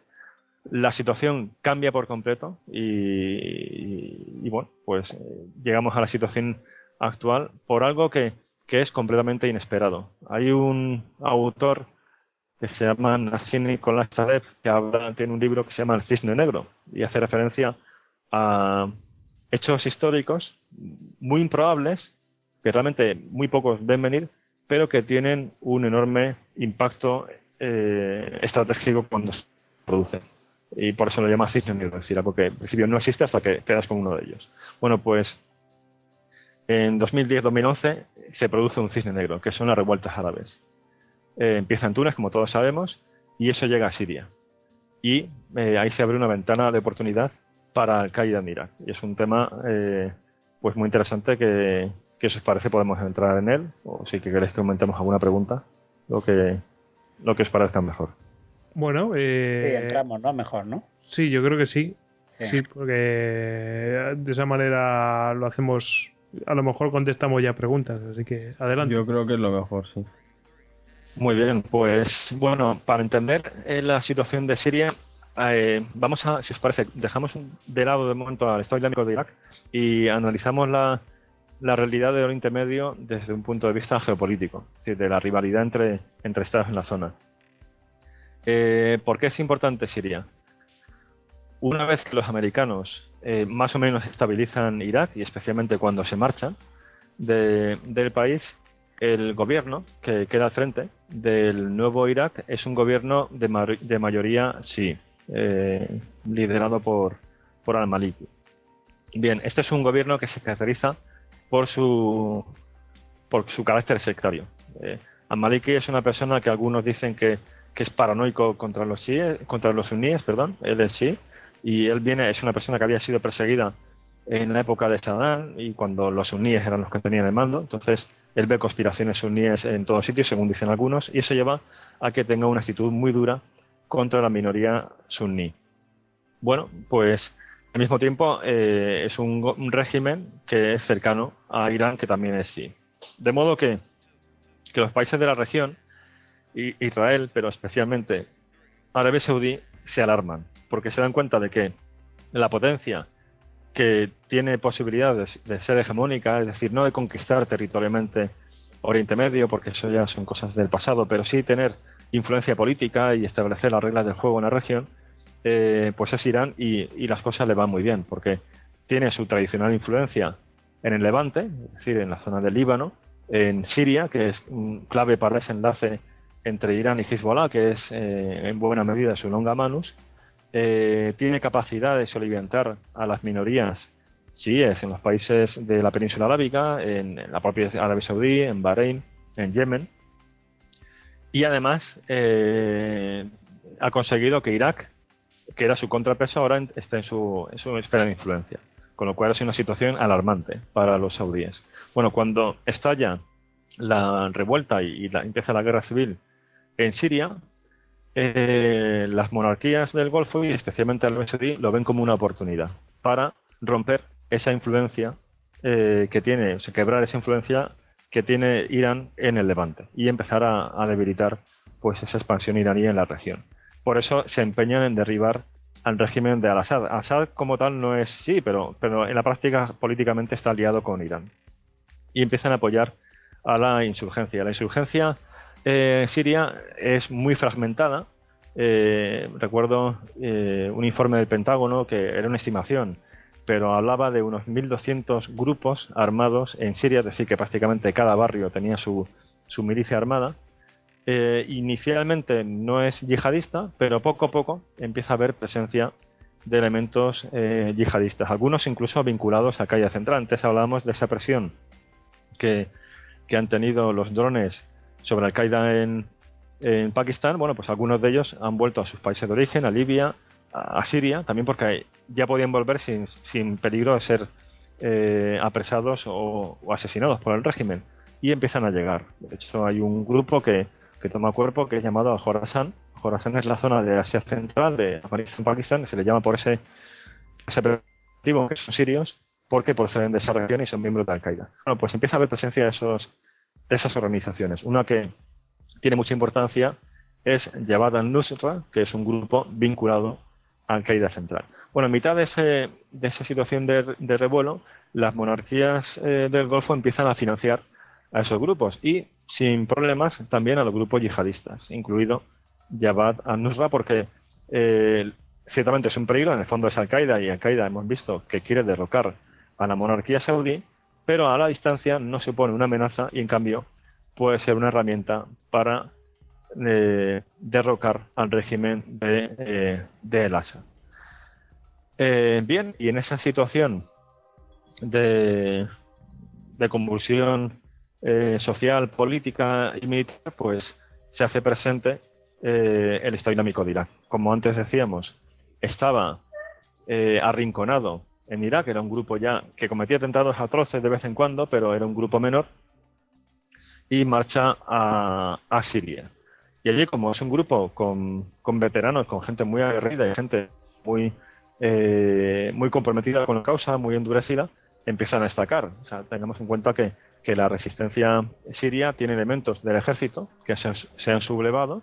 La situación cambia por completo y, bueno, pues eh, llegamos a la situación actual por algo que, es completamente inesperado. Hay un autor que se llama Nassim Nicolás que habla, tiene un libro que se llama El Cisne Negro y hace referencia a hechos históricos muy improbables, que realmente muy pocos ven venir, pero que tienen un enorme impacto eh, estratégico cuando se producen. Y por eso lo llama cisne negro, porque en principio no existe hasta que quedas con uno de ellos. Bueno, pues en 2010-2011 se produce un cisne negro, que son las revueltas árabes. Eh, empieza en Túnez, como todos sabemos, y eso llega a Siria. Y eh, ahí se abre una ventana de oportunidad para Al-Qaeda en Irak. Y es un tema eh, pues muy interesante que, que, si os parece podemos entrar en él, o si queréis que comentemos alguna pregunta, lo que, lo que os parezca mejor. Bueno, eh, sí, entramos, ¿no? Mejor, ¿no? Sí, yo creo que sí. sí. Sí, porque de esa manera lo hacemos, a lo mejor contestamos ya preguntas, así que adelante. Yo creo que es lo mejor, sí. Muy bien, pues bueno, para entender eh, la situación de Siria, eh, vamos a, si os parece, dejamos de lado de momento al Estado Islámico de Irak y analizamos la, la realidad del Oriente Medio desde un punto de vista geopolítico, es decir, de la rivalidad entre, entre estados en la zona. Eh, ¿Por qué es importante Siria? Una vez que los americanos eh, más o menos estabilizan Irak, y especialmente cuando se marchan de, del país, el gobierno que queda al frente del nuevo Irak es un gobierno de, mayoría sí, eh, liderado por, por al-Maliki. Bien, este es un gobierno que se caracteriza por su, por su carácter sectario. Al-Maliki es una persona que algunos dicen que, que es paranoico contra los, contra los suníes, perdón, él es sí, y él viene, es una persona que había sido perseguida en la época de Saddam y cuando los suníes eran los que tenían el mando, entonces él ve conspiraciones suníes en todos sitios, según dicen algunos, y eso lleva a que tenga una actitud muy dura contra la minoría suní. Bueno, pues al mismo tiempo eh, es un, régimen que es cercano a Irán, que también es sí. De modo que, que los países de la región, Israel, pero especialmente Arabia Saudí, se alarman, porque se dan cuenta de que la potencia que tiene posibilidades de ser hegemónica, es decir, no de conquistar territorialmente Oriente Medio, porque eso ya son cosas del pasado, pero sí tener influencia política y establecer las reglas del juego en la región, eh, pues es Irán y, las cosas le van muy bien, porque tiene su tradicional influencia en el Levante, es decir, en la zona del Líbano, en Siria, que es clave para ese enlace entre Irán y Hezbollah, que es eh, en buena medida su longa manus, eh, tiene capacidad de soliviantar a las minorías chiíes en los países de la península arábica, en, la propia Arabia Saudí, en Bahrein, en Yemen. Y además eh, ha conseguido que Irak, que era su contrapeso, ahora esté en su, en su esfera de influencia. Con lo cual es una situación alarmante para los saudíes. Bueno, cuando estalla la revuelta y, empieza la guerra civil en Siria, eh, las monarquías del Golfo y especialmente el Saudí lo ven como una oportunidad para romper esa influencia eh, que tiene, o sea, quebrar esa influencia que tiene Irán en el Levante y empezar a, debilitar pues esa expansión iraní en la región. Por eso se empeñan en derribar al régimen de Al-Assad. Assad como tal no es sí, pero, pero en la práctica políticamente está aliado con Irán. Y empiezan a apoyar a la insurgencia. La insurgencia eh, Siria es muy fragmentada. Eh, recuerdo eh, un informe del Pentágono que era una estimación, pero hablaba de unos 1.200 grupos armados en Siria, es decir, que prácticamente cada barrio tenía su, milicia armada. inicialmente no es yihadista, pero poco a poco empieza a haber presencia de elementos yihadistas, algunos incluso vinculados a Calle Central. Antes hablábamos de esa presión que han tenido los drones sobre Al-Qaeda en, en, Pakistán, bueno, pues algunos de ellos han vuelto a sus países de origen, a Libia, a, Siria, también porque ya podían volver sin, sin peligro de ser eh, apresados o, asesinados por el régimen. Y empiezan a llegar. De hecho, hay un grupo que, que toma cuerpo que es llamado Al-Khorasan. Khorasan es la zona de Asia Central, de Afganistán, Pakistán, se le llama por ese, ese que son sirios, porque proceden de esa región y son miembros de Al-Qaeda. Bueno, pues empieza a haber presencia de esos esas organizaciones. Una que tiene mucha importancia es Jabhat al-Nusra, que es un grupo vinculado a Al-Qaeda Central. Bueno, en mitad de, ese, de esa situación de, revuelo, las monarquías eh, del Golfo empiezan a financiar a esos grupos y sin problemas también a los grupos yihadistas, incluido Jabhat al-Nusra, porque eh, ciertamente es un peligro, en el fondo es Al-Qaeda y Al-Qaeda hemos visto que quiere derrocar a la monarquía saudí pero a la distancia no supone una amenaza y en cambio puede ser una herramienta para eh, derrocar al régimen de, eh, El Asa. Eh, bien, y en esa situación de, de convulsión social, política y militar, pues se hace presente el Estado Islámico de Irak. Como antes decíamos, estaba arrinconado en Irak, era un grupo ya que cometía atentados atroces de vez en cuando, pero era un grupo menor, y marcha a, Siria. Y allí, como es un grupo con, veteranos, con gente muy aguerrida y gente muy, eh, muy comprometida con la causa, muy endurecida, empiezan a destacar. O sea, tengamos en cuenta que, la resistencia siria tiene elementos del ejército que se, han sublevado,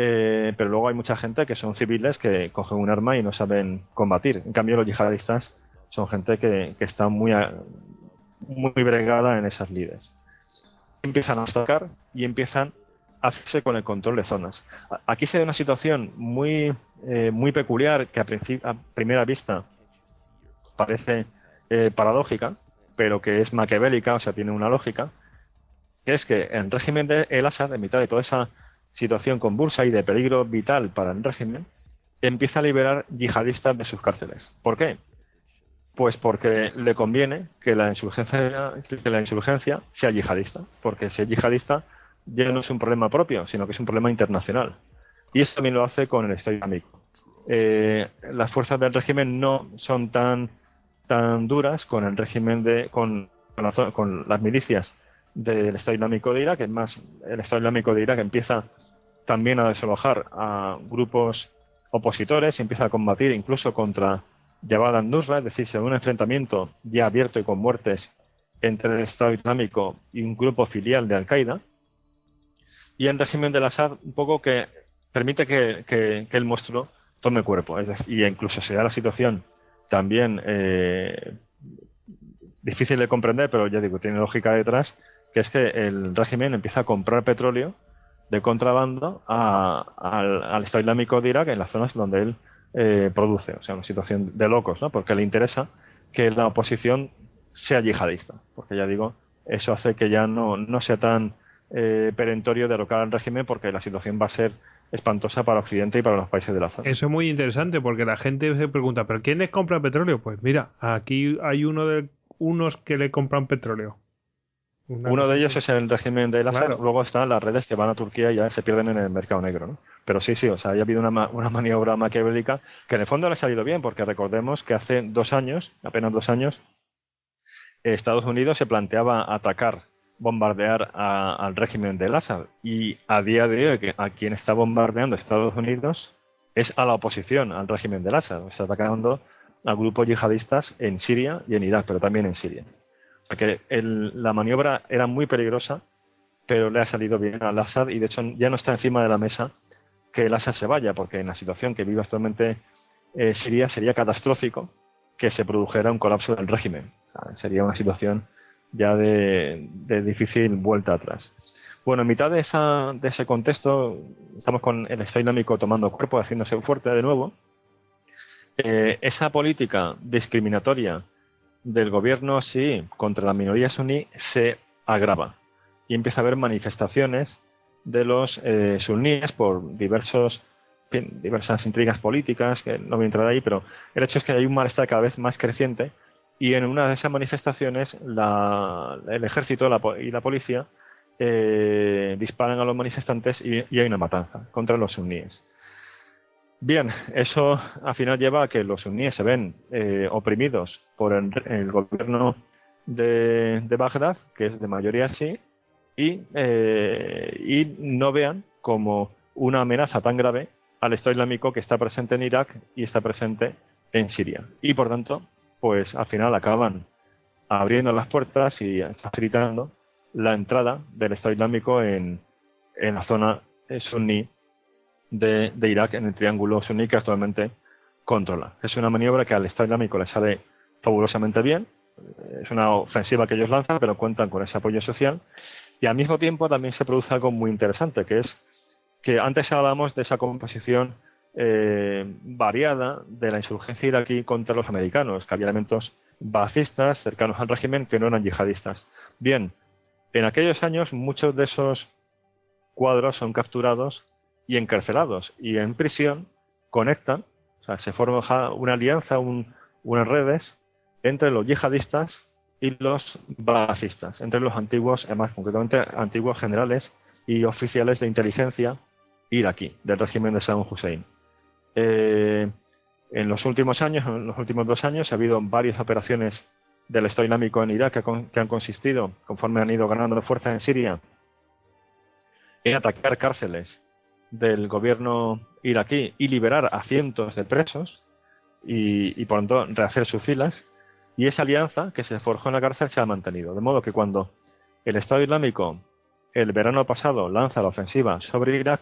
eh, pero luego hay mucha gente que son civiles que cogen un arma y no saben combatir. En cambio, los yihadistas son gente que, está muy, muy bregada en esas lides. Empiezan a atacar y empiezan a hacerse con el control de zonas. Aquí se da una situación muy, eh, muy peculiar que a, a, primera vista parece eh, paradójica, pero que es maquiavélica, o sea, tiene una lógica, que es que el régimen de El Assad, en mitad de toda esa situación convulsa y de peligro vital para el régimen, empieza a liberar yihadistas de sus cárceles. ¿Por qué? Pues porque le conviene que la insurgencia, que la insurgencia sea yihadista, porque si es yihadista ya no es un problema propio, sino que es un problema internacional. Y eso también lo hace con el Estado Islámico. eh, las fuerzas del régimen no son tan duras con el régimen de con, con, las milicias del Estado Islámico de Irak, es más, el Estado Islámico de Irak empieza también a desalojar a grupos opositores y empieza a combatir incluso contra Jabhat al-Nusra, es decir, se un enfrentamiento ya abierto y con muertes entre el Estado Islámico y un grupo filial de Al-Qaeda. Y el régimen de Assad un poco que permite que, el monstruo tome cuerpo. Y incluso se da la situación también eh, difícil de comprender, pero ya digo, tiene lógica detrás, que es que el régimen empieza a comprar petróleo de contrabando al, Estado Islámico de Irak en las zonas donde él eh, produce. O sea, una situación de locos, ¿no? Porque le interesa que la oposición sea yihadista. Porque ya digo, eso hace que ya no, no sea tan eh, perentorio derrocar al régimen porque la situación va a ser espantosa para Occidente y para los países de la zona. Eso es muy interesante porque la gente se pregunta, ¿pero quién les compra petróleo? Pues mira, aquí hay uno de unos que le compran petróleo. Uno de ellos es el régimen de Assad, luego están las redes que van a Turquía y ya se pierden en el mercado negro. ¿no? Pero sí, sí, o sea, ha habido una, una maniobra maquiavélica que en el fondo le ha salido bien, porque recordemos que hace dos años, apenas dos años, Estados Unidos se planteaba atacar, bombardear al régimen de Assad. Y a día de hoy, a quien está bombardeando Estados Unidos es a la oposición al régimen de Assad. Está atacando a grupos yihadistas en Siria y en Irak, pero también en Siria. Porque la maniobra era muy peligrosa, pero le ha salido bien al Assad y de hecho ya no está encima de la mesa que el Assad se vaya, porque en la situación que vive actualmente eh, Siria sería catastrófico que se produjera un colapso del régimen. sería una situación ya de, difícil vuelta atrás. Bueno, en mitad de, esa, de ese contexto, estamos con el Estado Islámico tomando cuerpo, haciéndose fuerte de nuevo. Eh, esa política discriminatoria del gobierno sí contra la minoría suní se agrava y empieza a haber manifestaciones de los eh, suníes por diversos diversas intrigas políticas que no voy a entrar ahí pero el hecho es que hay un malestar cada vez más creciente y en una de esas manifestaciones el ejército y la policía eh, disparan a los manifestantes y, hay una matanza contra los suníes Bien, eso al final lleva a que los suníes se ven eh, oprimidos por el, gobierno de, Bagdad, que es de mayoría sí, y, eh, y no vean como una amenaza tan grave al Estado Islámico que está presente en Irak y está presente en Siria. Y por tanto, pues al final acaban abriendo las puertas y facilitando la entrada del Estado Islámico en, en la zona suní de, Irak en el triángulo suní que actualmente controla. Es una maniobra que al Estado Islámico le sale fabulosamente bien. Es una ofensiva que ellos lanzan, pero cuentan con ese apoyo social. Y al mismo tiempo también se produce algo muy interesante, que es que antes hablábamos de esa composición eh, variada de la insurgencia iraquí contra los americanos, que había elementos bacistas cercanos al régimen que no eran yihadistas. Bien, en aquellos años muchos de esos cuadros son capturados y encarcelados. Y en prisión conectan, o sea, se forma una alianza, unas redes entre los yihadistas y los balacistas, entre los antiguos, más concretamente antiguos generales y oficiales de inteligencia iraquí, del régimen de Saddam Hussein. Eh, en los últimos años, en los últimos dos años, ha habido varias operaciones del Estado Islámico en Irak que, que han consistido, conforme han ido ganando fuerza en Siria, en atacar cárceles del gobierno iraquí y liberar a cientos de presos y, por lo tanto rehacer sus filas. Y esa alianza que se forjó en la cárcel se ha mantenido. De modo que cuando el Estado Islámico el verano pasado lanza la ofensiva sobre Irak,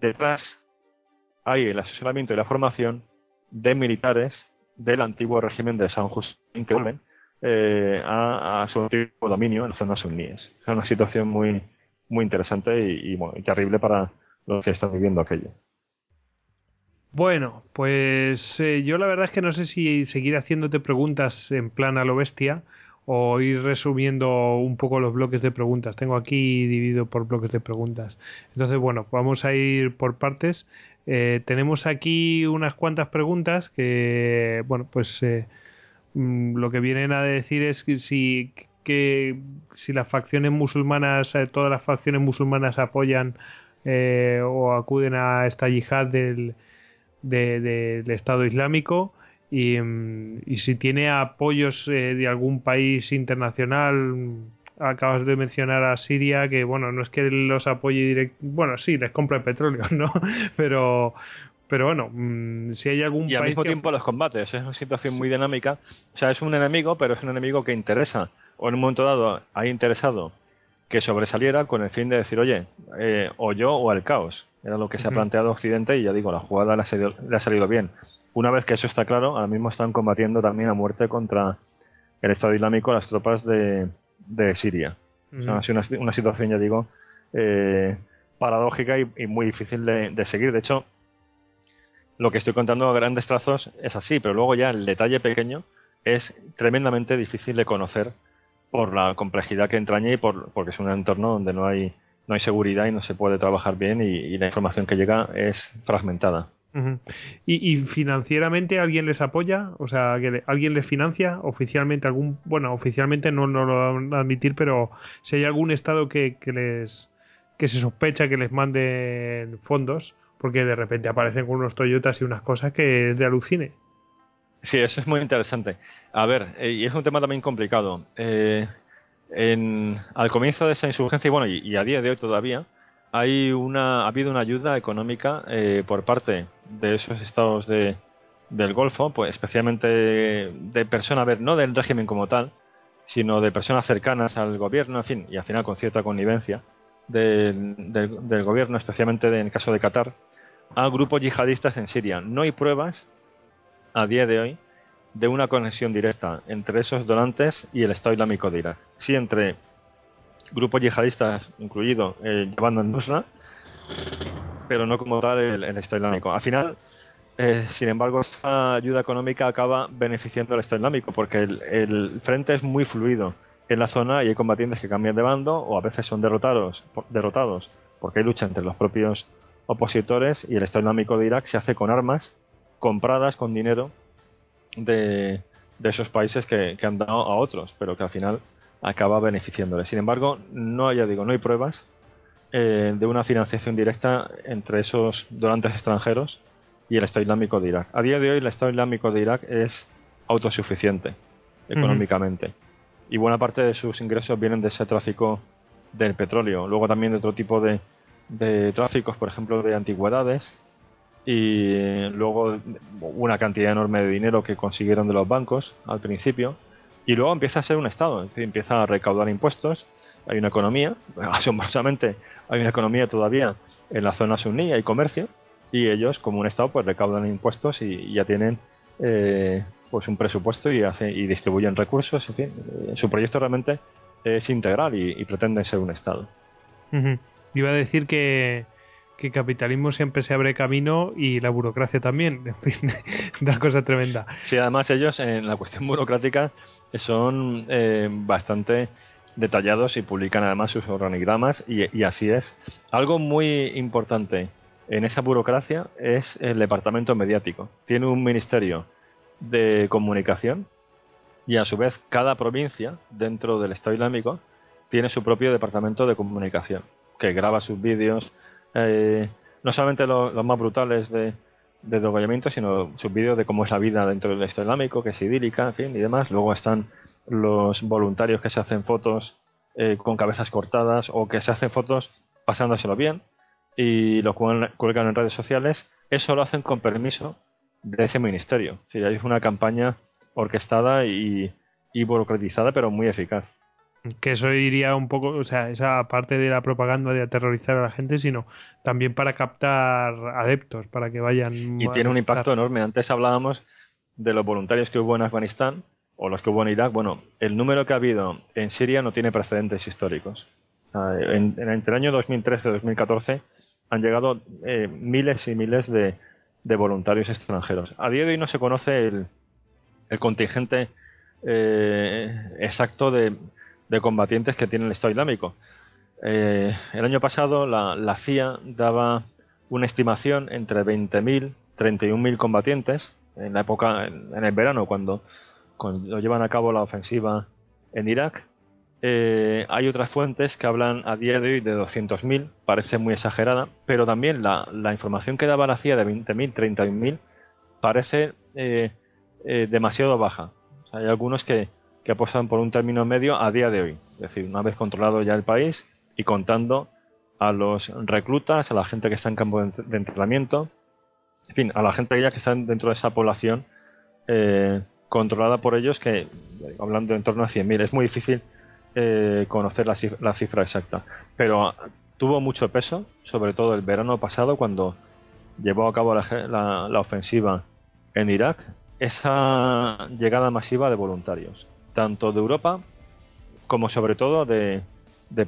detrás hay el asesoramiento y la formación de militares del antiguo régimen de San Hussein que vuelven eh, a, su antiguo dominio en las zonas suníes. Es una situación muy, muy interesante y, y terrible para, los que están viviendo aquello. Bueno, pues eh, yo la verdad es que no sé si seguir haciéndote preguntas en plan a lo bestia o ir resumiendo un poco los bloques de preguntas. Tengo aquí dividido por bloques de preguntas. Entonces, bueno, vamos a ir por partes. Eh, tenemos aquí unas cuantas preguntas que, bueno, pues eh, mm, lo que vienen a decir es si, que si las facciones musulmanas, todas las facciones musulmanas apoyan eh, o acuden a esta yihad del, del Estado Islámico y, mm, y si tiene apoyos eh, de algún país internacional acabas de mencionar a Siria que bueno no es que los apoye directo bueno sí les compra el petróleo no pero pero bueno mm, si hay algún y al mismo tiempo los combates es una situación muy dinámica. O sea es un enemigo pero es un enemigo que interesa. O en un momento dado ha interesado que sobresaliera con el fin de decir oye eh, o yo o el caos era lo que se ha planteado Occidente y ya digo la jugada le ha salido bien una vez que eso está claro, ahora mismo están combatiendo también a muerte contra el Estado Islámico las tropas de, Siria. es una, situación, ya digo, eh, paradójica y, muy difícil de, seguir. De hecho, lo que estoy contando a grandes trazos es así, pero luego ya el detalle pequeño es tremendamente difícil de conocer por la complejidad que entraña y por, porque es un entorno donde no hay, no hay seguridad y no se puede trabajar bien y la información que llega es fragmentada ¿Y, financieramente alguien les apoya? O sea, ¿alguien les financia oficialmente? algún Bueno, oficialmente no, no lo van a admitir, pero si hay algún estado que, que les que se sospecha que les manden fondos, porque de repente aparecen con unos Toyotas y unas cosas que es de alucine. Sí, eso es muy interesante. A ver, eh, y es un tema también complicado. Eh, en, al comienzo de esa insurgencia, y bueno, y a día de hoy todavía, hay una, ha habido una ayuda económica eh, por parte de esos estados de, del Golfo, pues especialmente de personas, ver, no del régimen como tal, sino de personas cercanas al gobierno, en fin, y al final con cierta connivencia del, del, gobierno, especialmente en el caso de Qatar, a grupos yihadistas en Siria. No hay pruebas a día de hoy de una conexión directa entre esos donantes y el Estado Islámico de Irak. Sí entre grupos yihadistas, incluido eh, llevando en Nusra, pero no como tal el, Estado Islámico. Al final, eh, sin embargo, esta ayuda económica acaba beneficiando al Estado Islámico porque el, frente es muy fluido en la zona y hay combatientes que cambian de bando o a veces son derrotados, derrotados porque hay lucha entre los propios opositores y el Estado Islámico de Irak se hace con armas compradas con dinero de, esos países que, que han dado a otros, pero que al final acaba beneficiándole. Sin embargo, no, ya digo, no hay pruebas eh, de una financiación directa entre esos donantes extranjeros y el Estado Islámico de Irak. A día de hoy, el Estado Islámico de Irak es autosuficiente económicamente y buena parte de sus ingresos vienen de ese tráfico del petróleo. Luego también de otro tipo de, de tráficos, por ejemplo, de antigüedades y luego una cantidad enorme de dinero que consiguieron de los bancos al principio y luego empieza a ser un Estado, es decir, empieza a recaudar impuestos, hay una economía, asombrosamente hay una economía todavía en la zona suní, hay comercio, y ellos como un Estado pues recaudan impuestos y, ya tienen eh, pues un presupuesto y, hace, y distribuyen recursos, en fin, eh, su proyecto realmente es integral y, pretende ser un Estado. Iba a decir que, que capitalismo siempre se abre camino y la burocracia también. En fin, una cosa tremenda. Sí, además ellos en la cuestión burocrática son eh, bastante detallados y publican además sus organigramas y, así es. Algo muy importante en esa burocracia es el departamento mediático. Tiene un ministerio de comunicación y a su vez cada provincia dentro del Estado Islámico tiene su propio departamento de comunicación que graba sus vídeos, eh, no solamente los más brutales de, de sino sus vídeos de cómo es la vida dentro del Estado Islámico, que es idílica, en fin, y demás. Luego están los voluntarios que se hacen fotos eh, con cabezas cortadas o que se hacen fotos pasándoselo bien y lo cuelgan en redes sociales. Eso lo hacen con permiso de ese ministerio. Si hay una campaña orquestada y burocratizada, pero muy eficaz que eso iría un poco, o sea, esa parte de la propaganda de aterrorizar a la gente, sino también para captar adeptos, para que vayan. Y tiene un impacto enorme. Antes hablábamos de los voluntarios que hubo en Afganistán o los que hubo en Irak. Bueno, el número que ha habido en Siria no tiene precedentes históricos. En, entre el año 2013 y 2014 han llegado eh, miles y miles de, de, voluntarios extranjeros. A día de hoy no se conoce el, el contingente eh, exacto de de combatientes que tiene el Estado Islámico. Eh, el año pasado la, CIA daba una estimación entre 20.000 y 31.000 combatientes en la época, en, el verano, cuando, cuando, llevan a cabo la ofensiva en Irak. Eh, hay otras fuentes que hablan a día de hoy de 200.000, parece muy exagerada, pero también la, información que daba la CIA de 20.000, 30.000 parece eh, demasiado baja. hay algunos que, que apuestan por un término medio a día de hoy, es decir, una vez controlado ya el país y contando a los reclutas, a la gente que está en campo de entrenamiento, en fin, a la gente que está dentro de esa población controlada por ellos, que hablando en torno a 100.000, es muy difícil eh, conocer la cifra, exacta. Pero tuvo mucho peso, sobre todo el verano pasado, cuando llevó a cabo la, ofensiva en Irak, esa llegada masiva de voluntarios, tanto de Europa como sobre todo de,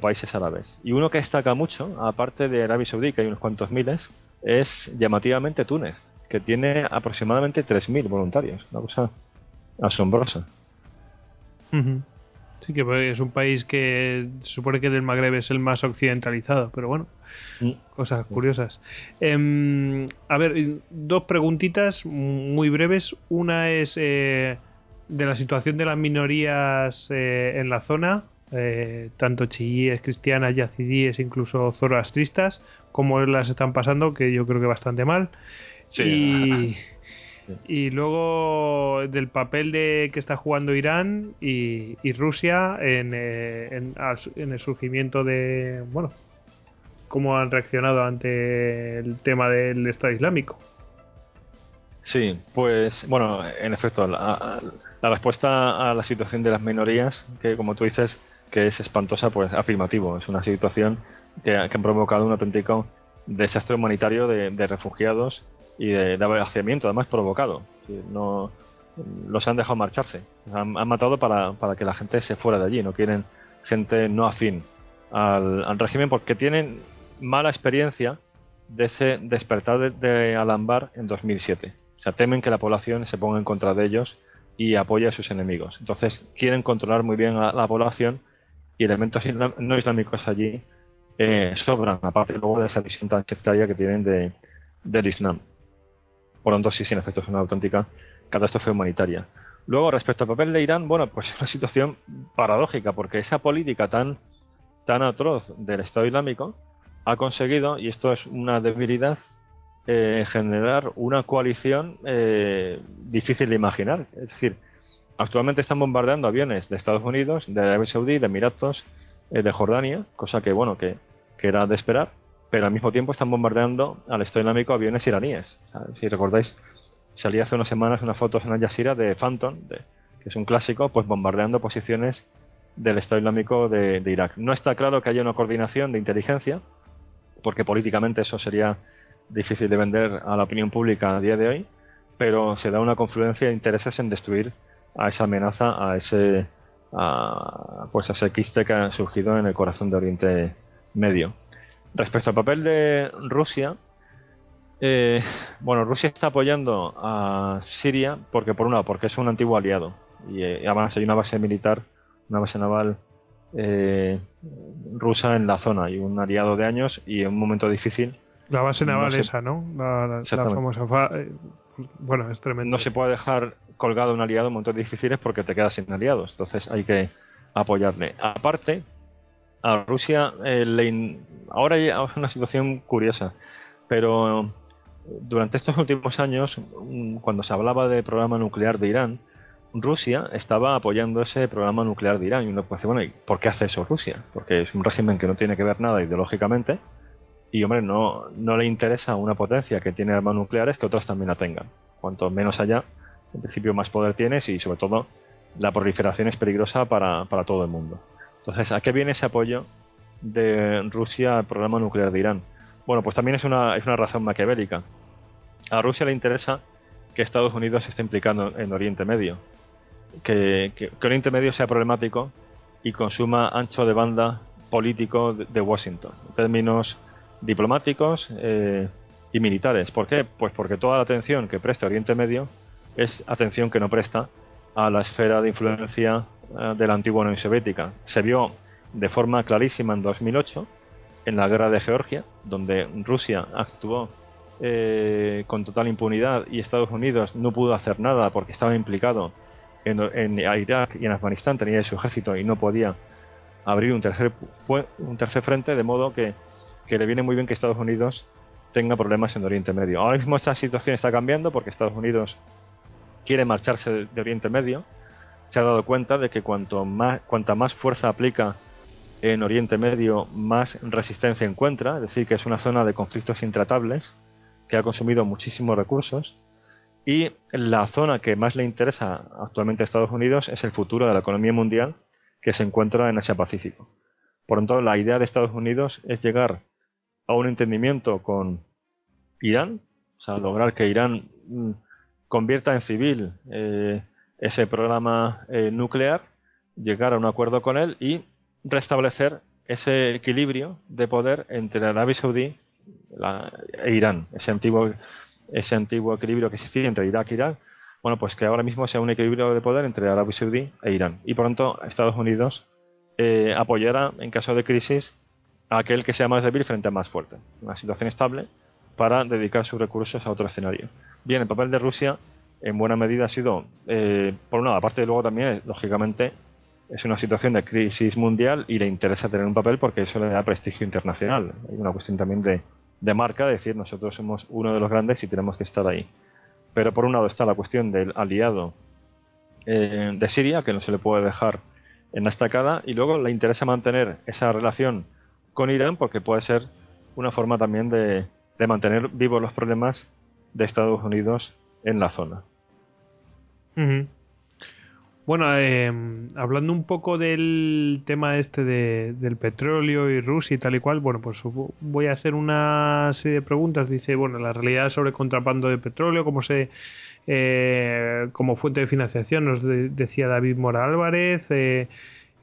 países árabes. Y uno que destaca mucho, aparte de Arabia Saudí, que hay unos cuantos miles, es llamativamente Túnez, que tiene aproximadamente 3.000 voluntarios. Una cosa asombrosa. Sí, que es un país que se supone que del Magreb es el más occidentalizado, pero bueno, mm. cosas curiosas. Em, a ver, dos preguntitas muy breves. Una es eh, de la situación de las minorías eh, en la zona, eh, tanto chiíes, cristianas, yazidíes, incluso zoroastristas, cómo las están pasando, que yo creo que bastante mal. Sí. Y, Y luego del papel de que está jugando Irán y, Rusia en, eh, en, el surgimiento de, bueno, cómo han reaccionado ante el tema del Estado Islámico. Sí, pues bueno, en efecto, la, respuesta a la situación de las minorías, que como tú dices, que es espantosa, pues afirmativo. Es una situación que, ha provocado un auténtico desastre humanitario de refugiados y de, de además provocado. No, los han dejado marcharse. Han, matado para, para, que la gente se fuera de allí. No quieren gente no afín al, régimen porque tienen mala experiencia de ese despertar de, de Alambar en 2007. O sea, temen que la población se ponga en contra de ellos y apoye a sus enemigos. Entonces, quieren controlar muy bien a la población y elementos no islámicos allí eh, sobran, aparte luego de esa visión tan sectaria que tienen de, del Islam. Por lo tanto, sí, sin efecto, es una auténtica catástrofe humanitaria. Luego, respecto al papel de Irán, bueno, pues es una situación paradójica, porque esa política tan, tan atroz del Estado Islámico ha conseguido, y esto es una debilidad, eh, generar una coalición eh, difícil de imaginar. Es decir, actualmente están bombardeando aviones de Estados Unidos, de Arabia Saudí, de Emiratos, eh, de Jordania, cosa que, bueno, que, que era de esperar pero al mismo tiempo están bombardeando al Estado Islámico aviones iraníes. si recordáis, salía hace unas semanas una foto en Al Jazeera de Phantom, que es un clásico, pues bombardeando posiciones del Estado Islámico de, Irak. No está claro que haya una coordinación de inteligencia, porque políticamente eso sería difícil de vender a la opinión pública a día de hoy, pero se da una confluencia de intereses en destruir a esa amenaza, a ese, pues a ese quiste que ha surgido en el corazón de Oriente Medio. Respecto al papel de Rusia, eh, bueno, Rusia está apoyando a Siria porque, por un lado, porque es un antiguo aliado y eh, además hay una base militar, una base naval eh, rusa en la zona y un aliado de años y en un momento difícil. La base naval esa, ¿no? La, famosa. bueno, es tremendo. No se puede dejar colgado un aliado en momentos difíciles porque te quedas sin aliados, entonces hay que apoyarle. Aparte, a Rusia eh, ahora es una situación curiosa, pero durante estos últimos años, mm, cuando se hablaba del programa nuclear de Irán, Rusia estaba apoyando ese programa nuclear de Irán. Y uno puede decir, bueno, ¿y por qué hace eso Rusia? Porque es un régimen que no tiene que ver nada ideológicamente. Y, hombre, no, no le interesa a una potencia que tiene armas nucleares que otras también la tengan. Cuanto menos allá, en principio más poder tienes y, sobre todo, la proliferación es peligrosa para todo el mundo. Entonces, ¿a qué viene ese apoyo de Rusia al programa nuclear de Irán? Bueno, pues también es una, es una razón maquiavélica. A Rusia le interesa que Estados Unidos esté implicando en Oriente Medio. Que, Oriente Medio sea problemático y consuma ancho de banda político de, Washington, en términos diplomáticos eh, y militares. ¿Por qué? Pues porque toda la atención que presta Oriente Medio es atención que no presta a la esfera de influencia eh, de la antigua Unión Soviética. Se vio de forma clarísima en 2008 en la guerra de Georgia, donde Rusia actuó eh, con total impunidad y Estados Unidos no pudo hacer nada porque estaba implicado en, Irak y en Afganistán, tenía su ejército y no podía abrir un tercer, un tercer frente, de modo que, que le viene muy bien que Estados Unidos tenga problemas en Oriente Medio. Ahora mismo esta situación está cambiando porque Estados Unidos quiere marcharse de Oriente Medio. Se ha dado cuenta de que cuanto más, cuanta más fuerza aplica en Oriente Medio, más resistencia encuentra, es decir, que es una zona de conflictos intratables que ha consumido muchísimos recursos. Y la zona que más le interesa actualmente a Estados Unidos es el futuro de la economía mundial que se encuentra en Asia Pacífico. Por lo tanto, la idea de Estados Unidos es llegar a un entendimiento con Irán, o sea, lograr que Irán mm, convierta en civil eh, ese programa eh, nuclear, llegar a un acuerdo con él y restablecer ese equilibrio de poder entre Arabia Saudí e Irán, ese antiguo, ese antiguo equilibrio que existía entre Irak e Irán, bueno, pues que ahora mismo sea un equilibrio de poder entre Arabia Saudí e Irán. Y por tanto, Estados Unidos eh, apoyará en caso de crisis aquel que sea más débil frente a más fuerte. Una situación estable para dedicar sus recursos a otro escenario. Bien, el papel de Rusia en buena medida ha sido, eh, por una aparte de luego también, lógicamente, es una situación de crisis mundial y le interesa tener un papel porque eso le da prestigio internacional. Hay una cuestión también de, de marca, de decir nosotros somos uno de los grandes y tenemos que estar ahí. Pero por un lado está la cuestión del aliado eh, de Siria, que no se le puede dejar en la estacada, y luego le interesa mantener esa relación con Irán porque puede ser una forma también de, mantener vivos los problemas de Estados Unidos en la zona. Bueno, eh, hablando un poco del tema este de, del petróleo y Rusia y tal y cual, bueno, pues voy a hacer una serie de preguntas. Dice, bueno, la realidad sobre contrabando de petróleo, cómo se eh, como fuente de financiación, nos decía David Mora Álvarez. Eh,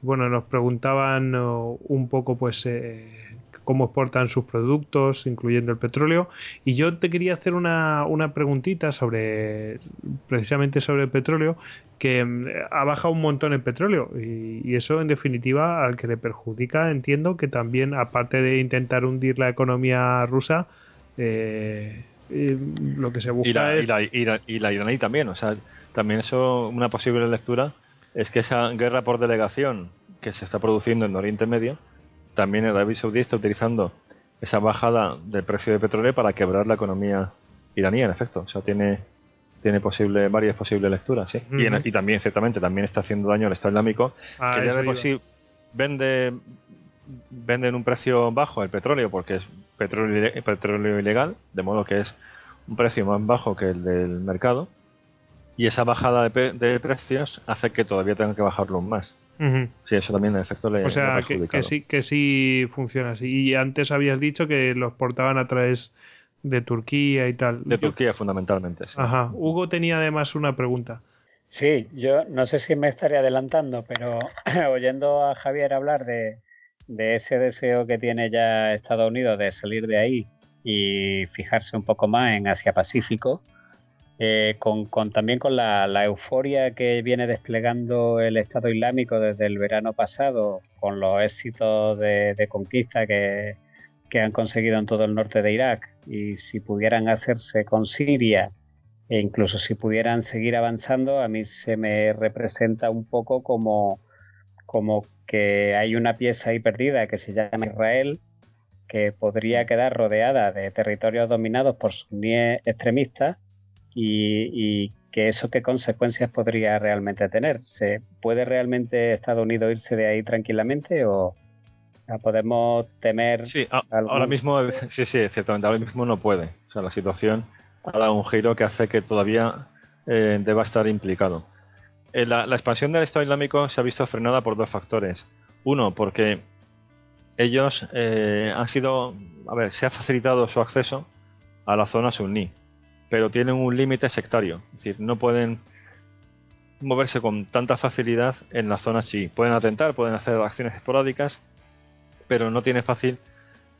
bueno, nos preguntaban un poco, pues, eh, cómo exportan sus productos, incluyendo el petróleo. Y yo te quería hacer una, una preguntita sobre, precisamente sobre el petróleo, que mm, ha bajado un montón el petróleo. Y, eso, en definitiva, al que le perjudica, entiendo que también, aparte de intentar hundir la economía rusa, eh, eh, lo que se busca es... Y la, y, la, iraní también, o sea, también eso, una posible lectura es que esa guerra por delegación que se está produciendo en Oriente Medio, también Arabia Saudí está utilizando esa bajada del precio de petróleo para quebrar la economía iraní, en efecto. O sea, tiene, tiene posible, varias posibles lecturas, sí. y, también, ciertamente, también está haciendo daño al Estado Islámico, ah, que ya de por sí vende, vende en un precio bajo el petróleo porque es petróleo, petróleo ilegal, de modo que es un precio más bajo que el del mercado. Y esa bajada de, de precios hace que todavía tenga que bajarlo más. Sí, eso también en efecto le O sea, que, sí, que sí funciona así. Y antes habías dicho que los portaban a través de Turquía y tal. De Turquía fundamentalmente. Ajá. Hugo tenía además una pregunta. Sí, yo no sé si me estaría adelantando, pero oyendo a Javier hablar de, de ese deseo que tiene ya Estados Unidos de salir de ahí y fijarse un poco más en Asia Pacífico, eh, con, también con la, euforia que viene desplegando el Estado Islámico desde el verano pasado, con los éxitos de, conquista que, han conseguido en todo el norte de Irak, y si pudieran hacerse con Siria, e incluso si pudieran seguir avanzando, a mí se me representa un poco como, como que hay una pieza ahí perdida que se llama Israel, que podría quedar rodeada de territorios dominados por suníes extremistas y, que eso qué consecuencias podría realmente tener. ¿Se puede realmente Estados Unidos irse de ahí tranquilamente o podemos temer? Sí, ahora mismo, sí, sí, ciertamente, ahora mismo no puede. O sea, la situación ha dado un giro que hace que todavía eh, deba estar implicado. Eh, la, expansión del Estado Islámico se ha visto frenada por dos factores. Uno, porque ellos eh, han sido, a ver, se ha facilitado su acceso a la zona suní pero tienen un límite sectario. Es decir, no pueden moverse con tanta facilidad en la zona sí. Pueden atentar, pueden hacer acciones esporádicas, pero no tiene fácil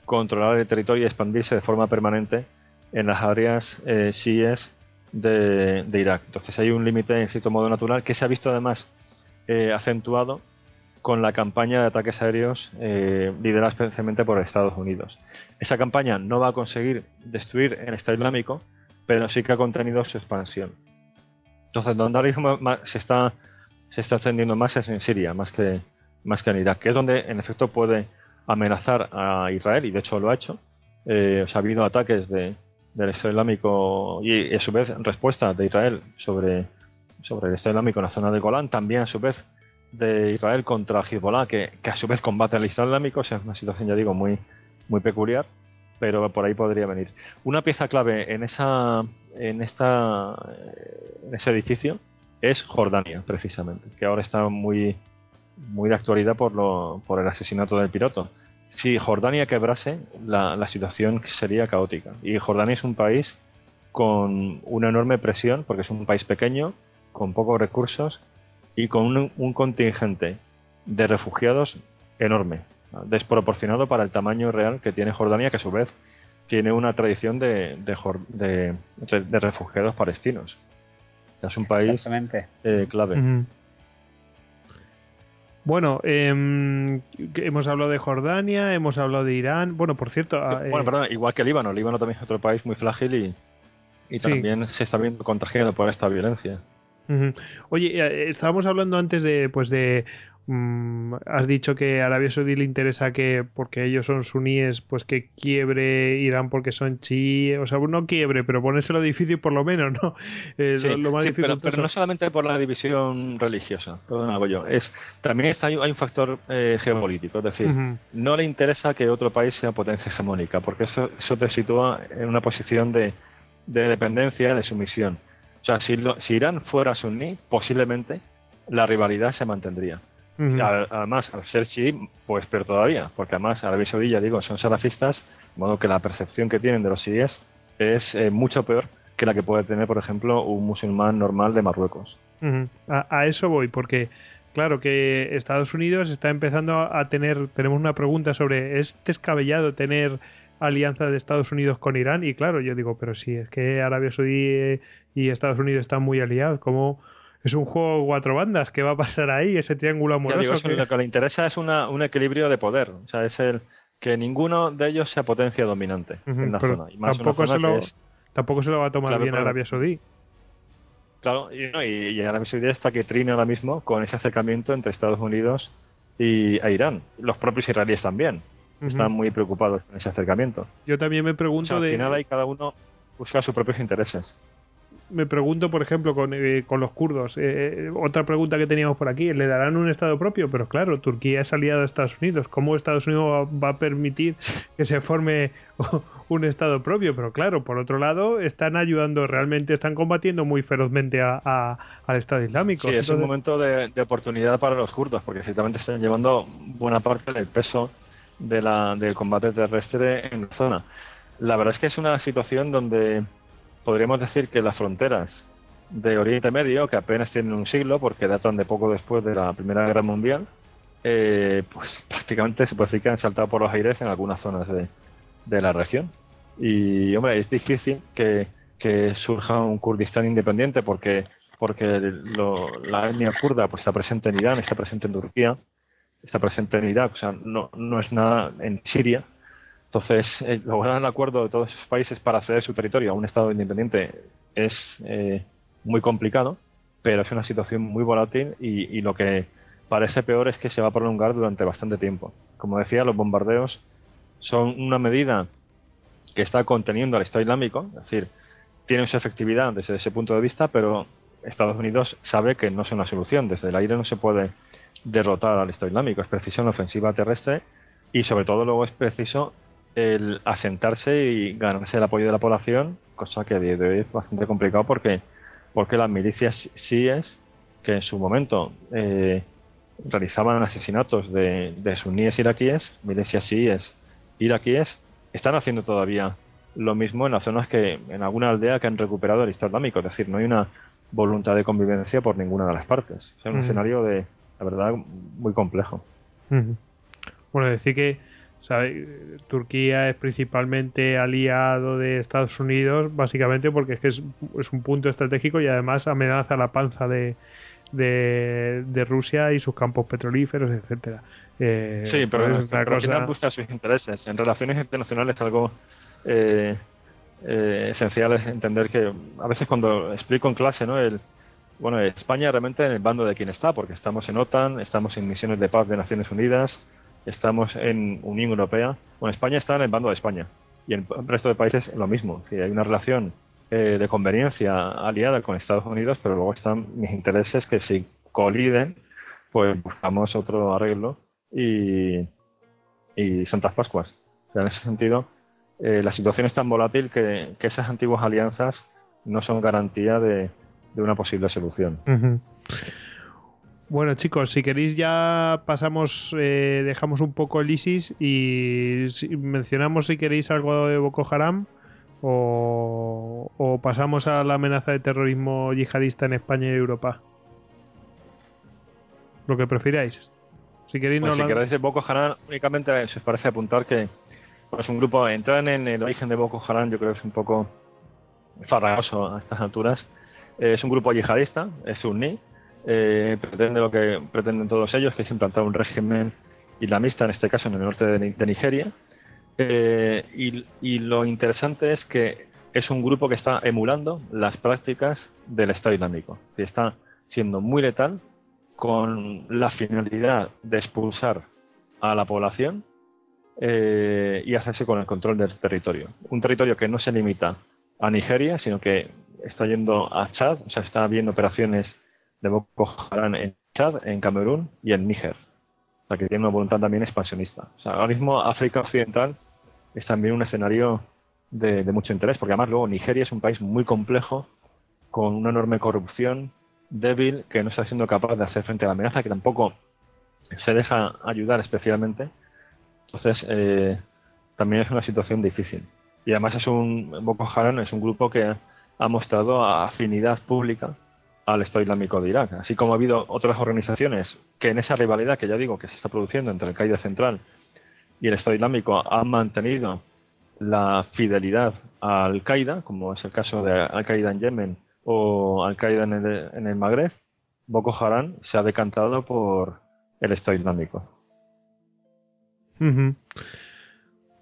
controlar el territorio y expandirse de forma permanente en las áreas eh, de, Irak. Entonces hay un límite en cierto modo natural que se ha visto además eh, acentuado con la campaña de ataques aéreos eh, liderada especialmente por Estados Unidos. Esa campaña no va a conseguir destruir el Estado Islámico, pero sí que ha contenido su expansión. Entonces, donde ahora mismo se está, se está extendiendo más es en Siria, más que, más que en Irak, que es donde en efecto puede amenazar a Israel, y de hecho lo ha hecho. Eh, ha habido ataques de, del Estado Islámico y, a su vez respuesta de Israel sobre, sobre el Estado Islámico en la zona de Golán, también a su vez de Israel contra Hezbollah, que, que a su vez combate al Estado Islámico, o sea, es una situación, ya digo, muy, muy peculiar, pero por ahí podría venir. Una pieza clave en esa en esta en ese edificio es Jordania, precisamente, que ahora está muy muy de actualidad por lo, por el asesinato del piloto. Si Jordania quebrase, la, la situación sería caótica. Y Jordania es un país con una enorme presión, porque es un país pequeño, con pocos recursos y con un, un contingente de refugiados enorme, desproporcionado para el tamaño real que tiene Jordania, que a su vez tiene una tradición de, de, de, refugiados palestinos. Es un país eh, clave. Bueno, eh, hemos hablado de Jordania, hemos hablado de Irán. Bueno, por cierto. Eh, bueno, perdón, igual que Líbano. Líbano también es otro país muy frágil y, y también se está viendo contagiado por esta violencia. Oye, eh, estábamos hablando antes de, pues de Mm, has dicho que a Arabia Saudí le interesa que, porque ellos son suníes, pues que quiebre Irán porque son chiíes, o sea, no quiebre, pero ponérselo difícil por lo menos, ¿no? Eh, lo, más pero, no solamente por la división religiosa, hago yo, es, también está, hay un factor eh, geopolítico, es decir, no le interesa que otro país sea potencia hegemónica, porque eso, eso te sitúa en una posición de, de dependencia, de sumisión. O sea, si, si Irán fuera suní, posiblemente la rivalidad se mantendría Además, al ser chií, pues pero todavía, porque además Arabia Saudí, ya digo, son salafistas, de modo que la percepción que tienen de los chiíes es eh, mucho peor que la que puede tener, por ejemplo, un musulmán normal de Marruecos. a, eso voy, porque claro que Estados Unidos está empezando a tener, tenemos una pregunta sobre, ¿es descabellado tener alianza de Estados Unidos con Irán? Y claro, yo digo, pero si es que Arabia Saudí y Estados Unidos están muy aliados, ¿cómo, es un juego cuatro bandas. ¿Qué va a pasar ahí? Ese triángulo amoroso. Lo que le interesa es una, un equilibrio de poder. O sea, es el que ninguno de ellos sea potencia dominante en la zona. Y tampoco, se lo, tampoco se lo va a tomar bien Arabia Saudí. Claro, y, y, Arabia Saudí está que trina ahora mismo con ese acercamiento entre Estados Unidos y e Irán. Los propios israelíes también están muy preocupados con ese acercamiento. Yo también me pregunto de... Al final ahí cada uno busca sus propios intereses me pregunto, por ejemplo, con, eh, con los kurdos, eh, eh, otra pregunta que teníamos por aquí, ¿le darán un Estado propio? Pero claro, Turquía es aliado de Estados Unidos. ¿Cómo Estados Unidos va a permitir que se forme un Estado propio? Pero claro, por otro lado, están ayudando, realmente están combatiendo muy ferozmente a, al Estado Islámico. Sí, es un momento de, oportunidad para los kurdos, porque ciertamente están llevando buena parte del peso de la, del combate terrestre en la zona. La verdad es que es una situación donde podríamos decir que las fronteras de Oriente Medio, que apenas tienen un siglo, porque datan de poco después de la Primera Guerra Mundial, eh, pues prácticamente se puede decir que han saltado por los aires en algunas zonas de, de la región. Y, hombre, es difícil que, que surja un Kurdistán independiente porque porque la etnia kurda pues está presente en Irán, está presente en Turquía, está presente en Irak, o sea, no, no es nada en Siria, entonces, eh, lograr el acuerdo de todos esos países para ceder su territorio a un Estado independiente es eh, muy complicado, pero es una situación muy volátil y, lo que parece peor es que se va a prolongar durante bastante tiempo. Como decía, los bombardeos son una medida que está conteniendo al Estado Islámico, es decir, tienen su efectividad desde ese punto de vista, pero Estados Unidos sabe que no es una solución. Desde el aire no se puede derrotar al Estado Islámico, es preciso una ofensiva terrestre y sobre todo luego es preciso el asentarse y ganarse el apoyo de la población, cosa que a día de hoy es bastante complicado porque, porque las milicias síes, que en su momento eh, realizaban asesinatos de, de suníes iraquíes, milicias síes iraquíes, están haciendo todavía lo mismo en las zonas que, en alguna aldea que han recuperado el Estado Islámico, es decir, no hay una voluntad de convivencia por ninguna de las partes. Es un escenario de, la verdad, muy complejo. Bueno, decir que Turquía es principalmente aliado de Estados Unidos, básicamente porque es que es, un punto estratégico y además amenaza la panza de, de, Rusia y sus campos petrolíferos, etcétera. Eh, sí, pero, al busca sus intereses. En relaciones internacionales algo eh, eh, esencial es entender que a veces cuando explico en clase ¿no? el, Bueno, España realmente en el bando de quien está, porque estamos en OTAN, estamos en misiones de paz de Naciones Unidas, estamos en Unión Europea. Bueno, España está en el bando de España y en el resto de países lo mismo. Si hay una relación eh, de conveniencia aliada con Estados Unidos, pero luego están mis intereses que si coliden, pues buscamos otro arreglo y, y Santas Pascuas. O sea, en ese sentido, eh, la situación es tan volátil que, que esas antiguas alianzas no son garantía de, de una posible solución. Bueno chicos, si queréis ya pasamos, eh, dejamos un poco el ISIS y mencionamos si queréis algo de Boko Haram o, o, pasamos a la amenaza de terrorismo yihadista en España y Europa. Lo que prefiráis. Si queréis, pues no si queréis de Boko Haram, únicamente se os parece apuntar que pues un grupo, entrar en el origen de Boko Haram yo creo que es un poco farragoso a estas alturas eh, es un grupo yihadista, es suní, eh, pretende lo que pretenden todos ellos, que es implantar un régimen islamista, en este caso en el norte de, Nigeria. Eh, y, lo interesante es que es un grupo que está emulando las prácticas del Estado Islámico. está siendo muy letal con la finalidad de expulsar a la población y hacerse con el control del territorio. Un territorio que no se limita a Nigeria, sino que está yendo a Chad, o sea, está habiendo operaciones de Boko Haram en Chad, en Camerún y en Níger. O sea, que tiene una voluntad también expansionista. O sea, ahora mismo África Occidental es también un escenario de, mucho interés, porque además luego Nigeria es un país muy complejo, con una enorme corrupción, débil, que no está siendo capaz de hacer frente a la amenaza, que tampoco se deja ayudar especialmente. Entonces, eh, también es una situación difícil. Y además es un Boko Haram es un grupo que ha mostrado afinidad pública al Estado Islámico de Irak, así como ha habido otras organizaciones que en esa rivalidad que ya digo que se está produciendo entre el Qaeda central y el Estado Islámico han mantenido la fidelidad a Al-Qaeda, como es el caso de Al-Qaeda en Yemen o Al-Qaeda en el, en el Magreb, Boko Haram se ha decantado por el Estado Islámico.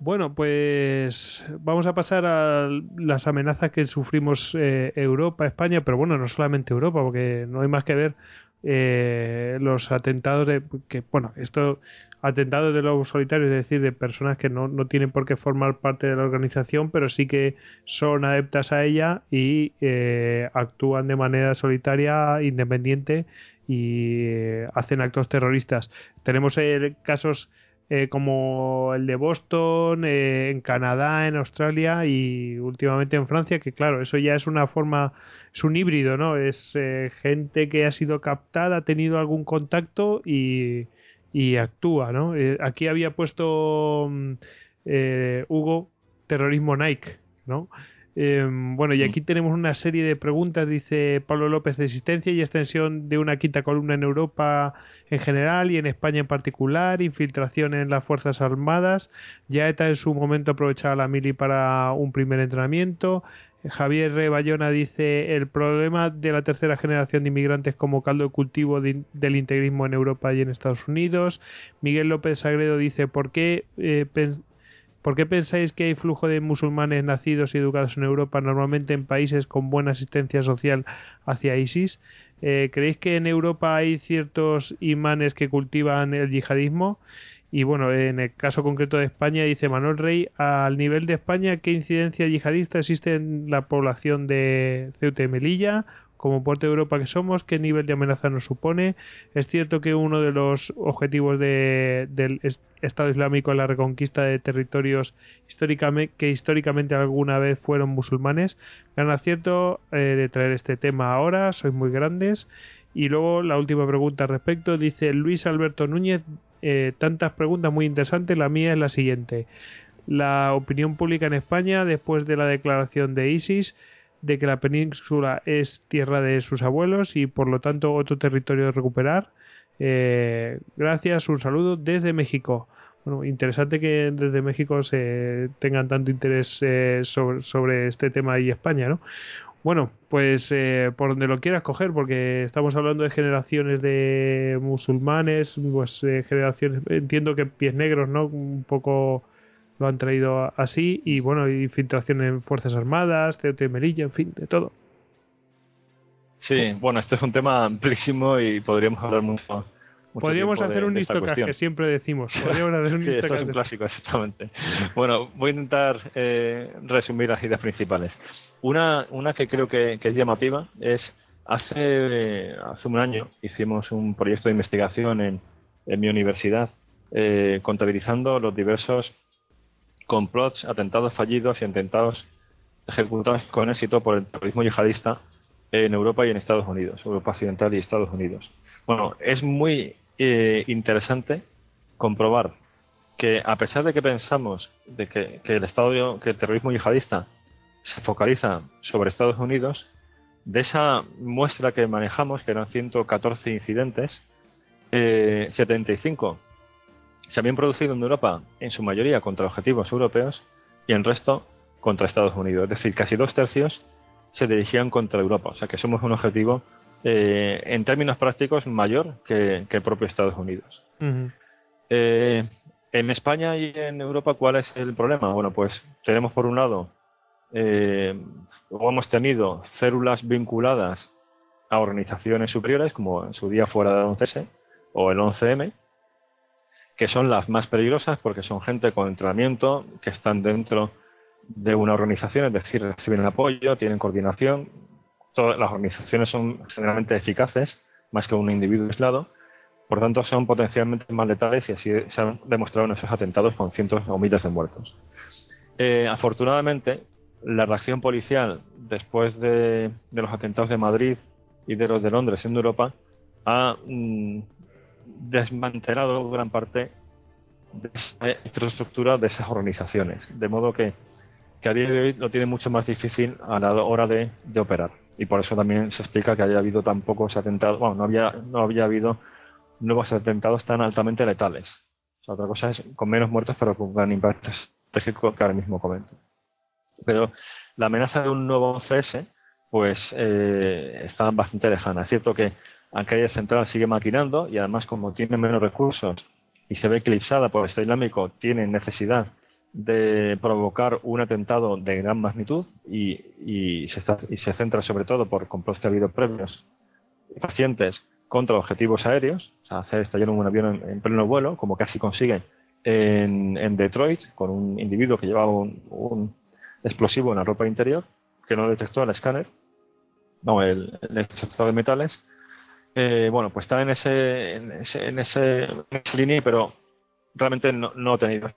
Bueno, pues vamos a pasar a las amenazas que sufrimos eh, Europa, España, pero bueno, no solamente Europa, porque no hay más que ver eh, los atentados de que bueno, esto atentados de lobos solitarios, es decir, de personas que no, no tienen por qué formar parte de la organización, pero sí que son adeptas a ella y eh, actúan de manera solitaria, independiente y hacen actos terroristas. Tenemos casos eh, como el de Boston, eh, en Canadá, en Australia y últimamente en Francia, que claro, eso ya es una forma, es un híbrido, ¿no? Es eh, gente que ha sido captada, ha tenido algún contacto y, y actúa, ¿no? aquí había puesto mm, Hugo terrorismo Nike, ¿no? Em, bueno, y aquí mm. tenemos una serie de preguntas, dice Pablo López, de existencia y extensión de una quinta columna en Europa en general y en España en particular, infiltración en las Fuerzas Armadas, ya ETA en su momento aprovechaba la mili para un primer entrenamiento, Javier Rebayona dice el problema de la tercera generación de inmigrantes como caldo de cultivo del integrismo en Europa y en Estados Unidos. Miguel López Sagredo dice por qué eh, ¿Por qué pensáis que hay flujo de musulmanes nacidos y educados en Europa normalmente en países con buena asistencia social hacia ISIS? Eh, ¿Creéis que en Europa hay ciertos imanes que cultivan el yihadismo? Y bueno, en el caso concreto de España, dice Manuel Rey, al nivel de España, ¿qué incidencia yihadista existe en la población de Ceuta y Melilla? Como puerto de Europa que somos, qué nivel de amenaza nos supone. Es cierto que uno de los objetivos del Estado Islámico es la reconquista de territorios históricamente, que históricamente alguna vez fueron musulmanes. Gran acierto eh, de traer este tema ahora, sois muy grandes. Y luego la última pregunta al respecto, dice Luis Alberto Núñez, eh, tantas preguntas muy interesantes, la mía es la siguiente. La opinión pública en España, después de la declaración de ISIS, de que la península es tierra de sus abuelos y por lo tanto otro territorio de recuperar. Eh, gracias, un saludo desde México. Bueno, interesante que desde México se tengan tanto interés eh, sobre, sobre, este tema y España, ¿no? Bueno, pues eh, por donde lo quieras coger, porque estamos hablando de generaciones de musulmanes, pues generaciones, entiendo que pies negros, ¿no? Un poco lo han traído así y bueno, infiltración en Fuerzas Armadas, y Melilla, en fin, de todo. Sí, bueno, este es un tema amplísimo y podríamos hablar mucho. Podríamos hacer un listocast que siempre decimos. Podríamos hacer un sí, esto es un clásico, exactamente. bueno, voy a intentar eh, resumir las ideas principales. Una, una que creo que, es llamativa es hace, hace un año hicimos un proyecto de investigación en, en mi universidad eh, contabilizando los diversos complots, atentados fallidos y atentados ejecutados con éxito por el terrorismo yihadista en Europa y en Estados Unidos, Europa Occidental y Estados Unidos. Bueno, es muy eh, interesante comprobar que a pesar de que pensamos de que, el Estado, que el terrorismo yihadista se focaliza sobre Estados Unidos, de esa muestra que manejamos, que eran 114 incidentes, 75 eh, se habían producido en Europa, en su mayoría contra objetivos europeos y en resto contra Estados Unidos. Es decir, casi dos tercios se dirigían contra Europa. O sea que somos un objetivo eh, en términos prácticos mayor que, el propio Estados Unidos. Eh, en España y en Europa, ¿cuál es el problema? Bueno, pues tenemos por un lado, eh, o hemos tenido células vinculadas a organizaciones superiores, como en su día fuera del 11S o el 11M, que son las más peligrosas porque son gente con entrenamiento, que están dentro de una organización, es decir, reciben apoyo, tienen coordinación. Todas las organizaciones son generalmente eficaces, más que un individuo aislado. Por tanto, son potencialmente más letales y así se han demostrado en esos atentados con cientos o miles de muertos. Eh, afortunadamente, la reacción policial después de, los atentados de Madrid y de los de Londres en Europa ha mm, desmantelado gran parte de esa infraestructura de esas organizaciones. De modo que que a día de hoy lo tiene mucho más difícil a la hora de, operar. Y por eso también se explica que haya habido tan pocos atentados, bueno, no había, no había habido nuevos atentados tan altamente letales. otra cosa es con menos muertos, pero con gran impacto estratégico que ahora mismo comento. Pero la amenaza de un nuevo CS, pues eh, está bastante lejana. Es cierto que aquella central sigue maquinando y además como tiene menos recursos y se ve eclipsada por este islámico, tiene necesidad de provocar un atentado de gran magnitud y, se, centra sobre todo por complots que ha habido previos pacientes contra objetivos aéreos, o hacer estallar un avión en, pleno vuelo, como casi consigue en, Detroit, con un individuo que llevaba un, explosivo en la ropa interior, que no detectó el escáner, no, el, el detector de metales. Eh, bueno, pues está en ese, en ese, en ese, línea, pero realmente no, no ha tenido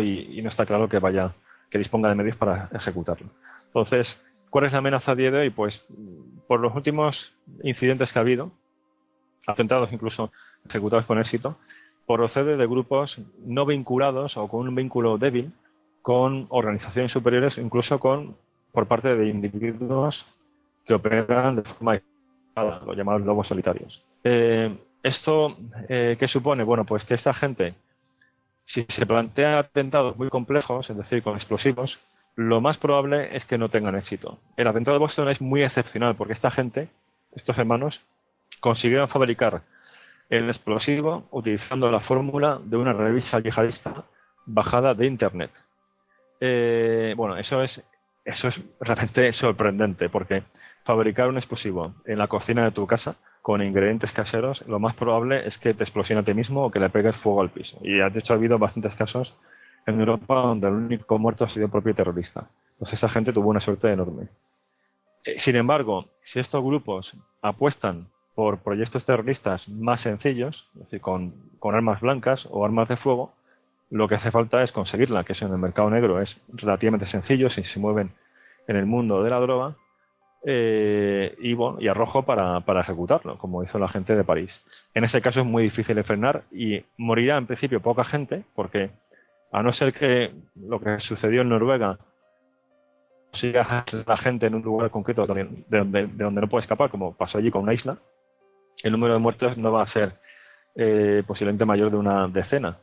y, no está claro que vaya, que disponga de medios para ejecutarlo. Entonces, ¿cuál es la amenaza a día de hoy? Pues por los últimos incidentes que ha habido, atentados incluso ejecutados con éxito, procede de grupos no vinculados o con un vínculo débil con organizaciones superiores, incluso con por parte de individuos que operan de forma los llamados lobos solitarios. Eh, ¿Esto eh, qué supone? Bueno, pues que esta gente si se plantean atentados muy complejos, es decir, con explosivos, lo más probable es que no tengan éxito. El atentado de Boston es muy excepcional porque esta gente, estos hermanos, consiguieron fabricar el explosivo utilizando la fórmula de una revista yihadista bajada de Internet. Eh, bueno, eso es, eso es realmente sorprendente porque fabricar un explosivo en la cocina de tu casa con ingredientes caseros, lo más probable es que te explosione a ti mismo o que le pegues fuego al piso. Y de hecho ha habido bastantes casos en Europa donde el único muerto ha sido el propio terrorista. Entonces esa gente tuvo una suerte enorme. Eh, sin embargo, si estos grupos apuestan por proyectos terroristas más sencillos, es decir, con, armas blancas o armas de fuego, lo que hace falta es conseguirla, que eso en el mercado negro es relativamente sencillo si se mueven en el mundo de la droga eh, y, arrojo para, para, ejecutarlo, como hizo la gente de París. En ese caso es muy difícil de frenar y morirá en principio poca gente, porque a no ser que lo que sucedió en Noruega siga la gente en un lugar concreto de donde, de donde no puede escapar, como pasó allí con una isla, el número de muertos no va a ser eh, posiblemente mayor de una decena.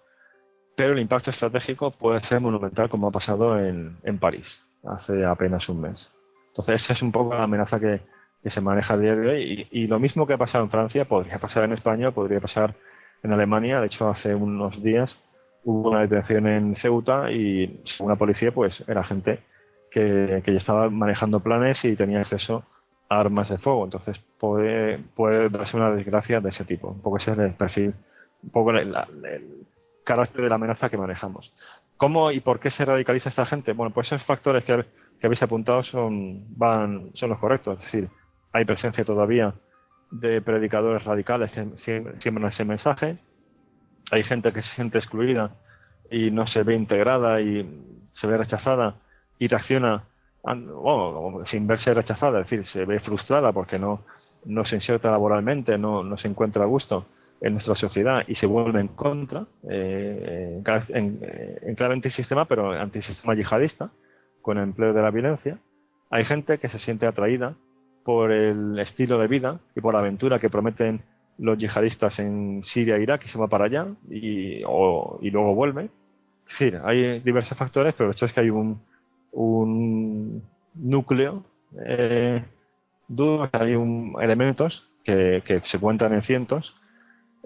Pero el impacto estratégico puede ser monumental, como ha pasado en, en París hace apenas un mes. Entonces, esa es un poco la amenaza que, se maneja a día de hoy. Y, lo mismo que ha pasado en Francia podría pasar en España, podría pasar en Alemania. De hecho, hace unos días hubo una detención en Ceuta y, según la policía, pues era gente que, ya estaba manejando planes y tenía acceso armas de fuego. Entonces puede, puede darse una desgracia de ese tipo. Un poco ese es el perfil, un poco el, carácter de la amenaza que manejamos. ¿Cómo y por qué se radicaliza esta gente? Bueno, pues esos factores que, que habéis apuntado son, van, son los correctos. Es decir, hay presencia todavía de predicadores radicales que siembran ese mensaje. Hay gente que se siente excluida y no se ve integrada y se ve rechazada y reacciona sin verse rechazada, es decir, se ve frustrada porque no, no se inserta laboralmente, no, no se encuentra a gusto en nuestra sociedad y se vuelve en contra, eh, en, en, clave antisistema, pero antisistema yihadista, con el empleo de la violencia. Hay gente que se siente atraída por el estilo de vida y por la aventura que prometen los yihadistas en Siria e Irak y se va para allá y, y luego vuelve. Es decir, hay diversos factores, pero el hecho es que hay un, un núcleo eh, duro, hay un, elementos que, se cuentan en cientos,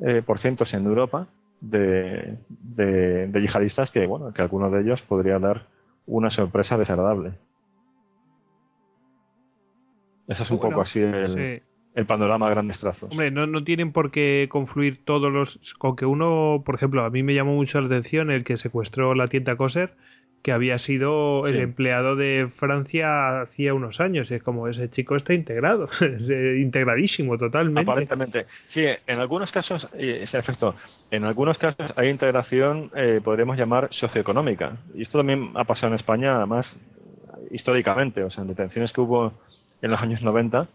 eh, por cientos en Europa, de, de, yihadistas que, bueno, que alguno de ellos podría dar una sorpresa desagradable. Eso es un poco así el, el panorama a grandes trazos. Hombre, no, no tienen por qué confluir todos los... Con que uno, por ejemplo, a mí me llamó mucho la atención el que secuestró la tienda Coser, que había sido el empleado de Francia hacía unos años. Es como ese chico está integrado, eh, integradísimo totalmente. Aparentemente. Sí, en algunos casos, ese efecto, en algunos casos hay integración, eh, podríamos llamar socioeconómica. Y esto también ha pasado en España, además, históricamente. O sea, en detenciones que hubo en los años 90,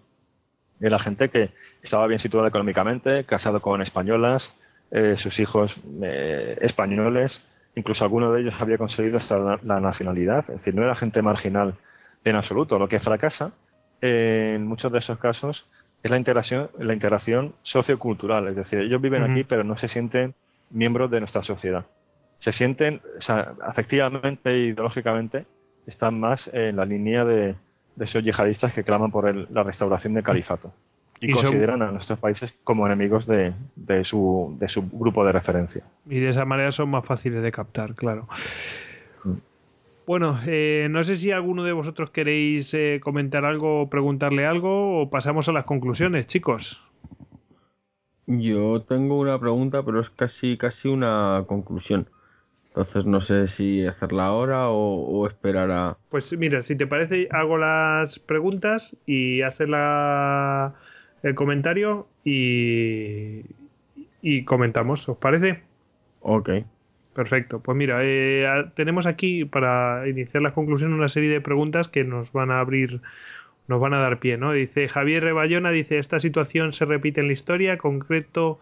la gente que estaba bien situada económicamente, casado con españolas, eh, sus hijos españoles incluso alguno de ellos había conseguido hasta la, nacionalidad, es decir, no era gente marginal en absoluto. Lo que fracasa en muchos de esos casos es la integración, la integración sociocultural, es decir, ellos viven aquí pero no se sienten miembros de nuestra sociedad. Se sienten, o sea, afectivamente e ideológicamente, están más en la línea de, esos yihadistas que claman por la restauración del califato y, consideran a nuestros países como enemigos de, de, su, de su grupo de referencia. Y de esa manera son más fáciles de captar, claro. Mm. Bueno, eh, no sé si alguno de vosotros queréis eh, comentar algo o preguntarle algo o pasamos a las conclusiones, chicos. Yo tengo una pregunta, pero es casi casi una conclusión. Entonces no sé si hacerla ahora o, esperar a... Pues mira, si te parece, hago las preguntas y haces la el comentario y, y comentamos, ¿os parece? Ok. Perfecto. Pues mira, eh, tenemos aquí para iniciar la conclusión una serie de preguntas que nos van a abrir, nos van a dar pie, ¿no? Dice Javier Rebayona, dice, esta situación se repite en la historia, concreto,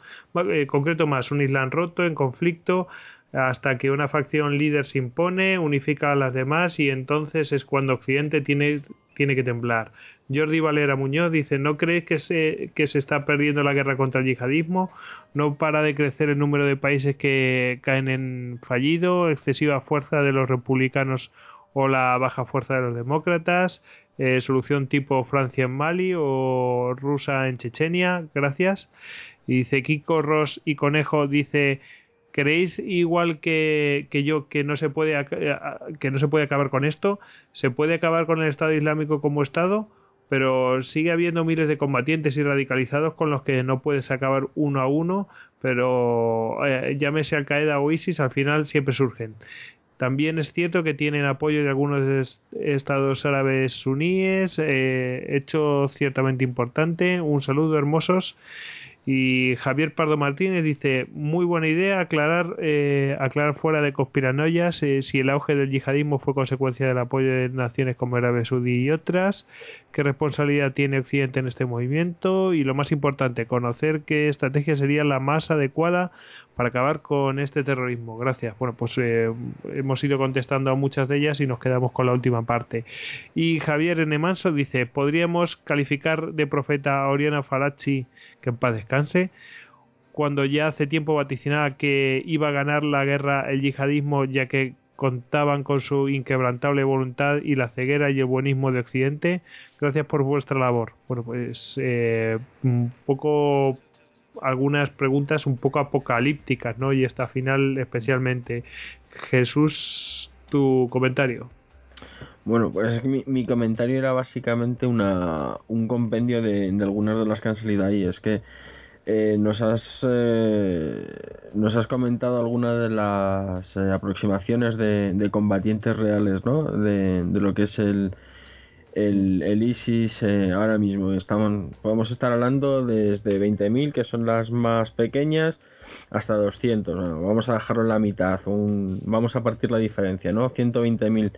eh, concreto más, un Islam roto, en conflicto, hasta que una facción líder se impone, unifica a las demás y entonces es cuando Occidente tiene, tiene que temblar. Jordi Valera Muñoz dice, ¿no crees que se, que se está perdiendo la guerra contra el yihadismo? ¿No para de crecer el número de países que caen en fallido? ¿Excesiva fuerza de los republicanos o la baja fuerza de los demócratas? Eh, ¿Solución tipo Francia en Mali o rusa en Chechenia? Gracias. Y dice Kiko Ross y Conejo dice ¿Creéis igual que, que, yo que no se puede que no se puede acabar con esto? ¿Se puede acabar con el Estado Islámico como Estado? pero sigue habiendo miles de combatientes y radicalizados con los que no puedes acabar uno a uno, pero eh, llámese Al Qaeda o ISIS, al final siempre surgen. También es cierto que tienen apoyo de algunos estados árabes suníes, eh, hecho ciertamente importante. Un saludo hermosos y Javier Pardo Martínez dice, muy buena idea aclarar, eh, aclarar fuera de conspiranoias eh, si el auge del yihadismo fue consecuencia del apoyo de naciones como Arabia Saudí y otras, qué responsabilidad tiene Occidente en este movimiento y lo más importante, conocer qué estrategia sería la más adecuada para acabar con este terrorismo. Gracias. Bueno, pues eh, hemos ido contestando a muchas de ellas y nos quedamos con la última parte. Y Javier N. Manso dice, ¿podríamos calificar de profeta a Oriana Falachi, que en paz descanse, cuando ya hace tiempo vaticinaba que iba a ganar la guerra el yihadismo ya que contaban con su inquebrantable voluntad y la ceguera y el buenismo de Occidente. Gracias por vuestra labor. Bueno, pues eh, un poco algunas preguntas un poco apocalípticas, ¿no? Y esta final especialmente. Jesús, tu comentario. Bueno, pues mi, mi comentario era básicamente una, un compendio de, de algunas de las que han salido ahí. Es que eh, nos has eh, nos has comentado algunas de las eh, aproximaciones de, combatientes reales, ¿no? De, lo que es el el, el ISIS eh, ahora mismo. Estamos podemos estar hablando desde 20.000 que son las más pequeñas hasta 200. Bueno, vamos a dejarlo en la mitad. Un, vamos a partir la diferencia, ¿no? 120.000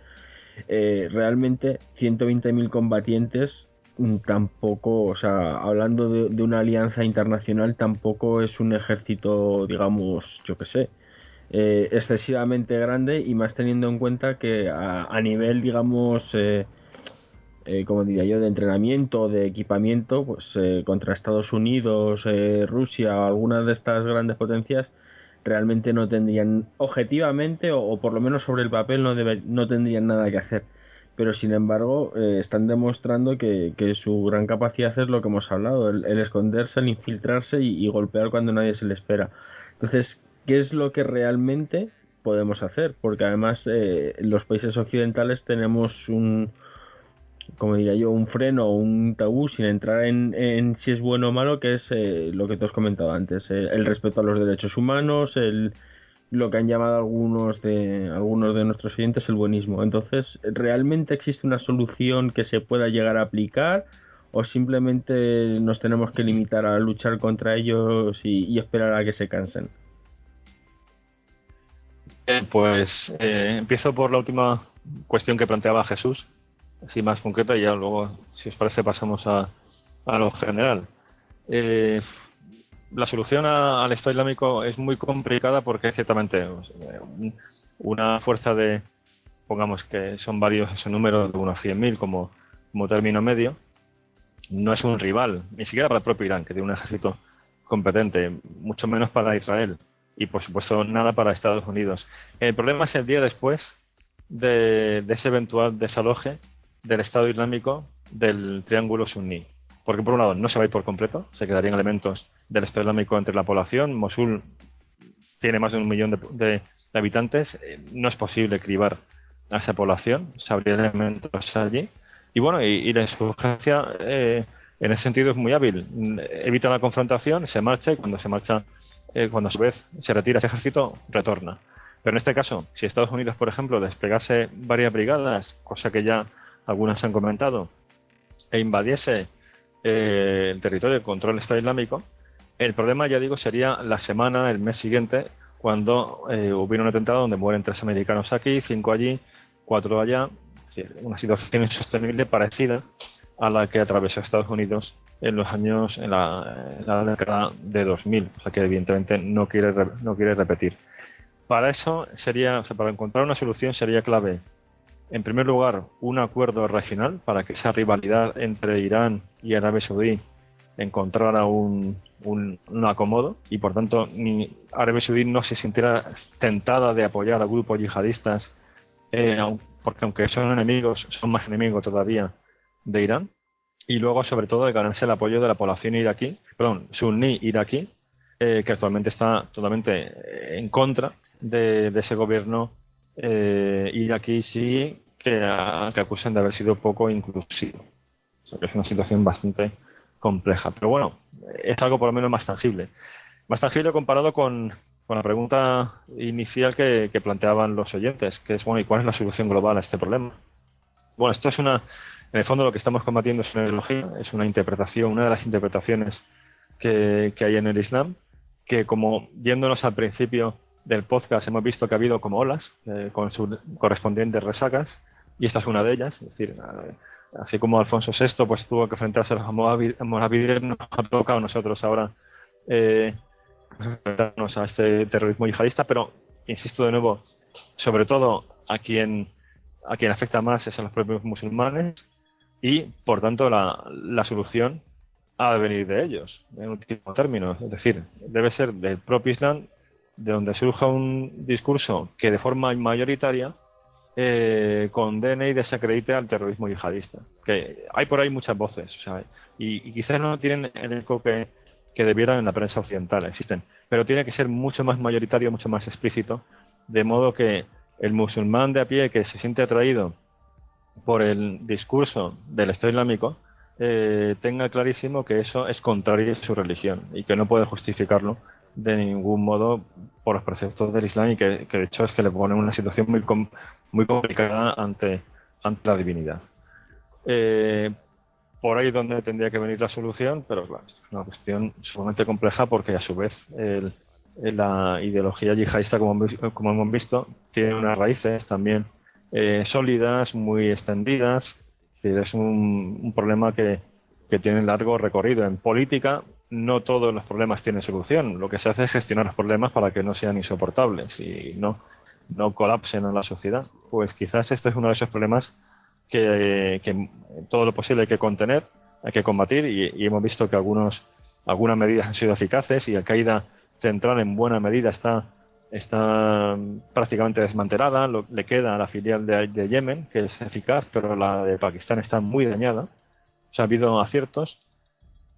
eh, realmente 120.000 combatientes tampoco, o sea, hablando de, una alianza internacional, tampoco es un ejército, digamos, yo que sé, eh, excesivamente grande y más teniendo en cuenta que a, a nivel, digamos, eh, eh, como diría yo, de entrenamiento, de equipamiento, pues eh, contra Estados Unidos, eh, Rusia o algunas de estas grandes potencias, realmente no tendrían, objetivamente o, o por lo menos sobre el papel, no, debe, no tendrían nada que hacer. Pero sin embargo, eh, están demostrando que, que, su gran capacidad es lo que hemos hablado, el, esconderse, el infiltrarse y, golpear cuando nadie se le espera. Entonces, ¿qué es lo que realmente podemos hacer? Porque además, eh, los países occidentales tenemos un, como diría yo, un freno o un tabú sin entrar en, en, si es bueno o malo, que es eh, lo que te has comentado antes, eh, el respeto a los derechos humanos, el, lo que han llamado algunos de algunos de nuestros oyentes el buenismo. Entonces, ¿realmente existe una solución que se pueda llegar a aplicar o simplemente nos tenemos que limitar a luchar contra ellos y, esperar a que se cansen? Eh, pues empiezo por la última cuestión que planteaba Jesús así más concreta y ya luego, si os parece, pasamos a, a lo general. Eh, la solución a, al Estado Islámico es muy complicada porque ciertamente una fuerza de, pongamos que son varios ese número de unos 100.000 como, como término medio, no es un rival, ni siquiera para el propio Irán, que tiene un ejército competente, mucho menos para Israel y por supuesto nada para Estados Unidos. El problema es el día después de, de ese eventual desaloje del Estado Islámico del triángulo suní. Porque por un lado no se va a ir por completo, se quedarían elementos del Estado Islámico entre la población. Mosul tiene más de un millón de, habitantes, eh, no es posible cribar a esa población, se habría elementos allí. Y bueno, y, y la insurgencia eh, en ese sentido es muy hábil. Evita la confrontación, se marcha y cuando se marcha, eh, cuando a su vez se retira ese ejército, retorna. Pero en este caso, si Estados Unidos, por ejemplo, desplegase varias brigadas, cosa que ya algunas han comentado, e invadiese eh, el territorio de control Estado Islámico, el problema, ya digo, sería la semana, el mes siguiente, cuando eh, hubiera un atentado donde mueren tres americanos aquí, cinco allí, cuatro allá, una situación insostenible parecida a la que atravesó Estados Unidos en los años, en la, en la década de 2000, o sea que evidentemente no quiere, no quiere repetir. Para eso sería, o sea, para encontrar una solución sería clave en primer lugar, un acuerdo regional para que esa rivalidad entre Irán y Arabia Saudí encontrara un, un, acomodo y por tanto ni Arabia Saudí no se sintiera tentada de apoyar a grupos yihadistas eh, porque aunque son enemigos son más enemigos todavía de Irán. Y luego sobre todo de ganarse el apoyo de la población iraquí perdón, suní iraquí eh, que actualmente está totalmente en contra de ese gobierno eh, iraquí sí que, acusan de haber sido poco inclusivo. Que es una situación bastante compleja. Pero bueno, es algo por lo menos más tangible. Más tangible comparado con, con la pregunta inicial que, que, planteaban los oyentes, que es, bueno, ¿y cuál es la solución global a este problema? Bueno, esto es una, en el fondo lo que estamos combatiendo es una ideología, es una interpretación, una de las interpretaciones que, que hay en el Islam, que como yéndonos al principio del podcast hemos visto que ha habido como olas, eh, con sus correspondientes resacas, y esta es una de ellas. Es decir, así como Alfonso VI pues tuvo que enfrentarse a los moravides, nos ha tocado a nosotros ahora eh, enfrentarnos a este terrorismo yihadista, pero insisto de nuevo, sobre todo a quien a quien afecta más es a los propios musulmanes y por tanto la, la solución ha de venir de ellos, en último término. Es decir, debe ser del propio Islam de donde surja un discurso que de forma mayoritaria eh, condene y desacredite al terrorismo yihadista. Que hay por ahí muchas voces, o sea, y, quizás no tienen el eco que, que debieran en la prensa occidental, existen, pero tiene que ser mucho más mayoritario, mucho más explícito, de modo que el musulmán de a pie que se siente atraído por el discurso del Estado Islámico, eh, tenga clarísimo que eso es contrario a su religión y que no puede justificarlo de ningún modo por los preceptos del Islam y que, de hecho es que le pone una situación muy, muy complicada ante, ante la divinidad. Eh, por ahí es donde tendría que venir la solución, pero es una cuestión sumamente compleja porque a su vez la ideología yihadista, como, como, hemos visto, tiene unas raíces también eh, sólidas, muy extendidas. Es un, un problema que, que tiene largo recorrido. En política no todos los problemas tienen solución. Lo que se hace es gestionar los problemas para que no sean insoportables y no, no colapsen en la sociedad. Pues quizás este es uno de esos problemas que, todo lo posible hay que contener, hay que combatir y, hemos visto que algunos, algunas medidas han sido eficaces y Al-Qaeda central en buena medida está, está prácticamente desmantelada. Lo, le queda a la filial de, de Yemen, que es eficaz, pero la de Pakistán está muy dañada. O sea, ha habido aciertos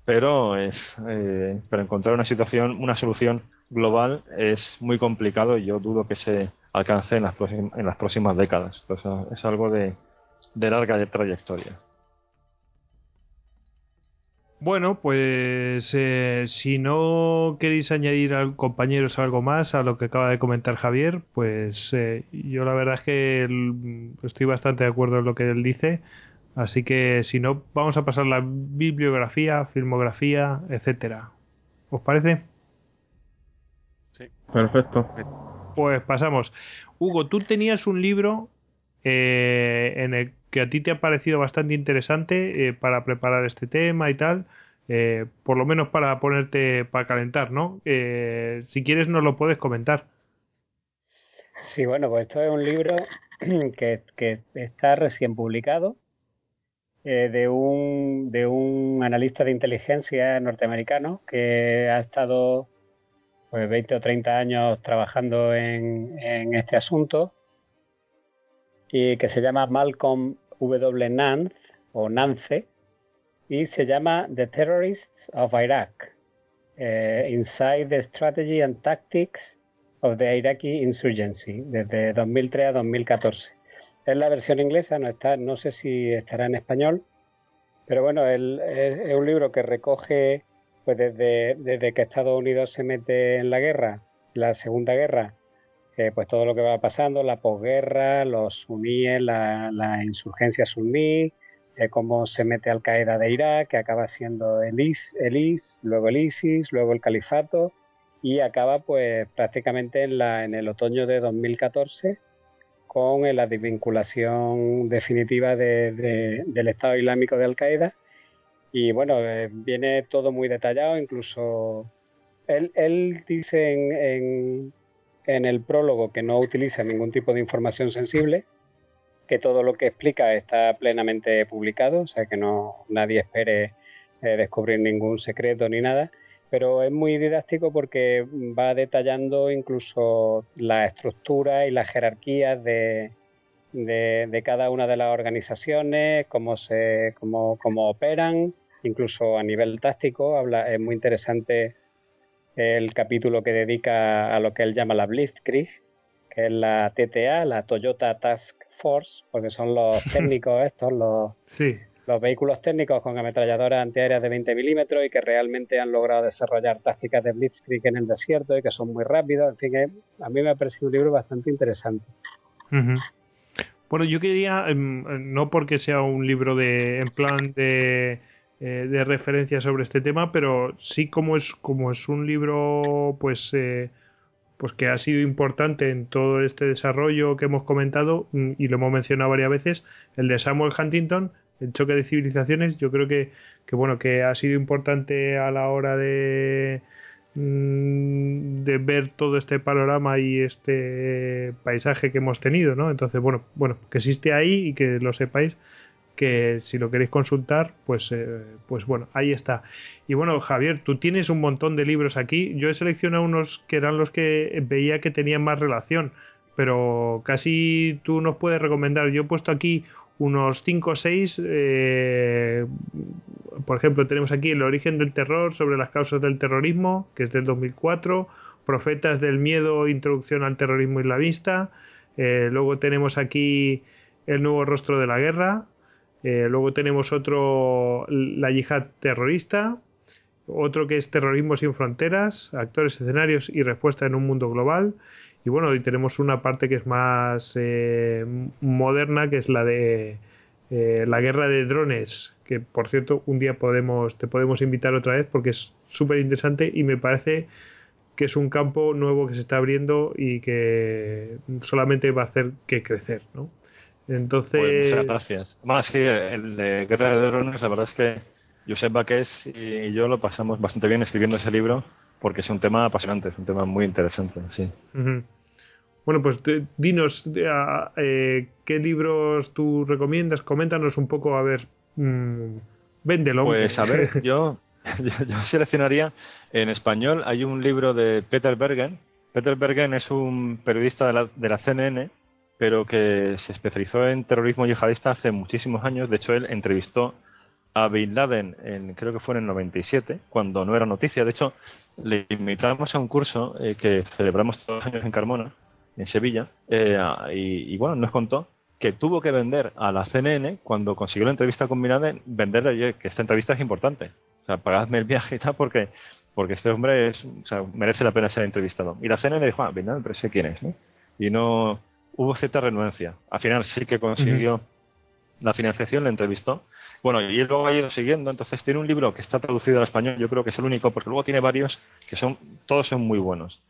pero es eh, pero encontrar una situación una solución global es muy complicado y yo dudo que se alcance en las próximas, en las próximas décadas Entonces, es algo de, de larga trayectoria bueno, pues eh, si no queréis añadir al compañeros algo más a lo que acaba de comentar Javier, pues eh, yo la verdad es que estoy bastante de acuerdo en lo que él dice. Así que si no, vamos a pasar la bibliografía, filmografía, etcétera. ¿Os parece? Sí. Perfecto. Pues pasamos. Hugo, tú tenías un libro eh, en el que a ti te ha parecido bastante interesante eh, para preparar este tema y tal. Eh, por lo menos para ponerte, para calentar, ¿no? si quieres nos lo puedes comentar. Sí, bueno, pues esto es un libro que, que está recién publicado eh, de, un, de un analista de inteligencia norteamericano que ha estado pues, 20 o 30 años trabajando en, en este asunto y que se llama Malcolm W. Nance o Nance y se llama The Terrorists of Iraq eh, Inside the Strategy and Tactics of the Iraqi Insurgency desde 2003 a 2014 es la versión inglesa, no está, no sé si estará en español, pero bueno, es, un libro que recoge, pues desde, desde que Estados Unidos se mete en la guerra, la Segunda Guerra, eh, pues todo lo que va pasando, la posguerra, los suníes, la, insurgencia suní, eh, cómo se mete Al Qaeda de Irak, que acaba siendo el, IS, el luego el ISIS, luego el califato, y acaba pues prácticamente en, la, en el otoño de 2014 con la desvinculación definitiva del Estado Islámico de Al Qaeda. Y bueno, eh, viene todo muy detallado, incluso él, él dice en, en, el prólogo que no utiliza ningún tipo de información sensible, que todo lo que explica está plenamente publicado, o sea que no nadie espere eh, descubrir ningún secreto ni nada pero es muy didáctico porque va detallando incluso la estructura y las jerarquías de, de, cada una de las organizaciones, cómo, se, cómo, cómo operan, incluso a nivel táctico. Habla, es muy interesante el capítulo que dedica a lo que él llama la Blitzkrieg, que es la TTA, la Toyota Task Force, porque son los técnicos estos, los, sí los vehículos técnicos con ametralladoras antiaéreas de 20 milímetros y que realmente han logrado desarrollar tácticas de blitzkrieg en el desierto y que son muy rápidos. En fin, a mí me ha parecido un libro bastante interesante. Bueno, yo quería, em, no porque sea un libro de en plan de, eh, de referencia sobre este tema, pero sí como es como es un libro, pues eh, pues que ha sido importante en todo este desarrollo que hemos comentado mm, y lo hemos mencionado varias veces, el de Samuel Huntington, el choque de civilizaciones yo creo que, que bueno que ha sido importante a la hora de mm, de ver todo este panorama y este paisaje que hemos tenido no entonces bueno bueno que existe ahí y que lo sepáis que si lo queréis consultar pues eh, pues bueno ahí está. Y bueno Javier tú tienes un montón de libros aquí. Yo he seleccionado unos que eran los que veía que tenían más relación pero casi tú nos puedes recomendar. Yo he puesto aquí unos 5 o 6. Eh, por ejemplo, tenemos aquí El origen del terror sobre las causas del terrorismo, que es del 2004. Profetas del miedo, introducción al terrorismo islamista. Eh, luego tenemos aquí El nuevo rostro de la guerra. Eh, luego tenemos otro, La yihad terrorista. Otro que es Terrorismo sin fronteras, actores, escenarios y respuesta en un mundo global. Y bueno, y tenemos una parte que es más eh, moderna, que es la de eh, la guerra de drones, que por cierto un día podemos te podemos invitar otra vez porque es súper interesante y me parece que es un campo nuevo que se está abriendo y que solamente va a hacer que crecer, ¿no? Entonces... Pues muchas gracias. Más sí, el de Guerra de Drones, la verdad es que Josep Baqués y yo lo pasamos bastante bien escribiendo ese libro porque es un tema apasionante, es un tema muy interesante, sí. Bueno, pues dinos eh, qué libros tú recomiendas, coméntanos un poco, a ver, mmm, véndelo. Pues a ver, yo, yo, seleccionaría en español, hay un libro de Peter Bergen. Peter Bergen es un periodista de la, de la CNN, pero que se especializó en terrorismo yihadista hace muchísimos años. De hecho, él entrevistó a Bin Laden, en, creo que fue en el 97, cuando no era noticia. De hecho, le invitamos a un curso eh, que celebramos todos los años en Carmona, en Sevilla, eh, y, bueno, nos contó que tuvo que vender a la CNN cuando consiguió la entrevista con Bin venderle que esta entrevista es importante. O sea, pagadme el viaje y tal porque, porque este hombre es, o sea, merece la pena ser entrevistado. Y la CNN dijo, ah, pero sé quién es, ¿no? Y no hubo cierta renuencia. Al final sí que consiguió la financiación, le entrevistó. Bueno, y él luego ha ido siguiendo, entonces tiene un libro que está traducido al español, yo creo que es el único, porque luego tiene varios que son, todos son muy buenos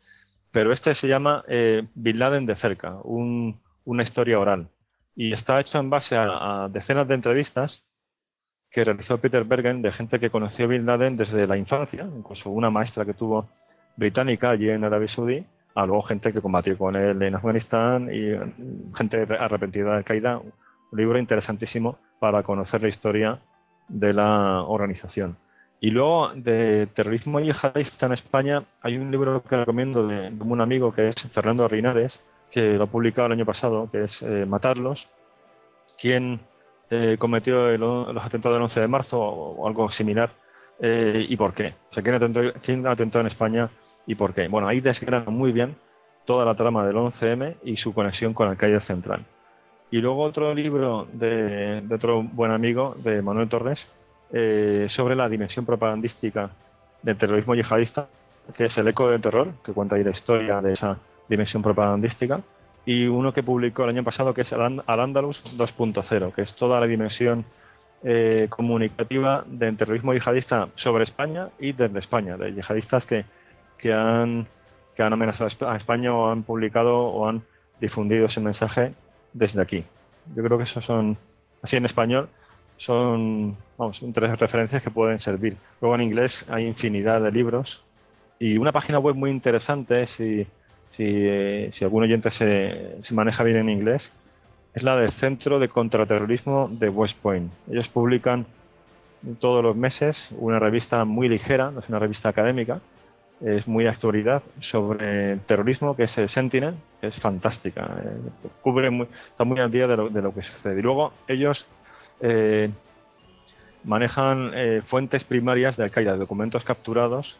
pero este se llama eh, Bin Laden de cerca, una historia oral. Y está hecho en base a, decenas de entrevistas que realizó Peter Bergen de gente que conoció a Bin Laden desde la infancia, incluso una maestra que tuvo británica allí en Arabia Saudí, a luego gente que combatió con él en Afganistán y mm, gente arrepentida de Al-Qaeda. Un libro interesantísimo para conocer la historia de la organización. Y luego de terrorismo yihadista en España hay un libro que recomiendo de, un amigo que es Fernando Rinares, que lo ha publicado el año pasado, que es eh, Matarlos, quien eh, cometió los atentados del 11 de marzo o, algo similar eh, y por qué. O sea, ¿quién atentó, quién atentó en España y por qué. Bueno, ahí desgrana muy bien toda la trama del 11M y su conexión con calle central. Y luego otro libro de, de otro buen amigo, de Manuel Torres, eh, sobre la dimensión propagandística del terrorismo yihadista, que es el eco del terror, que cuenta ahí la historia de esa dimensión propagandística, y uno que publicó el año pasado que es Al-Andalus 2.0, que es toda la dimensión eh, comunicativa del terrorismo yihadista sobre España y desde España, de yihadistas que, que, han, que han amenazado a España o han publicado o han difundido ese mensaje desde aquí. Yo creo que esos son, así en español, son, vamos, tres referencias que pueden servir. Luego en inglés hay infinidad de libros y una página web muy interesante, si, si, eh, si algún oyente se, se, maneja bien en inglés, es la del Centro de Contraterrorismo de West Point. Ellos publican todos los meses una revista muy ligera, no es una revista académica, es muy actualidad sobre terrorismo, que es el Sentinel, es fantástica, eh, cubre está muy al día de lo, de lo que sucede. Y luego ellos eh, manejan eh, fuentes primarias de Al-Qaeda, documentos capturados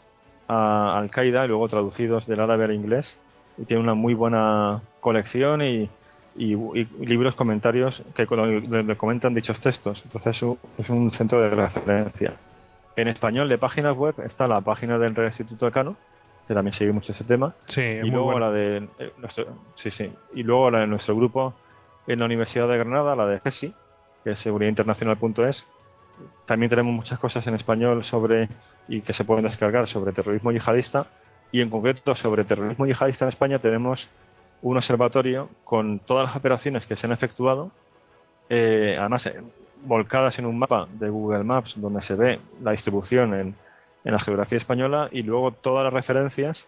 a Al-Qaeda y luego traducidos del árabe al inglés. Y tiene una muy buena colección y, libros comentarios que le comentan dichos textos. Entonces es un centro de referencia. En español de páginas web está la página del Real Instituto de Cano, que también sigue mucho ese tema. y luego la de eh, nuestro, sí, sí. Y luego la de nuestro grupo en la Universidad de Granada, la de GESI, que es seguridadinternacional.es. También tenemos muchas cosas en español sobre y que se pueden descargar sobre terrorismo yihadista y en concreto sobre terrorismo yihadista en España tenemos un observatorio con todas las operaciones que se han efectuado, eh, además eh, volcadas en un mapa de Google Maps donde se ve la distribución en, en la geografía española y luego todas las referencias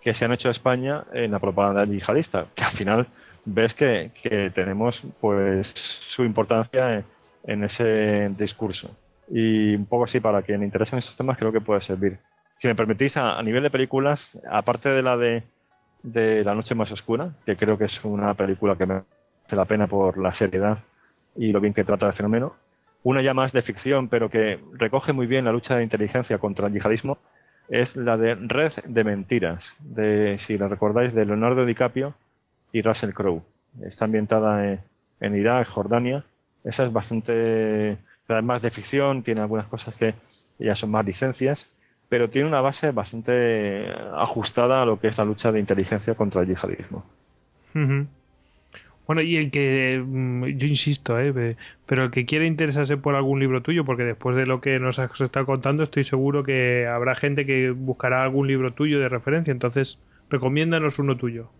que se han hecho a España en la propaganda yihadista, que al final ves que, tenemos pues su importancia en, ese discurso. Y un poco así, para quien le interesen estos temas, creo que puede servir. Si me permitís, a, nivel de películas, aparte de la de, de La Noche Más Oscura, que creo que es una película que me hace la pena por la seriedad y lo bien que trata el fenómeno, una ya más de ficción, pero que recoge muy bien la lucha de inteligencia contra el yihadismo, es la de Red de Mentiras, de, si la recordáis, de Leonardo DiCaprio y Russell Crowe. Está ambientada en, en Irak, Jordania. Esa es bastante, más de ficción, tiene algunas cosas que ya son más licencias, pero tiene una base bastante ajustada a lo que es la lucha de inteligencia contra el yihadismo. Bueno, y el que, mm, yo insisto, ¿eh? pero el que quiera interesarse por algún libro tuyo, porque después de lo que nos has estado contando, estoy seguro que habrá gente que buscará algún libro tuyo de referencia, entonces recomiéndanos uno tuyo.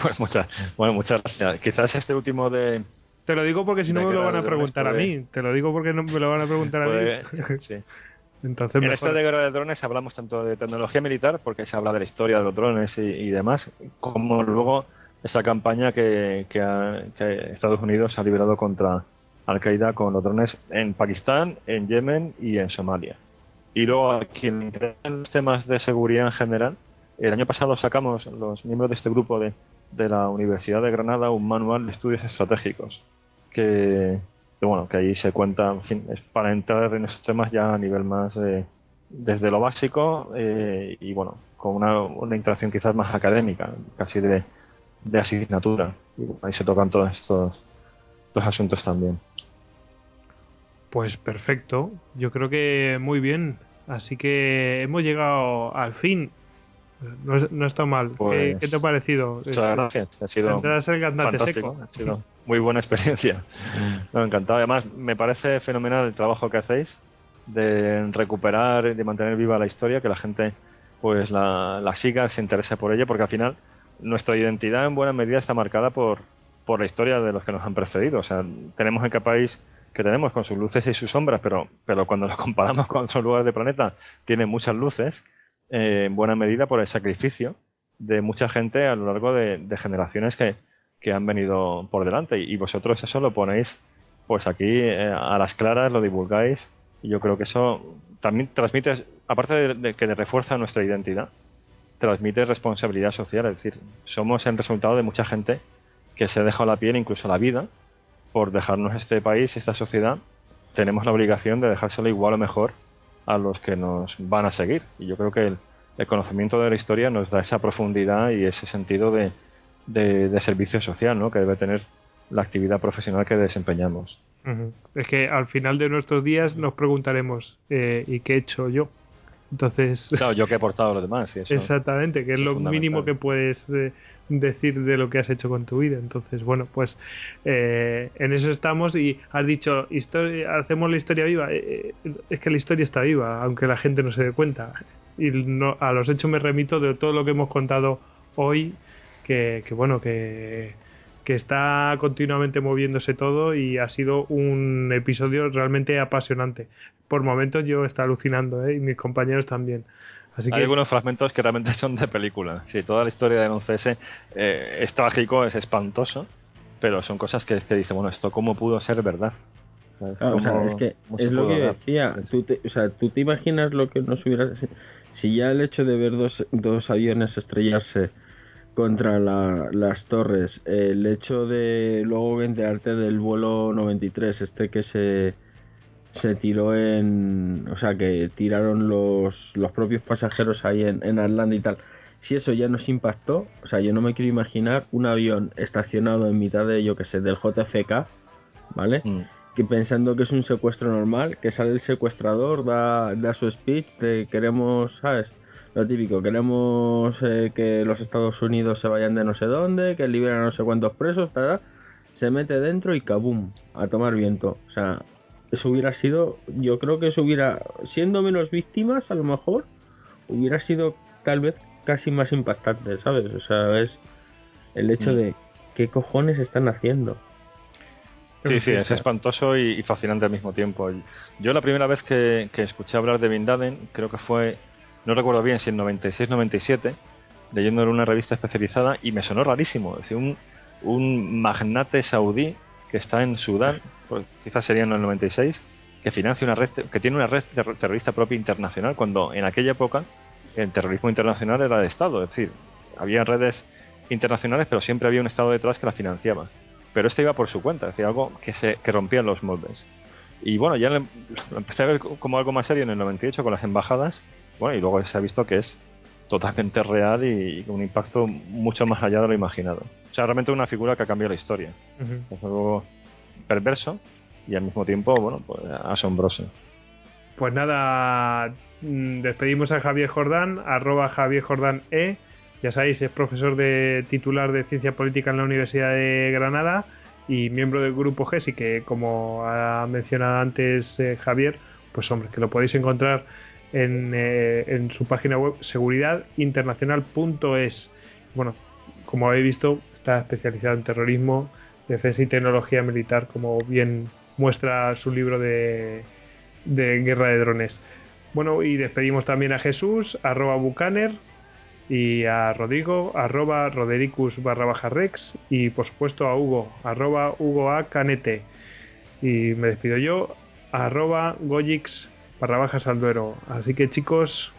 Pues muchas, bueno, muchas gracias. Quizás este último de... Te lo digo porque si no me lo van a preguntar a mí. Te lo digo porque no me lo van a preguntar a mí. Sí. Entonces, en este de Guerra de Drones hablamos tanto de tecnología militar, porque se habla de la historia de los drones y demás, como luego esa campaña que, Estados Unidos ha liberado contra Al Qaeda con los drones en Pakistán, en Yemen y en Somalia. Y luego, a quien en los temas de seguridad en general, el año pasado sacamos, los miembros de este grupo de, la Universidad de Granada, un manual de estudios estratégicos. Que, bueno, que ahí se cuenta, en fin, es para entrar en esos temas ya a nivel más desde lo básico eh, y bueno, con una, una interacción quizás más académica, casi de, de asignatura. ahí se tocan todos estos, asuntos también. Pues perfecto, yo creo que muy bien. Así que hemos llegado al fin. No, no está mal. ¿Qué, pues te ha parecido? Muchas gracias. Ha sido fantástico. Ha sido muy buena experiencia. Me ha encantado. Además, me parece fenomenal el trabajo que hacéis de recuperar, y de mantener viva la historia, que la gente pues la, la siga, se interese por ella, porque al final nuestra identidad en buena medida está marcada por, por la historia de los que nos han precedido. O sea, tenemos en qué país que tenemos con sus luces y sus sombras, pero, pero cuando lo comparamos con otros lugares del planeta, tiene muchas luces, en buena medida por el sacrificio de mucha gente a lo largo de, generaciones que, que, han venido por delante. Y vosotros eso lo ponéis pues aquí eh, a las claras, lo divulgáis, y yo creo que eso también transmite, aparte de, que refuerza nuestra identidad, transmite responsabilidad social, es decir, somos el resultado de mucha gente que se ha dejado la piel, incluso la vida, por dejarnos este país, esta sociedad, tenemos la obligación de dejárselo igual o mejor a los que nos van a seguir. Y yo creo que el, conocimiento de la historia nos da esa profundidad y ese sentido de, de, servicio social ¿no? que debe tener la actividad profesional que desempeñamos. Es que al final de nuestros días nos preguntaremos, eh, ¿y qué he hecho yo? Entonces. Claro, yo que he aportado a los demás. exactamente, que es lo mínimo que puedes eh, decir de lo que has hecho con tu vida. Entonces, bueno, pues eh, en eso estamos y has dicho, hacemos la historia viva. Eh, es que la historia está viva, aunque la gente no se dé cuenta. Y no, a los hechos me remito de todo lo que hemos contado hoy, que, que bueno, que que está continuamente moviéndose todo y ha sido un episodio realmente apasionante. Por momentos yo está alucinando ¿eh? y mis compañeros también. Así Hay algunos fragmentos que realmente son de película. Sí, toda la historia de 11S eh, es trágico, es espantoso, pero son cosas que, que dice, bueno, ¿esto cómo pudo ser verdad? o sea, es que es lo que decía. Tú te, o sea, tú te imaginas lo que nos hubiera. Si ya el hecho de ver dos, dos aviones estrellarse contra las torres. El hecho de luego enterarte del vuelo 93, este que se, se tiró en. O sea, que tiraron los, los propios pasajeros ahí en, en Atlanta y tal. Si eso ya nos impactó, o sea, yo no me quiero imaginar un avión estacionado en mitad de, yo que sé, del JFK, ¿vale? Mm. Que pensando que es un secuestro normal, que sale el secuestrador, da, da su speech de queremos, ¿sabes? Lo típico, queremos eh, que los Estados Unidos se vayan de no sé dónde, que liberen a no sé cuántos presos, para se mete dentro y kabum, a tomar viento. O sea, eso hubiera sido, yo creo que eso hubiera, siendo menos víctimas, a lo mejor, hubiera sido tal vez casi más impactante, ¿sabes? O sea, es el hecho mm. de qué cojones están haciendo. Sí, sí, es espantoso y, fascinante al mismo tiempo. Yo la primera vez que, que escuché hablar de Bin Laden, creo que fue no recuerdo bien si en 96-97, leyendo en una revista especializada, y me sonó rarísimo. Es un, un magnate saudí que está en Sudán, pues quizás sería en el 96, que financia una red, que tiene una red terrorista propia internacional, cuando en aquella época el terrorismo internacional era de Estado, es decir, había redes internacionales, pero siempre había un Estado detrás que la financiaba. Pero este iba por su cuenta, es decir, algo que, se, que rompía los moldes. Y bueno, ya lo empecé a ver como algo más serio en el 98 con las embajadas bueno, y luego se ha visto que es totalmente real y, con un impacto mucho más allá de lo imaginado. O sea, realmente una figura que ha cambiado la historia. Es algo perverso y al mismo tiempo, bueno, pues asombroso. Pues nada, mm, despedimos a Javier Jordán, arroba Javier Jordán E. Ya sabéis, es profesor de titular de Ciencia Política en la Universidad de Granada y miembro del grupo GESI, que como ha mencionado antes eh, Javier, pues hombre, que lo podéis encontrar en, eh, en su página web seguridadinternacional.es. Bueno, como habéis visto, está especializado en terrorismo, defensa y tecnología militar, como bien muestra su libro de, de guerra de drones. Bueno, y despedimos también a Jesús, arroba Bucaner, y a Rodrigo, arroba Rodericus barra baja Rex, y por supuesto a Hugo, arroba Hugo A Canete. Y me despido yo, arroba Gojix barra baja Salduero. Así que chicos,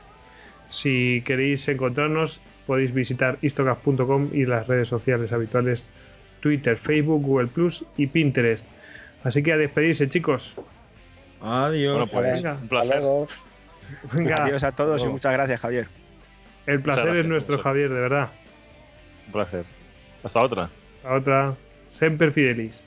si queréis encontrarnos, podéis visitar istocast.com y las redes sociales habituales Twitter, Facebook, Google Plus y Pinterest. Así que a despedirse, chicos. Adiós. Pues, un placer. Adiós a todos y muchas gracias, Javier. El placer es nuestro, Javier, de verdad. Un placer. Hasta otra. Hasta otra. Semper Fidelis.